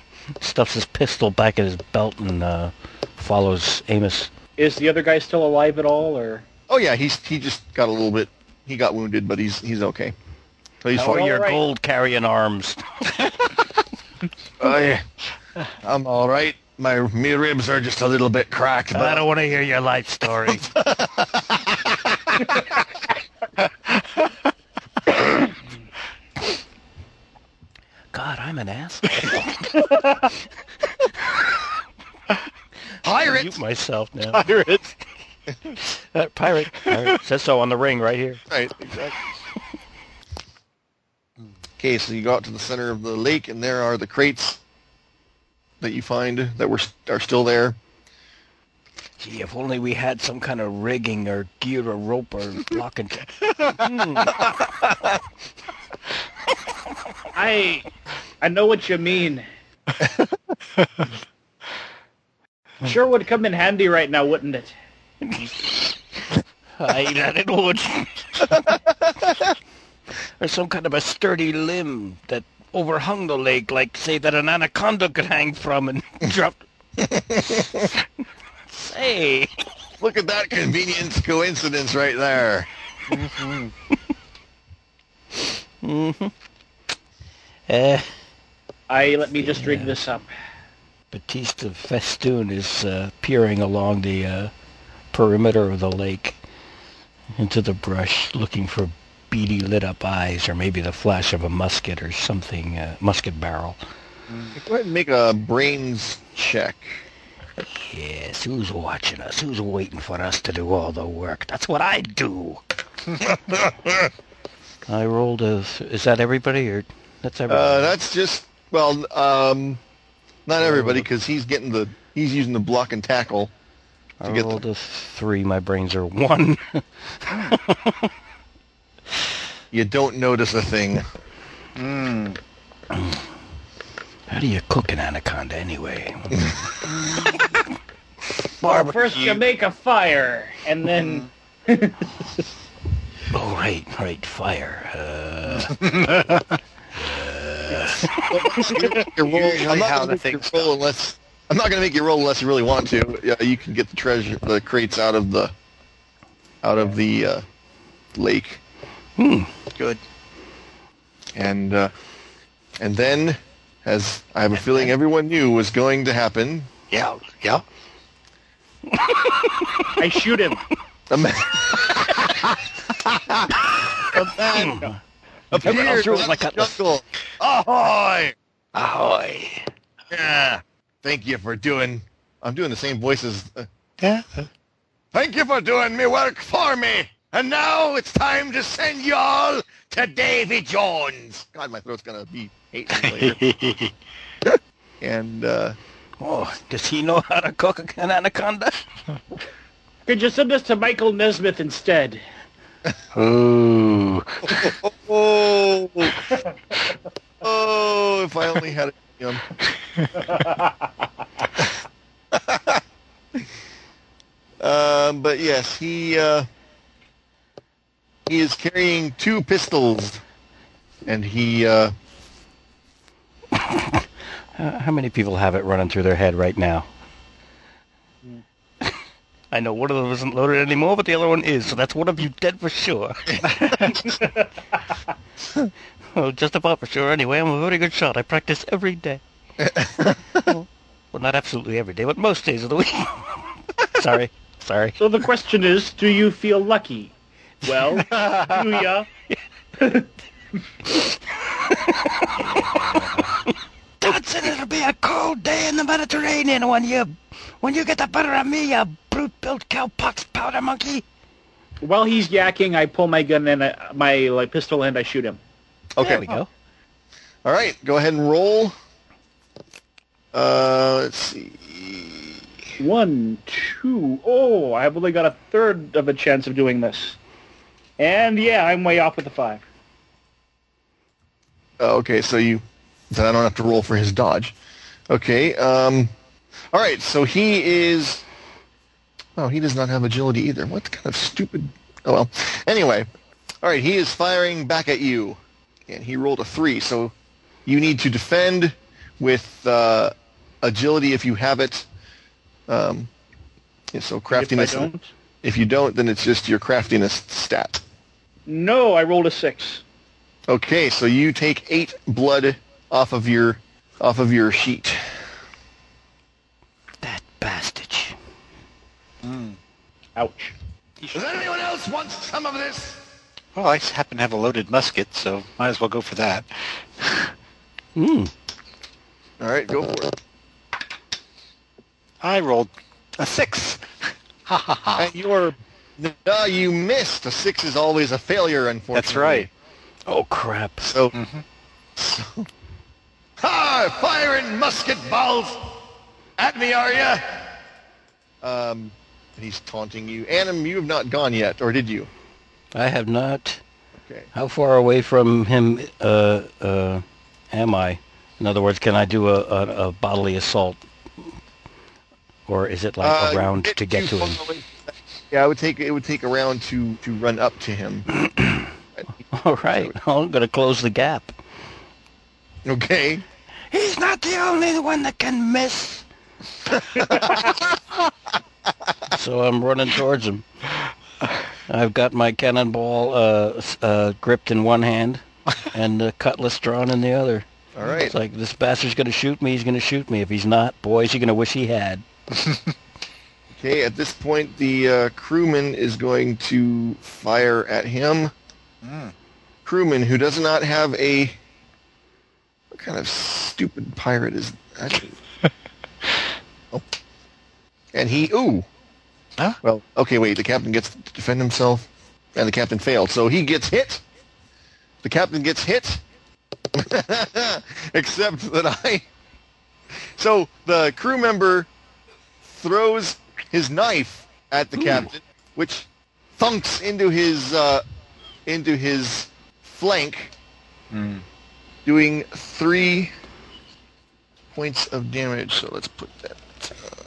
[LAUGHS] Stuffs his pistol back in his belt and uh, follows Amos. Is the other guy still alive at all, or? Oh yeah, he's he just got a little bit. He got wounded, but he's he's okay. So he's How are fine. your right. gold-carrying arms? [LAUGHS] [LAUGHS] Oh, yeah. I'm all right. My me ribs are just a little bit cracked, but I don't want to hear your life story. [LAUGHS] God, I'm an ass. pirate. Mute myself now. Pirate. Uh, pirate. pirate. Says so on the ring right here. Right, exactly. Okay, so you go out to the center of the lake, and there are the crates that you find that were are still there. Gee, if only we had some kind of rigging or gear or rope or [LAUGHS] blocking. I, I know what you mean. [LAUGHS] sure would come in handy right now, wouldn't it? Aye, that it would. Or some kind of a sturdy limb that overhung the lake, like, say, that an anaconda could hang from and [LAUGHS] drop. say. Look at that convenience coincidence right there. hmm Hmm. Uh, I let me just drink this up. Batista Festoon is uh, peering along the uh, perimeter of the lake into the brush, looking for beady lit-up eyes, or maybe the flash of a musket or something, uh, musket barrel. Go ahead and make a brains check. Yes, who's watching us? Who's waiting for us to do all the work? That's what I do. [LAUGHS] I rolled a. Is that everybody or that's Uh, everybody? that's just well, um, not everybody because he's getting the he's using the block and tackle. I rolled a three. My brains are one. [LAUGHS] [LAUGHS] You don't notice a thing. Mm. How do you cook an anaconda anyway? [LAUGHS] Well, first you make a fire, and then [LAUGHS] oh right, right, fire. Uh, Your roll, Usually I'm not gonna make you roll unless I'm not going to make you roll unless you really want to. Yeah, you can get the treasure, the crates out of the out of the uh, lake, hmm. Good. and uh, and then, as I have a feeling everyone knew was going to happen, Yeah. Yeah. I shoot him. a man, [LAUGHS] a man appeared through from like the Cutlass. jungle. Ahoy! Ahoy. Yeah. Thank you for doing. I'm doing the same voices. Uh, Yeah. Thank you for doing me work for me. And now it's time to send you all to Davy Jones. God, my throat's gonna be hating later. [LAUGHS] and uh, Oh, does he know how to cook an anaconda? Could you send us to Michael Nesmith instead? Ooh. oh, oh, if I only had a him. [LAUGHS] um, but yes, he uh, he is carrying two pistols, and he uh, Uh, how many people have it running through their head right now? I know one of them isn't loaded anymore, but the other one is, so that's one of you dead for sure. [LAUGHS] well, just about for sure anyway. I'm a very good shot. I practice every day. well, [LAUGHS] well, not absolutely every day, but most days of the week. [LAUGHS] sorry, sorry. So the question is, do you feel lucky? Well, do ya? Dodgson, it'll be a cold day in the Mediterranean when you when you get the better of me, you brute-built cowpox powder monkey. While he's yakking, I pull my gun and I, my like pistol and I shoot him. okay. There we go. All right, go ahead and roll. Uh, let's see. One, two. Oh, I've only got a third of a chance of doing this. And yeah, I'm way off with the five. Oh, okay, so you, then I don't have to roll for his dodge. Okay. Um, all right, so he is. Oh, he does not have agility either. What kind of stupid? Oh well. Anyway, all right, he is firing back at you, and he rolled a three. So you need to defend with uh, agility if you have it. Um, yeah, so craftiness. If I don't. If you don't, then it's just your craftiness stat. No, I rolled a six. Okay, so you take eight blood off of your off of your sheet. That bastard. Ouch. Does anyone else want some of this? Well, I happen to have a loaded musket, so might as well go for that. [LAUGHS] Hmm. All right, go for it. I rolled a six. Ha ha ha. And you're no, you missed. A six is always a failure, unfortunately. That's right. Oh crap. So, hmm [LAUGHS] so ha! Firing musket balls at me, are ya? Um, he's taunting you. Anim, you have not gone yet, or did you? I have not. Okay. How far away from him uh, uh, am I? In other words, can I do a, a, a bodily assault, or is it like Uh, a round to get to him? Yeah, it would take it would take a round to to run up to him. [CLEARS THROAT] All right, I'm going to close the gap. Okay. He's not the only one that can miss. [LAUGHS] so I'm running towards him. I've got my cannonball uh, uh, gripped in one hand and the cutlass drawn in the other. All right. It's like this bastard's going to shoot me. He's going to shoot me. If he's not, boys, you're going to wish he had. [LAUGHS] Okay, at this point, the uh, crewman is going to fire at him. Mm. Crewman who does not have a... What kind of stupid pirate is that? [LAUGHS] oh. And he... Ooh! Huh? Well, okay, wait. The captain gets to defend himself, and the captain failed. So he gets hit. The captain gets hit. [LAUGHS] Except that I... So the crew member throws his knife at the captain, which thunks into his uh, into his flank, Mm. doing three points of damage. So let's put that. Uh,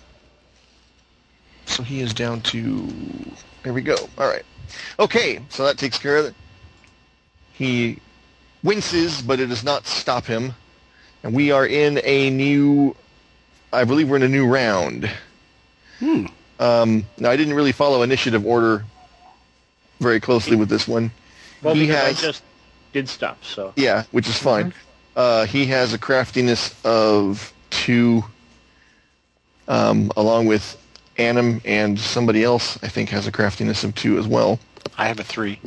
so he is down to. There we go. All right. Okay, so that takes care of it. He winces, but it does not stop him, and we are in a new. I believe we're in a new round. Hmm. Um, now, I didn't really follow initiative order very closely with this one. Well, He has- I just did stuff, so. Yeah, which is fine. Uh, he has a craftiness of two, um, along with Anim and somebody else. I think has a craftiness of two as well. I have a three.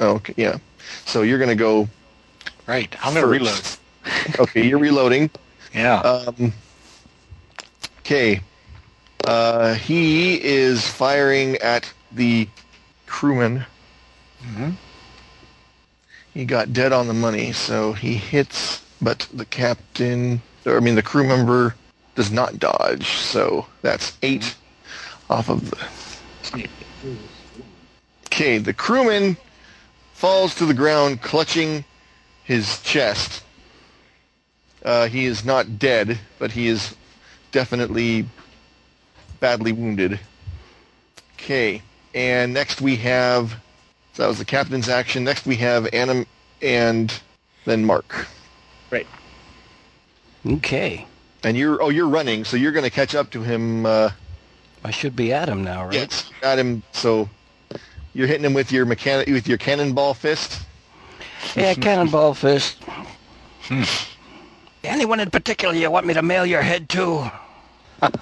Oh, okay, yeah. So you're gonna go. Right. I'm going to reload. Okay, you're reloading. [LAUGHS] Yeah. Um, Okay. Uh, he is firing at the crewman. He got dead on the money, so he hits, but the captain, or I mean the crew member, does not dodge. So that's eight off of the. Okay, the crewman falls to the ground, clutching his chest. Uh, he is not dead, but he is definitely badly wounded. Okay, and next we have. So that was the captain's action. Next we have Anim and then Mark. Right. Okay. And you're oh you're running, so you're going to catch up to him. Uh, I should be at him now, right? Yes, got him. So you're hitting him with your mechanic with your cannonball fist. Yeah, cannonball fist. [LAUGHS] Anyone in particular you want me to mail your head to? [LAUGHS]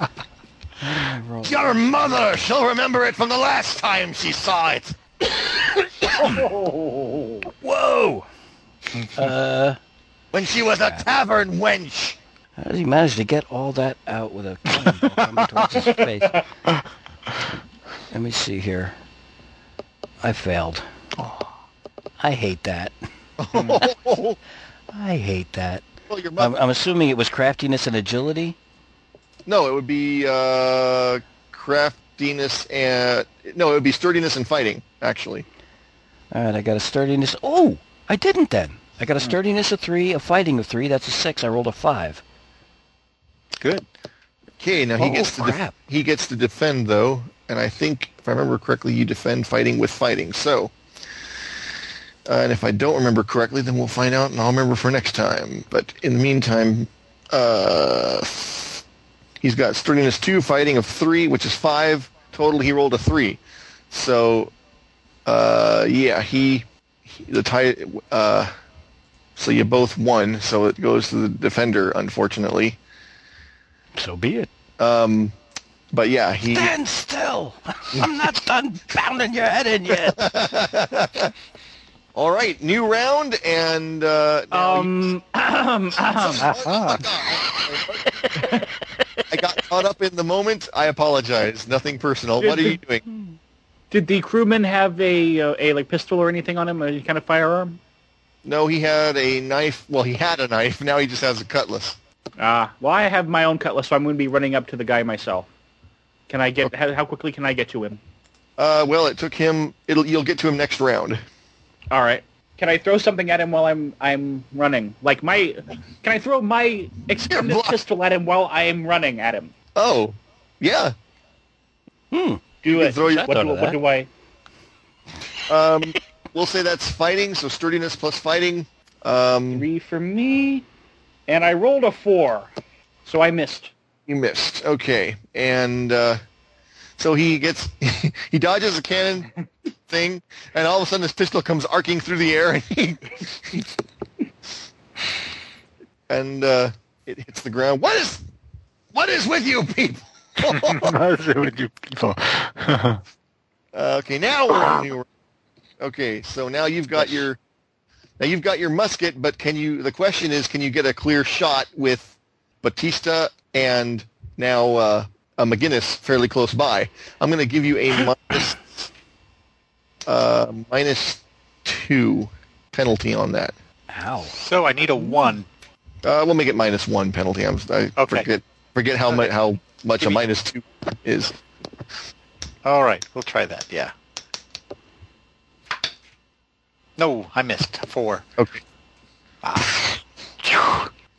[LAUGHS] Your mother, she'll remember it from the last time she saw it. [COUGHS] Whoa! Uh, When she was a tavern wench. how does he manage to get all that out with a cannonball coming towards his face? [LAUGHS] Let me see here. I failed. I hate that. [LAUGHS] I hate that. well, your I'm. I'm assuming it was craftiness and agility. No, it would be uh, craftiness and no, it would be sturdiness and fighting. Actually, All right, I got a sturdiness. Oh, I didn't then. I got a sturdiness of three, a fighting of three. That's a six. I rolled a five. Good. okay. Now he Oh, gets to def- he gets to defend though, and I think if I remember correctly, you defend fighting with fighting. So. Uh, and if I don't remember correctly, then we'll find out, and I'll remember for next time. But in the meantime, uh, he's got sturdiness two, fighting of three, which is five total. He rolled a three, so uh, yeah, he, he the tie. Uh, so you both won. So it goes to the defender, unfortunately. So be it. Um, but yeah, he. Stand still. I'm not done pounding your head in yet. [LAUGHS] All right, new round, and uh, now you- Um, [CLEARS THROAT] I got caught up in the moment. I apologize. Nothing personal. What are you doing? did the crewman have a uh, a like pistol or anything on him? Any kind of firearm? No, he had a knife. Well, he had a knife. Now he just has a cutlass. Ah, well, I have my own cutlass, so I'm going to be running up to the guy myself. Can I get? How, how quickly can I get to him? Uh, well, it took him. It'll. You'll get to him next round. All right. Can I throw something at him while I'm I'm running? Like my, can I throw my extended block- pistol at him while I am running at him? Oh, yeah. Hmm. Do can it. throw your- what, I do, what do I? [LAUGHS] Um, we'll say that's fighting. So sturdiness plus fighting. Um, Three for me, and I rolled a four, so I missed. you missed. Okay, and uh, so he gets [LAUGHS] he dodges a cannon [LAUGHS] thing, and all of a sudden his pistol comes arcing through the air, and he and uh, it hits the ground. What is what is with you people? [LAUGHS] what is with you people. [LAUGHS] Uh, okay, now we're on new. Okay, so now you've got your now you've got your musket, but can you? The question is, can you get a clear shot with Batista and now uh, a McGuiness fairly close by? I'm going to give you a minus uh, minus two penalty on that. Ow. So I need a one. Uh, we'll make it minus one penalty. I'm, I Okay. forget forget how much how much Give a me- minus two is. All right, we'll try that. Yeah. No, I missed four. Okay. Ah.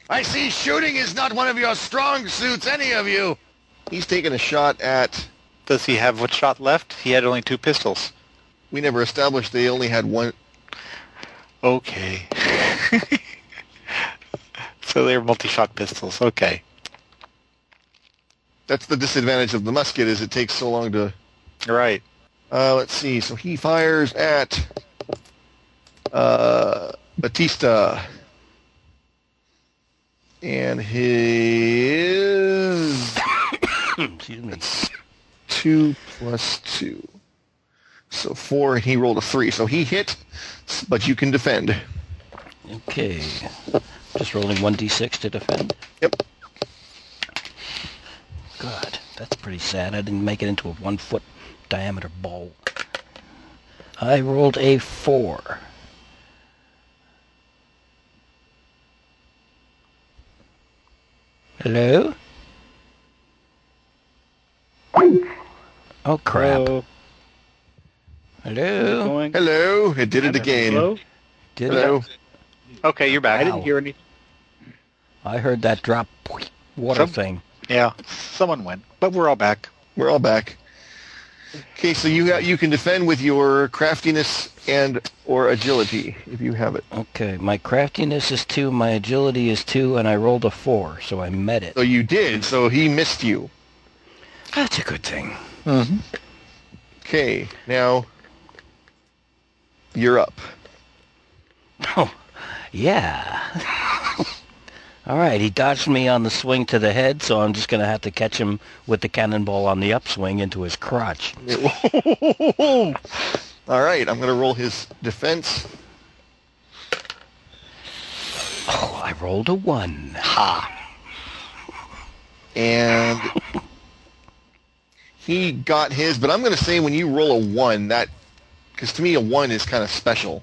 I see shooting is not one of your strong suits, any of you. He's taking a shot at. Does he have what shot left? He had only two pistols. We never established they only had one. Okay. [LAUGHS] so they're multi-shot pistols. Okay. That's the disadvantage of the musket is it takes so long to. Right. Uh, let's see. So he fires at uh, Batista, and his [COUGHS] Excuse me. two plus two, so four, and he rolled a three. So he hit, but you can defend. Okay. Just rolling 1d6 to defend. Yep. God, that's pretty sad. I didn't make it into a one foot diameter bowl. I rolled a four. Hello? Oh crap. Hello? Hello? Going? Hello, it did it again. Hello? Did Hello. it? Okay, you're back. I didn't hear anything. I heard that drop water Some- thing. Yeah, someone went, but we're all back. We're all back. Okay, so you got, you can defend with your craftiness and or agility if you have it. Okay, my craftiness is two, my agility is two, and I rolled a four, so I met it. So you did. So he missed you. That's a good thing. Mm-hmm. Okay, now you're up. Oh, yeah. All right, he dodged me on the swing to the head, so I'm just going to have to catch him with the cannonball on the upswing into his crotch. [LAUGHS] All right, I'm going to roll his defense. Oh, I rolled a one. Ha! and [LAUGHS] he got his. But I'm going to say when you roll a one, that because to me a one is kind of special.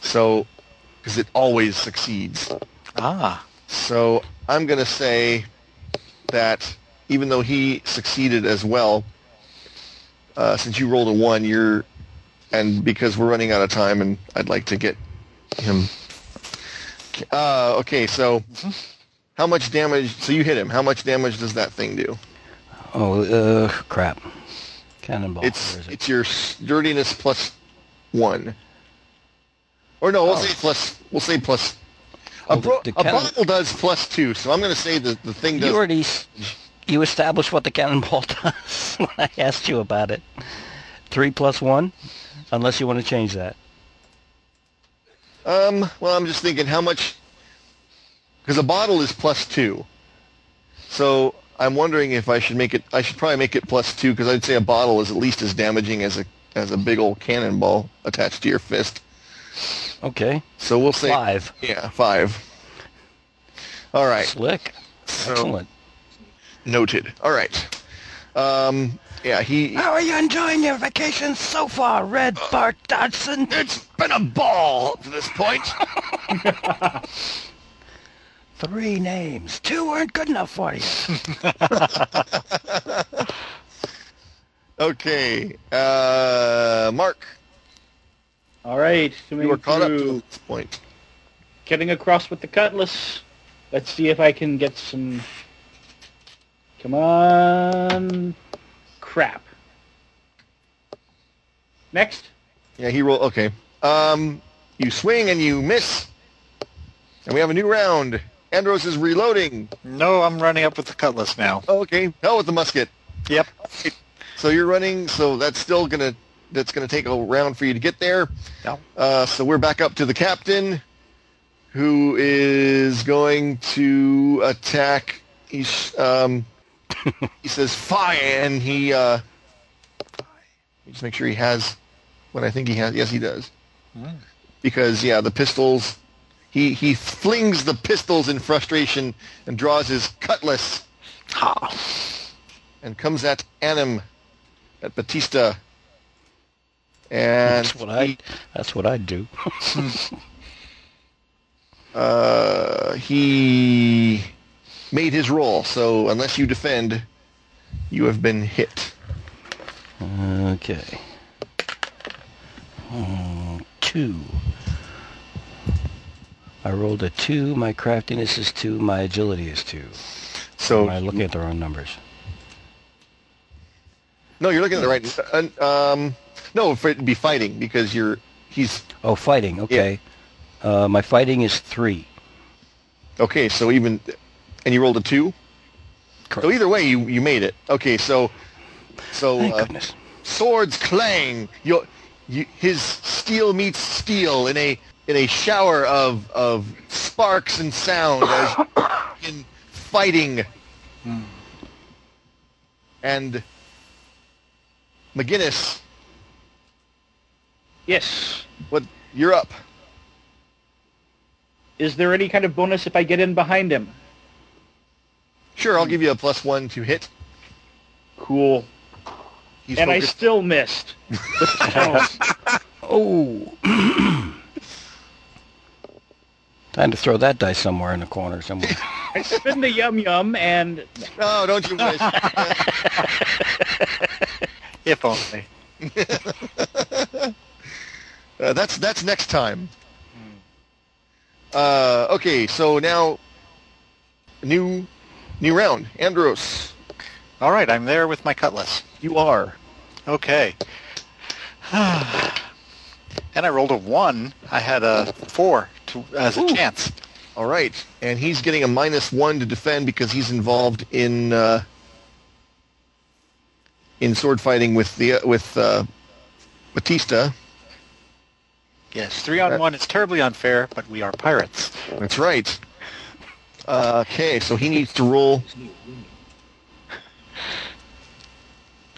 So because it always succeeds. Ah, So I'm going to say that even though he succeeded as well, uh, since you rolled a one, you're and because we're running out of time, and I'd like to get him. Uh, okay, so how much damage? So you hit him. How much damage does that thing do? Oh, uh, crap. Cannonball. It's it? it's your sturdiness plus one. Or no, we'll Oh. say plus. We'll say plus. Oh, a, bro- the a cannon- bottle does plus two, so I'm going to say that the thing does. You already you established what the cannonball [LAUGHS] does when I asked you about it. Three plus one, unless you want to change that. Um. Well, I'm just thinking how much. Because a bottle is plus two, so I'm wondering if I should make it. I should probably make it plus two because I'd say a bottle is at least as damaging as a as a big old cannonball attached to your fist. Okay, So we'll say five. Yeah, five. All right. Slick. So- Excellent. Noted. All right. Um, yeah, he. How are you enjoying your vacation so far, Red Bart Dodgson? It's been a ball up to this point. [LAUGHS] Three names. Two weren't good enough for you. [LAUGHS] okay. Uh, Mark, All right, you were caught up to this point. getting across with the cutlass. Let's see if I can get some. Come on, crap. Next. Yeah, he rolled. Okay. Um, you swing and you miss, and we have a new round. Andros is reloading. no, I'm running up with the cutlass now. Oh, okay. Hell with the musket. Yep. So you're running. So that's still gonna. That's gonna take a round for you to get there. No. Uh, so we're back up to the captain, who is going to attack. He's um, [LAUGHS] he says fire, and he uh, just make sure he has what I think he has. Yes, he does. Because yeah, the pistols. He he flings the pistols in frustration and draws his cutlass Ha! and comes at Anim, at Batista. And That's what I. That's what I'd do. [LAUGHS] uh, he made his roll. So unless you defend, you have been hit. Okay. Hmm, two. I rolled a two. My craftiness is two. My agility is two. So Am I looking at the wrong numbers? no, you're looking at the right. Uh, um, no, for it to be fighting because you're he's Oh, fighting. Okay. Uh, my fighting is three. okay. So even and you rolled a two. Correct. So either way, you you made it. Okay, so so Thank uh, goodness. swords clang. Your, you, his steel meets steel in a in a shower of of sparks and sound as [COUGHS] in fighting. And McGuiness, Yes. what you're up? Is there any kind of bonus if I get in behind him? Sure, I'll give you a plus one to hit. Cool. He's and I still missed. [LAUGHS] Oh. [CLEARS THROAT] Time to throw that dice somewhere in the corner somewhere. [LAUGHS] I spin the yum yum and Oh, don't you wish. [LAUGHS] If only. [LAUGHS] Uh, that's that's next time. Uh, okay, so now new new round. Andros, All right, I'm there with my cutlass. you are. Okay. [SIGHS] and I rolled a one. I had a four to, as a Ooh. chance. All right, and he's getting a minus one to defend because he's involved in uh, in sword fighting with the with uh, Batista. Yes, three on Uh, one is terribly unfair, but we are pirates. That's right. Uh, okay, so he needs to roll.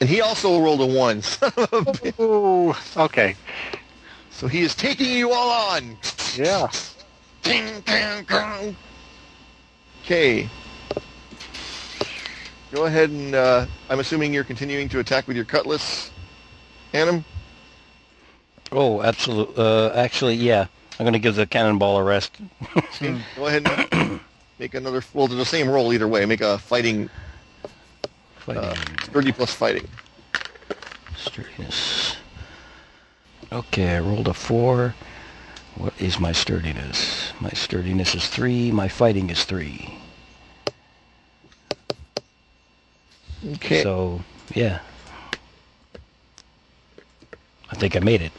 And he also rolled a one. [LAUGHS] son of a bitch. Ooh, okay. So he is taking you all on. Yeah. Ding, ding, ding. Okay. Go ahead and uh, I'm assuming you're continuing to attack with your cutlass, Anim. oh, absolutely. Uh, actually, yeah. I'm going to give the cannonball a rest. Okay, Go ahead and [COUGHS] make another. Well, the same roll either way. Make a fighting Fighting. uh, 30 plus fighting. Sturdiness. Okay, I rolled a four. What is my sturdiness? My sturdiness is three. My fighting is three. Okay. So, yeah. I think I made it.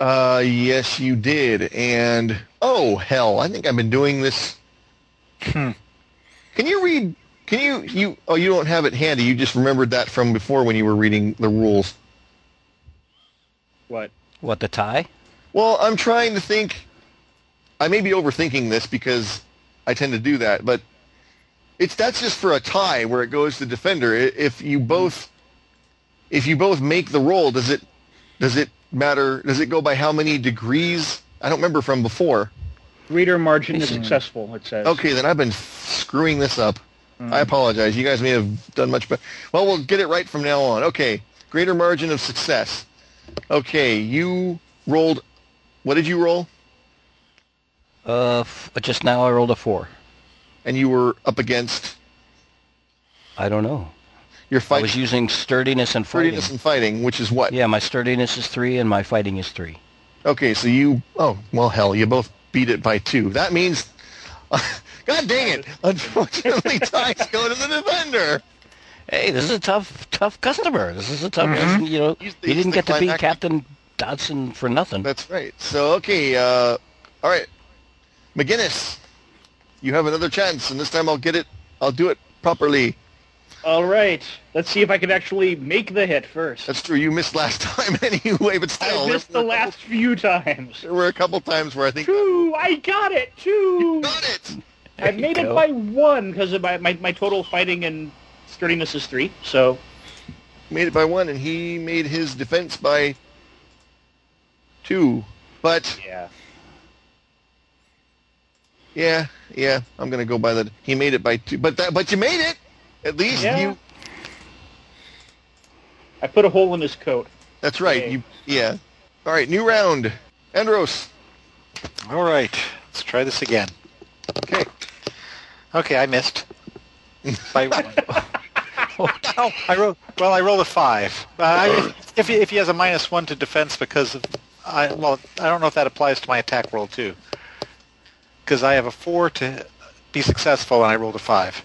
Uh, yes, you did. And oh hell, I think I've been doing this. Hmm. Can you read? Can you you? Oh, you don't have it handy. You just remembered that from before when you were reading the rules. what? What, the tie? Well, I'm trying to think. I may be overthinking this because I tend to do that, but it's that's just for a tie where it goes to defender. If you both, if you both make the roll, does it does it matter? Does it go by how many degrees? I don't remember from before. Reader margin is successful. It says. Okay, then I've been screwing this up. I apologize. You guys may have done much better. Well, we'll get it right from now on. Okay, greater margin of success. Okay, you rolled. What did you roll? Uh, f- just now I rolled a four. And you were up against I don't know. your I fight was using sturdiness and fighting. sturdiness and fighting, which is what? Yeah, my sturdiness is three and my fighting is three. Okay, so you. Oh, well, hell, you both beat it by two. That means. God dang it! [LAUGHS] Unfortunately, ties go to the defender. Hey, this is a tough, tough customer. This is a tough. You know, He's the- he didn't the get to be Captain Dodgson for nothing. That's right. So okay, uh, all right, McGuiness, you have another chance, and this time I'll get it. I'll do it properly. All right. Let's see if I can actually make the hit first. That's true. You missed last [LAUGHS] time anyway, but still, I missed the were a last few times. There were a couple times where I think Two. I got it. Two. got it. I you made it by one because of my, my my total fighting and sturdiness is three. So Made it by one, and he made his defense by two. But yeah. yeah, yeah, I'm gonna go by that. He made it by two, but that but you made it. At least Yeah. you. I put a hole in his coat. That's right. Yay. You yeah. All right, new round. Andros. All right. Let's try this again. Okay. Okay, I missed. [LAUGHS] By oh, I rolled. Well, I rolled a five. Uh, I, if he, if he has a minus one to defense because of, I well, I don't know if that applies to my attack roll too. Because I have a four to be successful, and I rolled a five.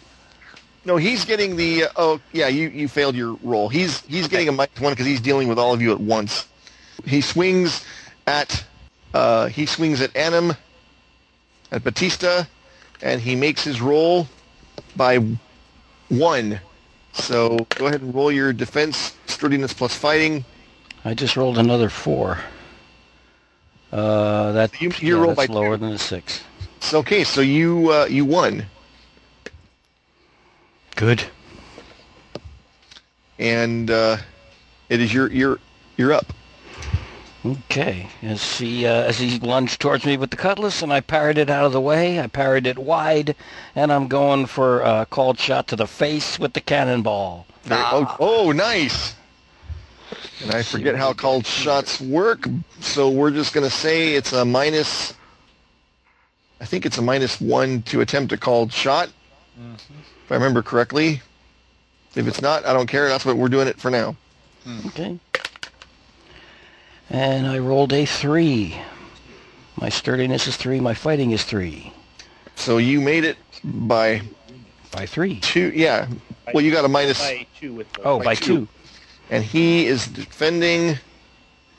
No, he's getting the. Uh, oh, yeah, you, you failed your roll. He's he's getting a minus one because he's dealing with all of you at once. He swings at uh, he swings at Anim, at Batista, and he makes his roll by one. So go ahead and roll your defense, sturdiness plus fighting. I just rolled another four. Uh, that You- you yeah, rolled that's by lower two. than a six. So, okay, so you uh, you won, Good. and uh, it is your you're you're up. Okay. As he uh, as he lunged towards me with the cutlass, and I parried it out of the way. I parried it wide, and I'm going for a called shot to the face with the cannonball. Very- oh, oh, nice. And I forget how called shots work, so we're just going to say it's a minus. I think it's a minus one to attempt a called shot, if I remember correctly. If it's not, I don't care. That's what we're doing it for now. Okay. And I rolled a three. My sturdiness is three. My fighting is three. So you made it by By three. two. Yeah. Well, you got a minus, By two with the Oh, By by two. two. and he is defending.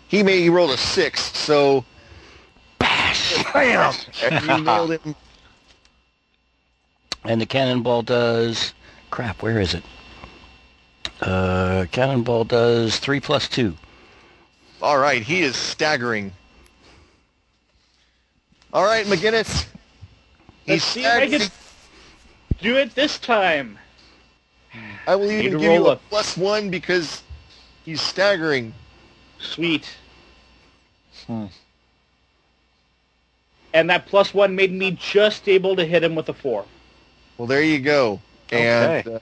He made. He rolled a six, so Bash! bam! [LAUGHS] And you nailed him. And the cannonball does. Crap, where is it? Uh, cannonball does three plus two. All right, he is staggering. All right, McGuiness. He's Let's see if I staggering. can do it this time. I will even give you a a- plus one because he's staggering. Sweet. Hmm. And that plus one made me just able to hit him with a four. Well, there you go. And uh,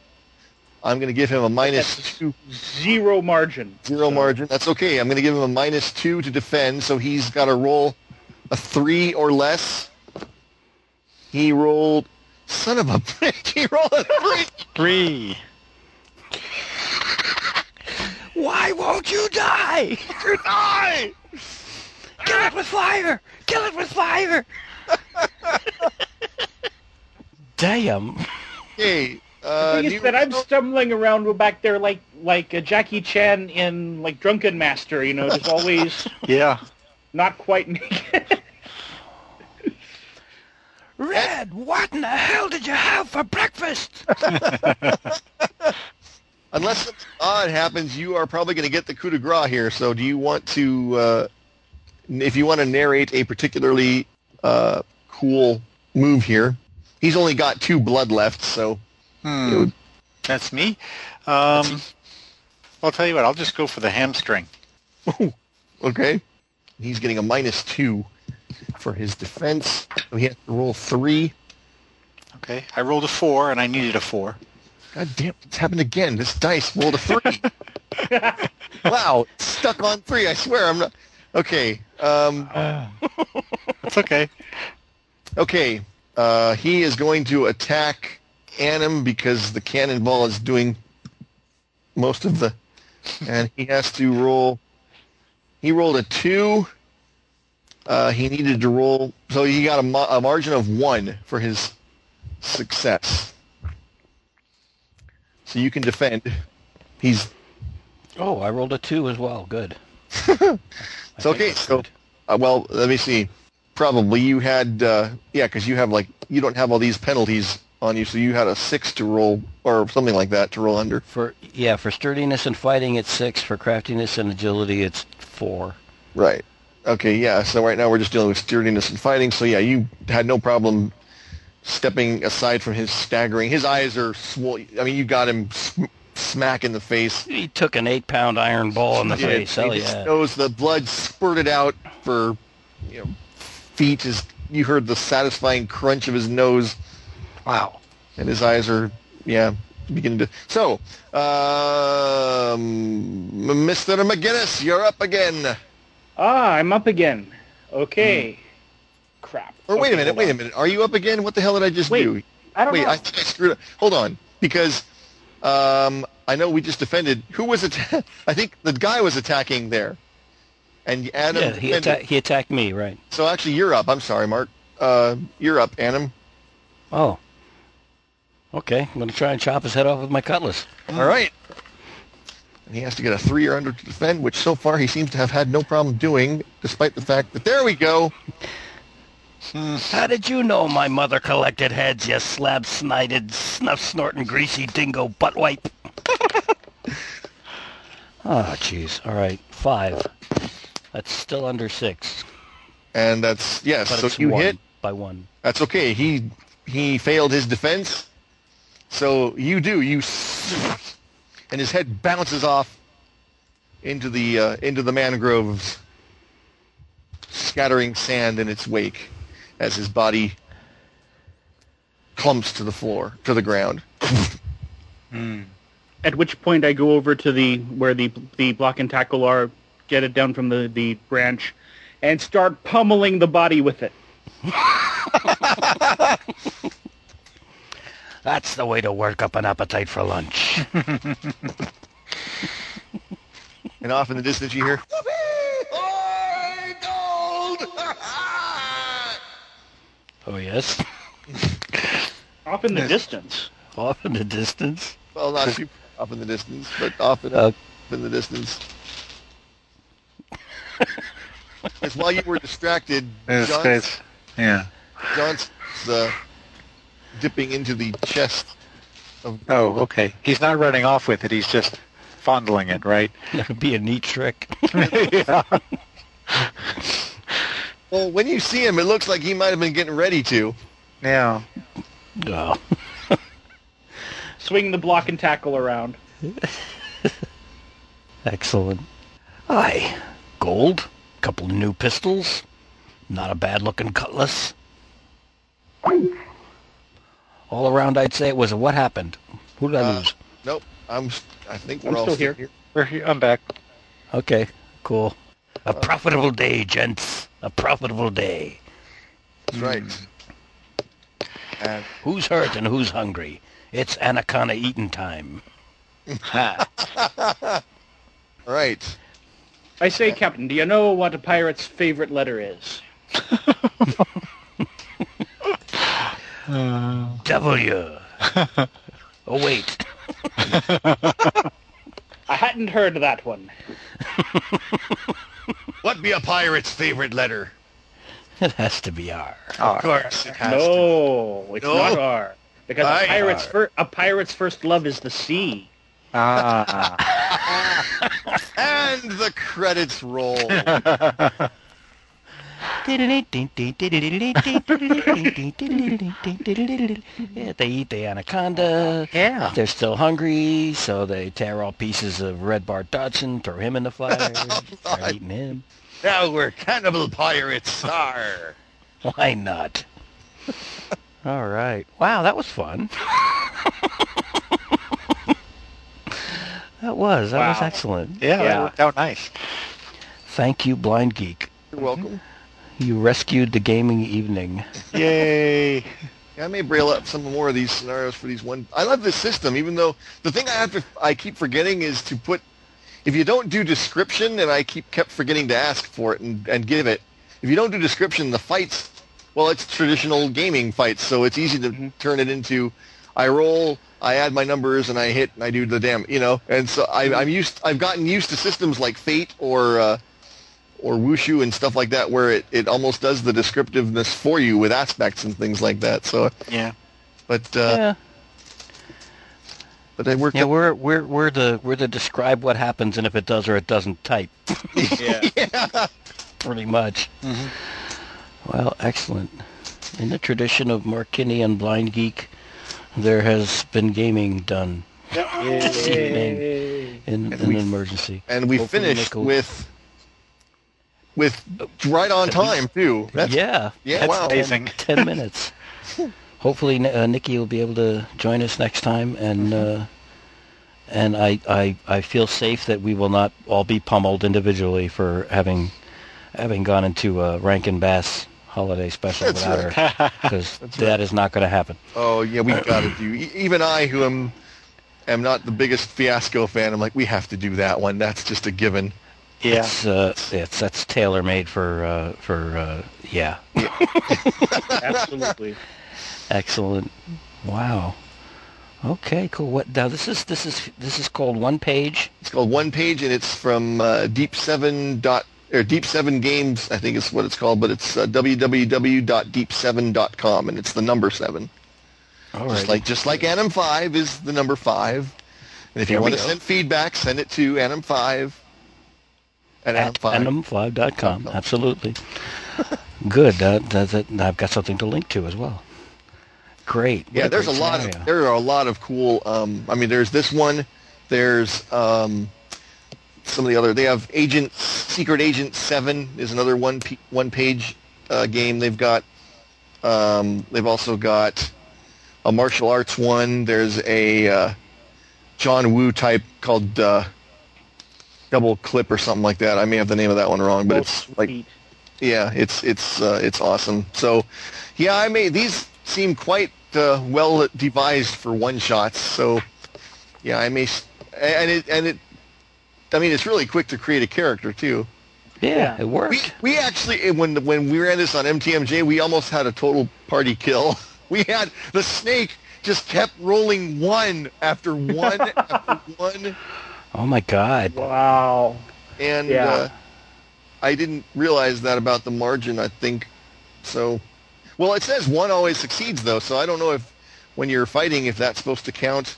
I'm going to give him a minus That's- two, Zero margin. zero So, margin. That's okay. I'm going to give him a minus two to defend, so he's got to roll a three or less. He rolled. Son of a bitch! He rolled a three. Three. Why won't you die? You die! Kill it with fire! Kill it with fire! [LAUGHS] Damn. Okay. The Uh, thing is that I'm stumbling around back there like like a Jackie Chan in like Drunken Master, you know, just [LAUGHS] always Yeah. not quite naked. [LAUGHS] Red, what in the hell did you have for breakfast? [LAUGHS] Unless something odd happens, you are probably going to get the coup de grace here. So do you want to, uh, if you want to narrate a particularly uh, cool move here, he's only got two blood left, so Hmm. That's me. Um, I'll tell you what. I'll just go for the hamstring. okay. He's getting a minus two for his defense. So he has to roll three. Okay. I rolled a four, and I needed a four. God damn, it's happened again. This dice rolled a three. [LAUGHS] wow, stuck on three. I swear I'm not. Okay. Um, That's okay. Okay, uh, he is going to attack Anim because the cannonball is doing most of the, and he has to roll. He rolled a two. Uh, he needed to roll, so he got a, ma- a margin of one for his success. So you can defend. He's Oh, I rolled a two as well. Good. [LAUGHS] It's okay. So, uh, well, let me see. Probably you had, uh, yeah, because you have like you don't have all these penalties on you, so you had a six to roll or something like that to roll under. For yeah, for sturdiness and fighting it's six. For craftiness and agility it's four. Right. Okay. Yeah. So right now we're just dealing with sturdiness and fighting. So yeah, you had no problem stepping aside from his staggering. His eyes are swollen. I mean, you got him sm- smack in the face. He took an eight-pound iron ball in the Yeah, face. Hell yeah. nose, the blood spurted out for you know feet. His you heard the satisfying crunch of his nose. Wow. and his eyes are yeah beginning to so um mr mcguiness you're up again ah, I'm up again. Okay. Crap. or wait a minute hold wait a minute are you up again what the hell did i just Wait, do I don't wait know. i think i screwed up hold on because um i know we just defended who was it [LAUGHS] i think the guy was attacking there and adam Yeah, he, defended. atta- he attacked me, right? so actually you're up i'm sorry mark uh you're up adam Oh. Okay, I'm gonna try and chop his head off with my cutlass. all right and he has to get a three or under to defend, which so far he seems to have had no problem doing, despite the fact that there we go. How did you know my mother collected heads, you slab-snided, snuff-snorting, greasy dingo butt wipe? oh, [LAUGHS] ah, jeez. All right, five. That's still under six, And that's yes. but so it's you one hit. by one. That's okay. He he failed his defense. So you do you, and his head bounces off into the uh, into the mangroves. scattering sand in its wake as his body clumps to the floor, to the ground. At which point I go over to the where the the block and tackle are, get it down from the, the branch, and start pummeling the body with it. [LAUGHS] That's the way to work up an appetite for lunch. [LAUGHS] And off in the distance you hear, "Whoopee! Oi, gold!" [LAUGHS] oh, yes. [LAUGHS] Off in the distance. Off in the distance. well, not too off in the distance, but off in, Uh, in the distance. Because while you were distracted, This John, guy's, yeah. John's uh, dipping into the chest of Oh, okay. He's not running off with it. He's just fondling it, right? [LAUGHS] that would be a neat trick. [LAUGHS] yeah. Well, when you see him, it looks like he might have been getting ready to. Yeah. Oh. [LAUGHS] Swing the block and tackle around. Excellent. Aye. Gold. Couple of new pistols. Not a bad looking cutlass. All around, I'd say it was a what happened. Who did I Uh, lose? Nope, I'm. I think we're I'm all still here. We're here. I'm back. Okay, cool. A profitable day, gents. A profitable day. That's right. And Who's hurt and who's hungry? It's anaconda eating time. Ha. [LAUGHS] all right. I say, Captain, do you know what a pirate's favorite letter is? [LAUGHS] W. [LAUGHS] oh wait. [LAUGHS] I hadn't heard that one. [LAUGHS] What be a pirate's favorite letter? It has to be R. Of course, it has to. No, it's No? not R. Because Aye. a pirate's fir- a pirate's first love is the sea. Ah. And the credits roll. Yeah, they eat the anaconda. yeah. They're still hungry, so they tear all pieces of Red Bart Dodgson, throw him in the fire, [LAUGHS] start eating him. now we're cannibal pirates. Arr. Why not? [LAUGHS] all right. Wow, that was fun. [LAUGHS] that was. That was excellent. Yeah, that Yeah. worked out nice. Thank you, Blind Geek. You're welcome. You rescued the gaming evening. Yay. Yeah, I may braille up some more of these scenarios for these one. I love this system, even though the thing I have to, I keep forgetting is to put. If you don't do description, and I keep kept forgetting to ask for it and, and give it. If you don't do description, the fights, well, it's traditional gaming fights, so it's easy to turn it into. I roll, I add my numbers, and I hit, and I do the damn, you know. And so I, I'm used. I've gotten used to systems like Fate or. Uh, or wushu and stuff like that where it, it almost does the descriptiveness for you with aspects and things like that so Yeah. but uh, yeah. but I worked Yeah, up- we're we're we're the we're the describe what happens and if it does or it doesn't type. [LAUGHS] Yeah. [LAUGHS] Pretty much. Well, excellent. In the tradition of Mark Kinney and Blind Geek, there has been gaming done this evening in, in an emergency. and we Hopefully finished Nickel- with with right on time too that's yeah, yeah, that's wow. amazing. [LAUGHS] Ten minutes. Hopefully, uh, Nikki will be able to join us next time, and uh, and I, I I feel safe that we will not all be pummeled individually for having having gone into a Rankin Bass holiday special That's without her, because [LAUGHS] that is not going to happen. oh yeah we've got to do e- even I who am am not the biggest fiasco fan I'm like we have to do that one that's just a given Yeah. It's uh, it's that's tailor made for uh, for uh, yeah, [LAUGHS] Absolutely. excellent. Wow. Okay, cool. What now? This is this is this is called one page. it's called one page and it's from uh, deep seven dot or deep seven games I think is what it's called but it's uh, www.deep7.com and it's the number seven All Just like just like Anim Five is the number five. And if There you we want to go. send feedback, send it to Anim Five at at Five. nm5.com. Absolutely. Good. That, I've got something to link to as well. Great. What Yeah, there's a great lot of there are a lot of cool. Um, I mean, there's this one. There's um, some of the other. They have Agent Secret Agent Seven is another one p- one page uh, game. They've got. Um, they've also got a martial arts one. There's a uh, John Woo type called uh, Double Clip or something like that. I may have the name of that one wrong, but Oh, it's like yeah, it's it's uh, it's awesome. So, yeah, I mean these seem quite uh, well devised for one shots. So, yeah, I may and it and it. I mean, it's really quick to create a character too. Yeah, Yeah. it We we actually when when we ran this on MTMJ, we almost had a total party kill. [LAUGHS] We had the snake just kept rolling one after one [LAUGHS] after one, Oh my God. Wow. and Yeah. uh, I didn't realize that about the margin. I think so. Well, it says one always succeeds though, so I don't know if when you're fighting if that's supposed to count.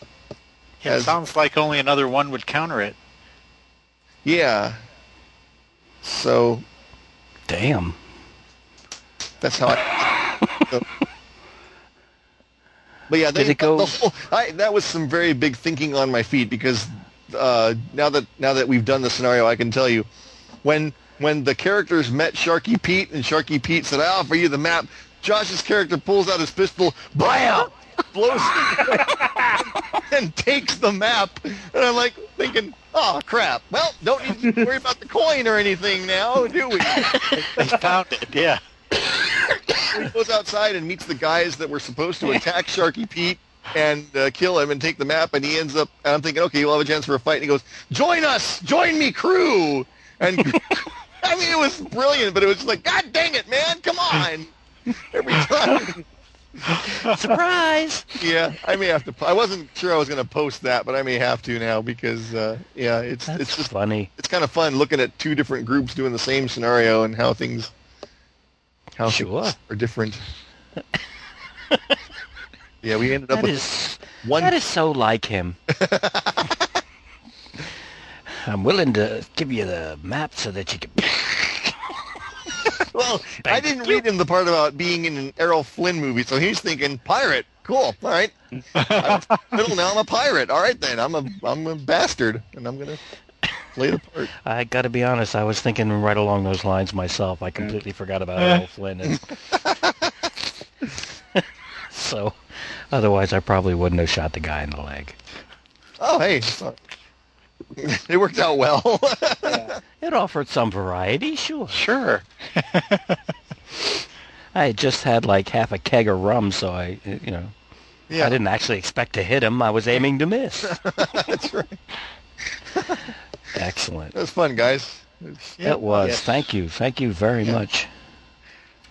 Yeah, it As- sounds like only another one would counter it. Yeah. So Damn. That's how I. [LAUGHS] but yeah, they, Did it go- The whole, I, that was some very big thinking on my feet because uh, now that now that we've done the scenario, I can tell you when when the characters met Sharky Pete and Sharky Pete said, "I offer you the map." Josh's character pulls out his pistol, bam, blows [LAUGHS] and takes the map, and I'm like thinking, "Oh crap! Well, don't need to worry about the coin or anything now, do we?" They found it. Yeah. he goes outside and meets the guys that were supposed to attack Sharky Pete and uh, kill him and take the map, and he ends up. And I'm thinking, okay, we'll have a chance for a fight. And he goes, "Join us, join me, crew!" And [LAUGHS] I mean, it was brilliant, but it was just like, God dang it, man, come on! Every time. [LAUGHS] Surprise! Yeah, I may have to. I wasn't sure I was going to post that, but I may have to now because uh, yeah, it's That's it's just funny. it's kind of fun looking at two different groups doing the same scenario and how things how Sure. things are different. [LAUGHS] yeah, we ended up That with is one. that is so like him. [LAUGHS] I'm willing to give you the map so that you can. well, [LAUGHS] I didn't read him the part about being in an Errol Flynn movie, so he's thinking pirate. Cool. All right. [LAUGHS] I'm middle now. I'm a pirate. All right then. I'm a I'm a bastard, and I'm gonna play the part. I got to be honest. I was thinking right along those lines myself. I completely forgot about Errol Flynn. And [LAUGHS] so, otherwise, I probably wouldn't have shot the guy in the leg. Oh, hey. It worked out well. [LAUGHS] It offered some variety, sure. Sure. [LAUGHS] I had just had like half a keg of rum, so I, you know, yeah, I didn't actually expect to hit him. I was aiming to miss. that's right. Excellent. It was fun, guys. It's- it was. Yes. Thank you. Thank you very Yeah. much.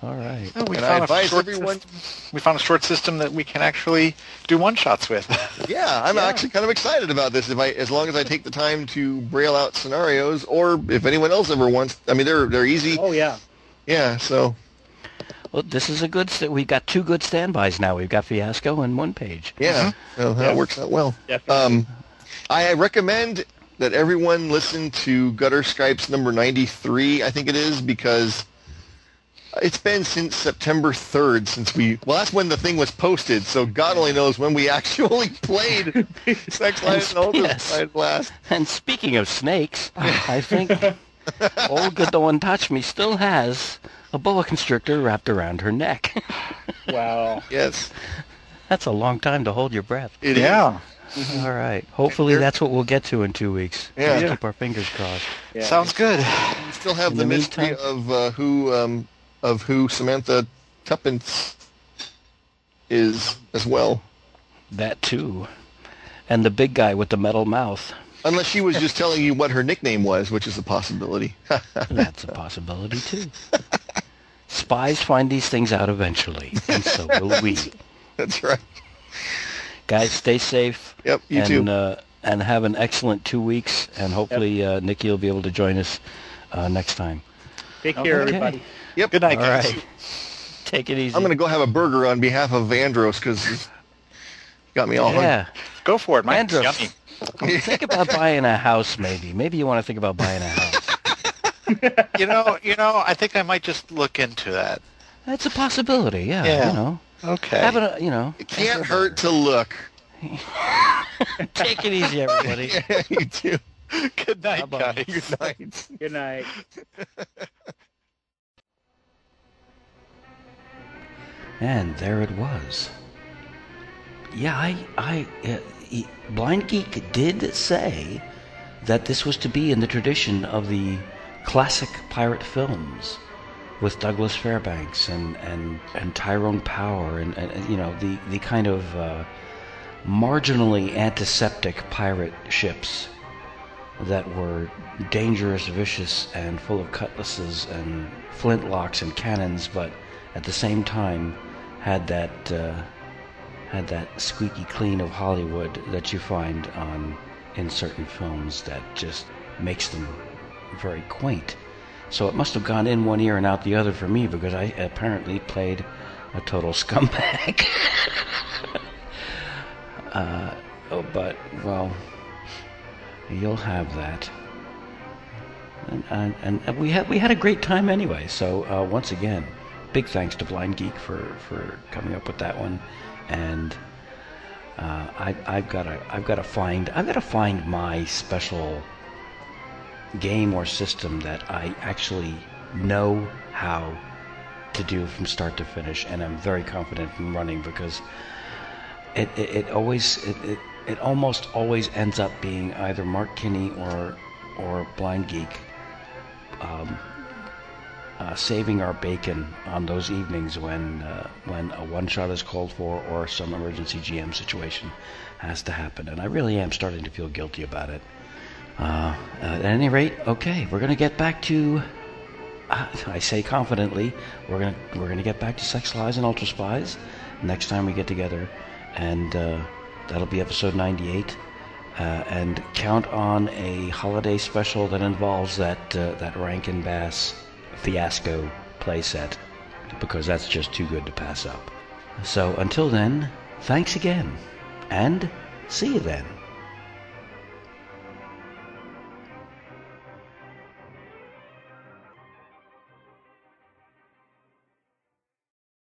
All right. Oh, we And I found a advise short everyone- system- we found a short system that we can actually do one shots with. [LAUGHS] Yeah, I'm Yeah. actually kind of excited about this. If I, as long as I take the time to braille out scenarios, or if anyone else ever wants, I mean, they're they're easy. Oh yeah. Yeah, so Well, this is a good. St- we've got two good standbys now. We've got Fiasco and one page. yeah, so that Yeah. works out well. Um, I recommend that everyone listen to Gutter Skype's number 93, I think it is, because it's been since September 3rd since we, well, that's when the thing was posted, so God only knows when we [LAUGHS] actually played [LAUGHS] Sex Lies and Ultra Yes. Slide Blast. And speaking of snakes, [LAUGHS] I think old good the one touch me still has a boa constrictor wrapped around her neck. wow. Yes, That's a long time to hold your breath. it is. yeah. All right. Hopefully that's what we'll get to in two weeks. Yeah. Let's Keep our fingers crossed. Yeah. Sounds good. We still have In the, the mystery meantime- of uh, who um, of who Samantha Tuppence is as well. That too. And the big guy with the metal mouth. Unless she was just telling you what her nickname was, which is a possibility. [LAUGHS] That's a possibility too. Spies find these things out eventually, and so will we. [LAUGHS] That's right. Guys, stay safe. Yep, you and, too. Uh, and have an excellent two weeks, and hopefully uh, Nikki will be able to join us uh, next time. Take care, Okay. everybody. Yep. Good night, All guys. right. Take it easy. I'm going to go have a burger on behalf of Andros because he's got me all hungry. Yeah. Go for it. Mine's Andros. yummy. [LAUGHS] think about buying a house, maybe. Maybe you want to think about buying a house. [LAUGHS] You know, you know, I think I might just look into that. That's a possibility. Yeah. Yeah. You know, Okay. having a, you know, It can't hurt to look. [LAUGHS] take it easy, everybody. you too. Good night, Bye-bye. guys. Good night. Good night. And there it was. Yeah, I, I, uh, Blind Geek did say that this was to be in the tradition of the classic pirate films with Douglas Fairbanks and, and, and Tyrone Power and, and, you know, the, the kind of uh, marginally antiseptic pirate ships that were dangerous, vicious, and full of cutlasses and flintlocks and cannons, but at the same time had that uh, had that squeaky clean of Hollywood that you find on in certain films that just makes them very quaint. So it must have gone in one ear and out the other for me because I apparently played a total [LAUGHS] scumbag. [LAUGHS] uh, oh, but well, you'll have that. And, and, and- we had we had a great time anyway. So uh, once again, big thanks to Blind Geek for, for coming up with that one, and uh, I, I've got to I've got to find I've got to find my special game or system that I actually know how to do from start to finish, and I'm very confident in running because it it, it always it, it it almost always ends up being either Mark Kinney or or Blind Geek. Um, uh, saving our bacon on those evenings when uh, when a one shot is called for or some emergency GM situation has to happen, and I really am starting to feel guilty about it. Uh, at any rate, okay, we're gonna get back to. Uh, [LAUGHS] I say confidently, we're gonna we're gonna get back to Sex Lies and Ultra Spies next time we get together, and uh, that'll be episode 98. Uh, and count on a holiday special that involves that uh, that Rankin Bass fiasco playset because that's just too good to pass up. So until then, thanks again, and see you then.